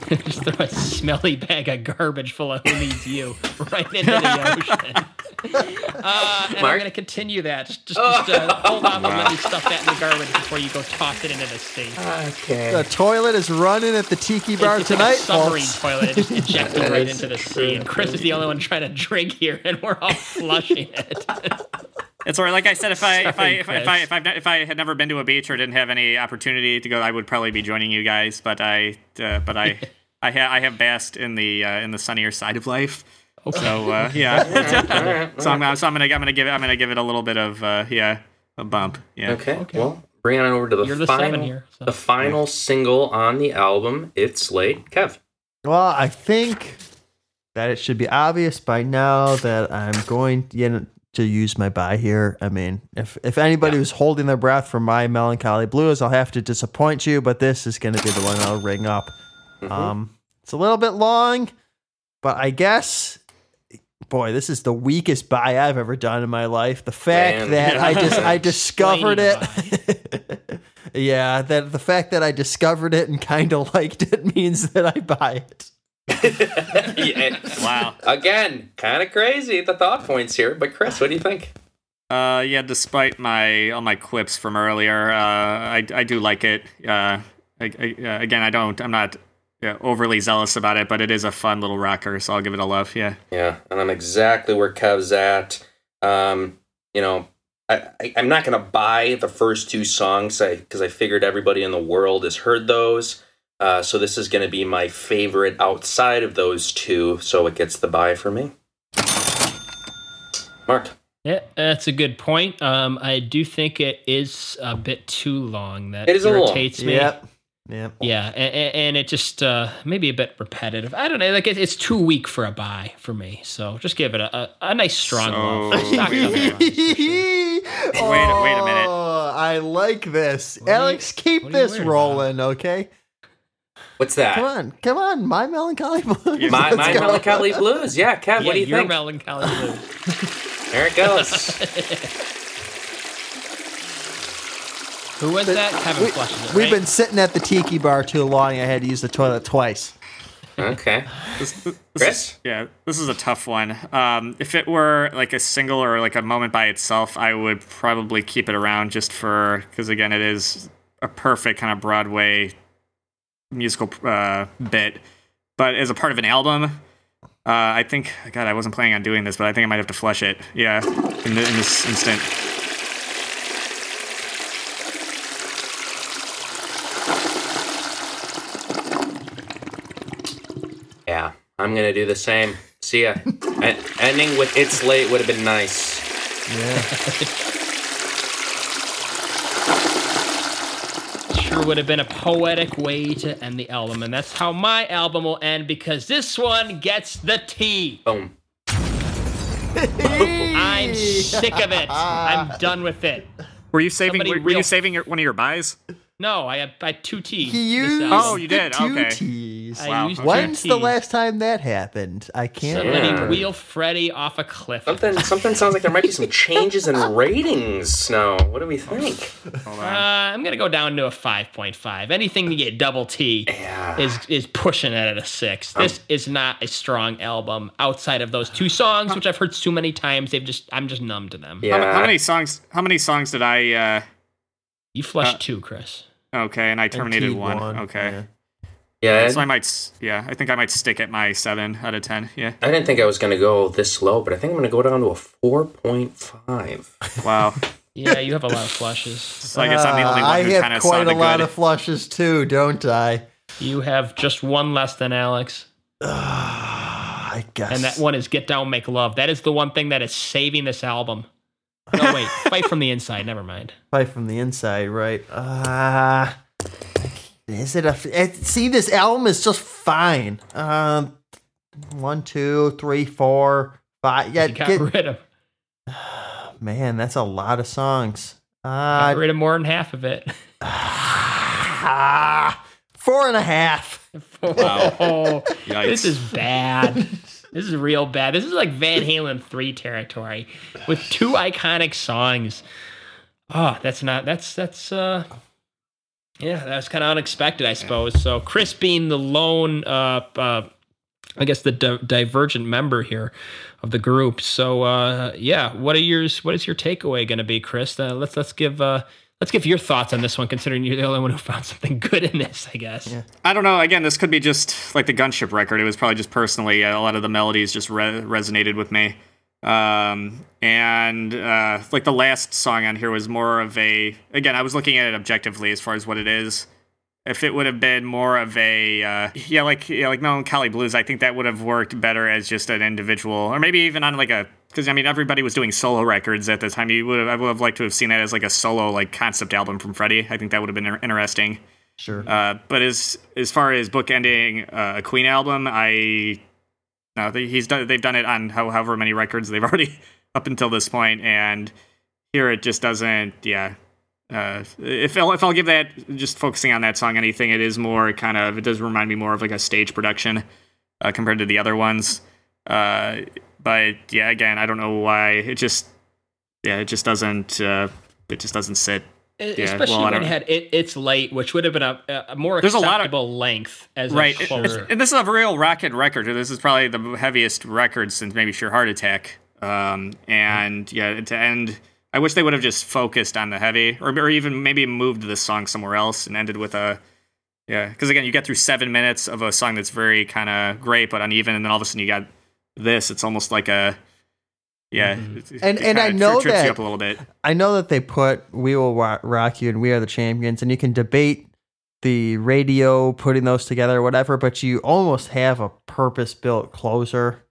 Just throw a smelly bag of garbage full of who needs you right into the ocean. (laughs) Uh, and I'm going to continue that. Just, just, just uh, hold on and let me (laughs) stuff that in the garbage before you go toss it into the sea. Okay. The toilet is running at the tiki bar it's tonight, like a submarine folks. toilet. It just (laughs) ejects it right into the sea. And Chris is the only one trying to drink here, and we're all flushing it. It's all right. Like I said, if I if I if, I- if I if I if I had never been to a beach or didn't have any opportunity to go, I would probably be joining you guys. But I uh, but I (laughs) I ha- I have basked in the uh, in the sunnier side of life. So uh, (laughs) yeah. so I'm so I'm gonna I'm gonna give it I'm gonna give it a little bit of uh, yeah a bump. Yeah. Okay. Well, bring it on over to the You're the final, here, so- the final single on the album. It's late. Kev. Well, I think that it should be obvious by now that I'm going you know, to use my buy here. I mean, if if anybody was holding their breath for my melancholy blues, I'll have to disappoint you. But this is going to be the one I'll ring up. Um, it's a little bit long, but I guess. Boy, this is the weakest buy I've ever done in my life. The fact Man. that I just I (laughs) discovered it. (laughs) yeah, that the fact that I discovered it and kind of liked it (laughs) means that I buy it. (laughs) Yeah. Wow. Again, kind of crazy the thought points here, but Chris, what do you think? Uh, yeah. Despite my all my quips from earlier, uh, I I do like it. Uh, I, I, uh, again, I don't. I'm not yeah, overly zealous about it, but it is a fun little rocker, so I'll give it a love. Yeah. Yeah, and I'm exactly where Kev's at. Um, you know, I, I, I'm not gonna buy the first two songs I because I, figured everybody in the world has heard those. Uh, so this is gonna be my favorite outside of those two. So it gets the buy for me. Mark. Yeah, that's a good point. Um, I do think it is a bit too long. That It is a little- irritates me. Yep. Yep. Yeah, and, and it just uh, maybe a bit repetitive. I don't know. Like it, it's too weak for a buy for me. So just give it a, a, a nice strong So- love. Stock up. Wait a- wait a minute. Oh, I like this. What are you- Alex, keep what are you this worried about? rolling, okay? What's that? Come on, come on, my melancholy blues. My, my go. melancholy blues. Yeah, Kev. Yeah, what do you think? your think? melancholy blues. (laughs) there it goes. (laughs) Who was that? Kevin We, flushes it. we've right? been sitting at the tiki bar too long. I had to use the toilet twice. okay. This, this Chris? Is, yeah, this is a tough one. Um, if it were like a single or like a moment by itself, I would probably keep it around just for because again, it is a perfect kind of Broadway musical uh, bit. But as a part of an album, uh, I think God, I wasn't planning on doing this, but I think I might have to flush it. Yeah, in, th- in this instant. Yeah, I'm gonna do the same. See ya. (laughs) E- ending with "It's late" would have been nice. Yeah. (laughs) Sure would have been a poetic way to end the album, and that's how my album will end because this one gets the T. Boom. (laughs) I'm sick of it. I'm done with it. Were you saving? Somebody Were, were you saving your, one of your buys? No, I have I had two T. He used. Oh, you the did? two Okay. T's. I Wow. used When's the last time that happened? I can't. Somebody Yeah. wheel Freddie off a cliff. Something something sounds like there might be some changes in ratings now. What do we think? Hold Uh. I'm gonna go down to a 5.5. Anything to get double T Yeah. is is pushing it at a six. This is not a strong album outside of those two songs, which I've heard so many times. They've just I'm just numb to them. Yeah. How, how many songs? How many songs did I? Uh, You flushed Uh, two, Chris. okay, and I terminated keyed one. one, Okay. Yeah. So I might, yeah, I think I might stick at my seven out of ten. Yeah. I didn't think I was gonna go this low, but I think I'm gonna go down to a four point five. Wow. (laughs) Yeah, you have a lot of flushes. So I guess I'm the only Uh, one I who have kind of saw quite a lot good. of flushes too, don't I? You have just one less than Alex. Ah, I guess. And that one is Get Down, Make Love. That is the one thing that is saving this album. No, wait. (laughs) Fight from the inside. Never mind. Fight from the inside, right? Ah, is it a? It, see, this album is just fine. Um, one, two, three, four, five. Yeah, You got get, rid of (sighs) man, that's a lot of songs. got Uh, rid of more than half of it. ah, (sighs) four and a half. Oh, (laughs) Yikes. this is bad. This is real bad. This is like Van Halen 3 territory with two iconic songs. Oh, that's not that's that's uh Yeah, that was kind of unexpected, I suppose. So Chris being the lone, uh, uh, I guess the di- divergent member here of the group. So uh, yeah, what are yours? What is your takeaway going to be, Chris? Uh, let's let's give uh, let's give your thoughts on this one, considering you're the only one who found (laughs) something good in this. I guess. Yeah. I don't know. Again, this could be just like the Gunship record. It was probably just personally a lot of the melodies just re- resonated with me. Um, and uh, like the last song on here was more of a. Again, I was looking at it objectively as far as what it is. If it would have been more of a uh, yeah, like yeah, like Melancholy Blues, I think that would have worked better as just an individual, or maybe even on like a because I mean everybody was doing solo records at the time. You would have, I would have liked to have seen that as like a solo like concept album from Freddie. I think that would have been interesting. Sure. Uh, but as as far as bookending uh, a Queen album, I no, they, he's done. They've done it on how, however many records they've (laughs) already up until this point, and here it just doesn't. Yeah, uh, if I'll, if I'll give that just focusing on that song anything, it is more kind of it does remind me more of like a stage production uh, compared to the other ones. Uh, but yeah, again, I don't know why it just yeah it just doesn't uh, it just doesn't sit Yeah, Especially well, when it had it, it's late, which would have been a, a more There's a lot of- acceptable length as right. a closer. and this is a real rocket record. This is probably the heaviest record since maybe Sheer Heart Attack. Um, and yeah, to end, I wish they would have just focused on the heavy, or, or even maybe moved this song somewhere else and ended with a yeah. Because again, you get through seven minutes of a song that's very kind of great but uneven, and then all of a sudden you got this. It's almost like a yeah. it- it And- and I know trips that- you up a little bit. I know that they put "We Will Rock You" and "We Are the Champions," and you can debate the radio putting those together or whatever, but you almost have a purpose-built closer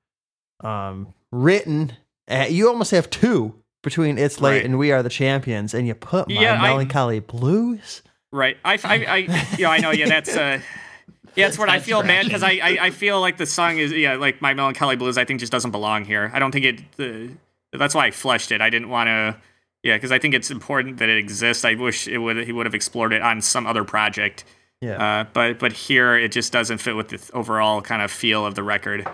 um, written. At, you almost have two between "It's Late" Right. and "We Are the Champions," and you put "My Yeah, I- Melancholy Blues." Right. I, I, I yeah, I know. Yeah, that's uh, (laughs) yeah, it's what I feel bad because I, I, I feel like the song is yeah, like my melancholy blues. I think just doesn't belong here. I don't think it. Uh, that's why I flushed it. I didn't want to. Yeah, because I think it's important that it exists. I wish it would he would have explored it on some other project. Yeah. Uh, but but here it just doesn't fit with the overall kind of feel of the record.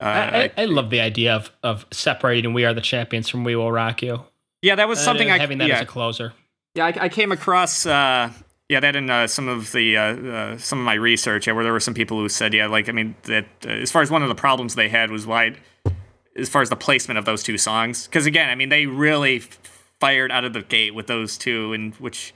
Uh, I, I, I love the idea of of separating "We Are the Champions" from "We Will Rock You." yeah, that was something Uh, I having that yeah. as a closer. Yeah, I, I came across uh, yeah that in uh, some of the uh, uh, some of my research, yeah, where there were some people who said, yeah, like I mean that uh, as far as one of the problems they had was why, as far as the placement of those two songs, because again, I mean they really fired out of the gate with those two, and which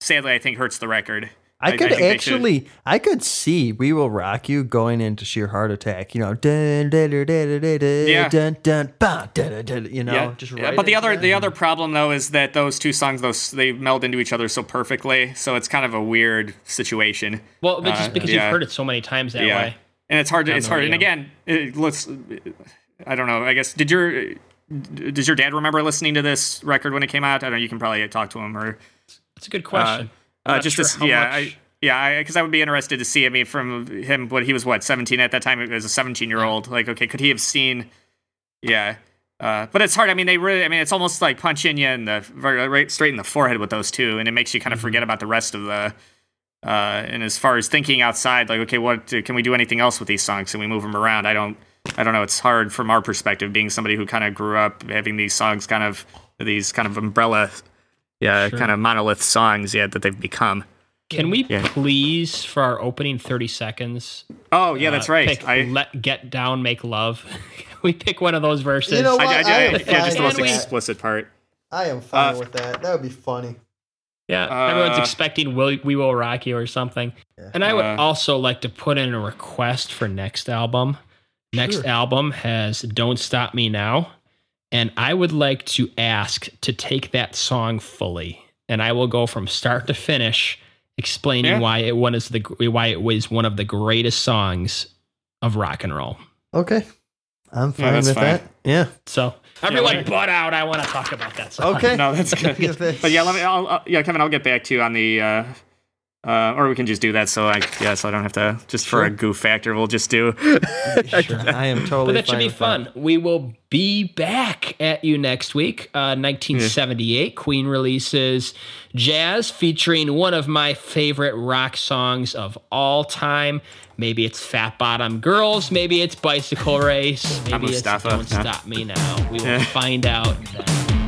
sadly I think hurts the record. I could think they should- actually, I could see "We Will Rock You" going into sheer heart attack. You know, dun dun dun dun dun dun Yeah. dun dun ba, dun dun dun. You know, yeah, just yeah, but the other that. the other problem though is that those two songs those they meld into each other so perfectly, so it's kind of a weird situation. Well, but just Uh, because yeah. you've heard it so many times that yeah. way. and it's hard. To, it's the hard. And again, it, let's. I don't know. I guess did your does your dad remember listening to this record when it came out? I don't. know. You can probably talk to him or It's a good question. I'm uh, just sure to, yeah. I, yeah, because I, would be interested to see. I mean, from him, what he was, what seventeen at that time, as a seventeen-year-old. Like, okay, could he have seen? Yeah, uh, but it's hard. I mean, they really. I mean, it's almost like punching you in the right, right straight in the forehead with those two, and it makes you kind of Mm-hmm. forget about the rest of the. Uh, and as far as thinking outside, like, okay, what can we do anything else with these songs? Can we move them around? I don't. I don't know. It's hard from our perspective, being somebody who kind of grew up having these songs, kind of these kind of umbrella, yeah, Sure. kind of monolith songs, yeah, that they've become. Can we Yeah. please, for our opening 30 seconds, Oh yeah, that's uh, right. pick I, let get down, make love. (laughs) we pick one of those verses. You know what? I, I I, am yeah, just the fine most with that. explicit part. I am fine Uh, with that. That would be funny. Yeah, Uh, everyone's expecting "Will We Will Rock You" or something. And I would Uh, also like to put in a request for next album. Next Sure. album has "Don't Stop Me Now," and I would like to ask to take that song fully, and I will go from start to finish, explaining Yeah. why it one is the why it was one of the greatest songs of rock and roll. Okay, I'm fine that's with fine. that. Yeah. So everyone, right. butt out! I want to talk about that song. Okay. No, that's (laughs) good. But yeah, let me. I'll, uh, yeah, Kevin, I'll get back to you on the. Uh, uh, or we can just do that. So I yeah, so I don't have to just for a goof factor. We'll just do. (laughs) Sure. I am (laughs) totally. But that should be with fun. We will be back at you next week. Uh, 1978, Queen releases Jazz featuring one of my favorite rock songs of all time. Maybe it's Fat Bottom Girls. Maybe it's Bicycle Race. Maybe it's Don't. Stop Me Now. We will find out then.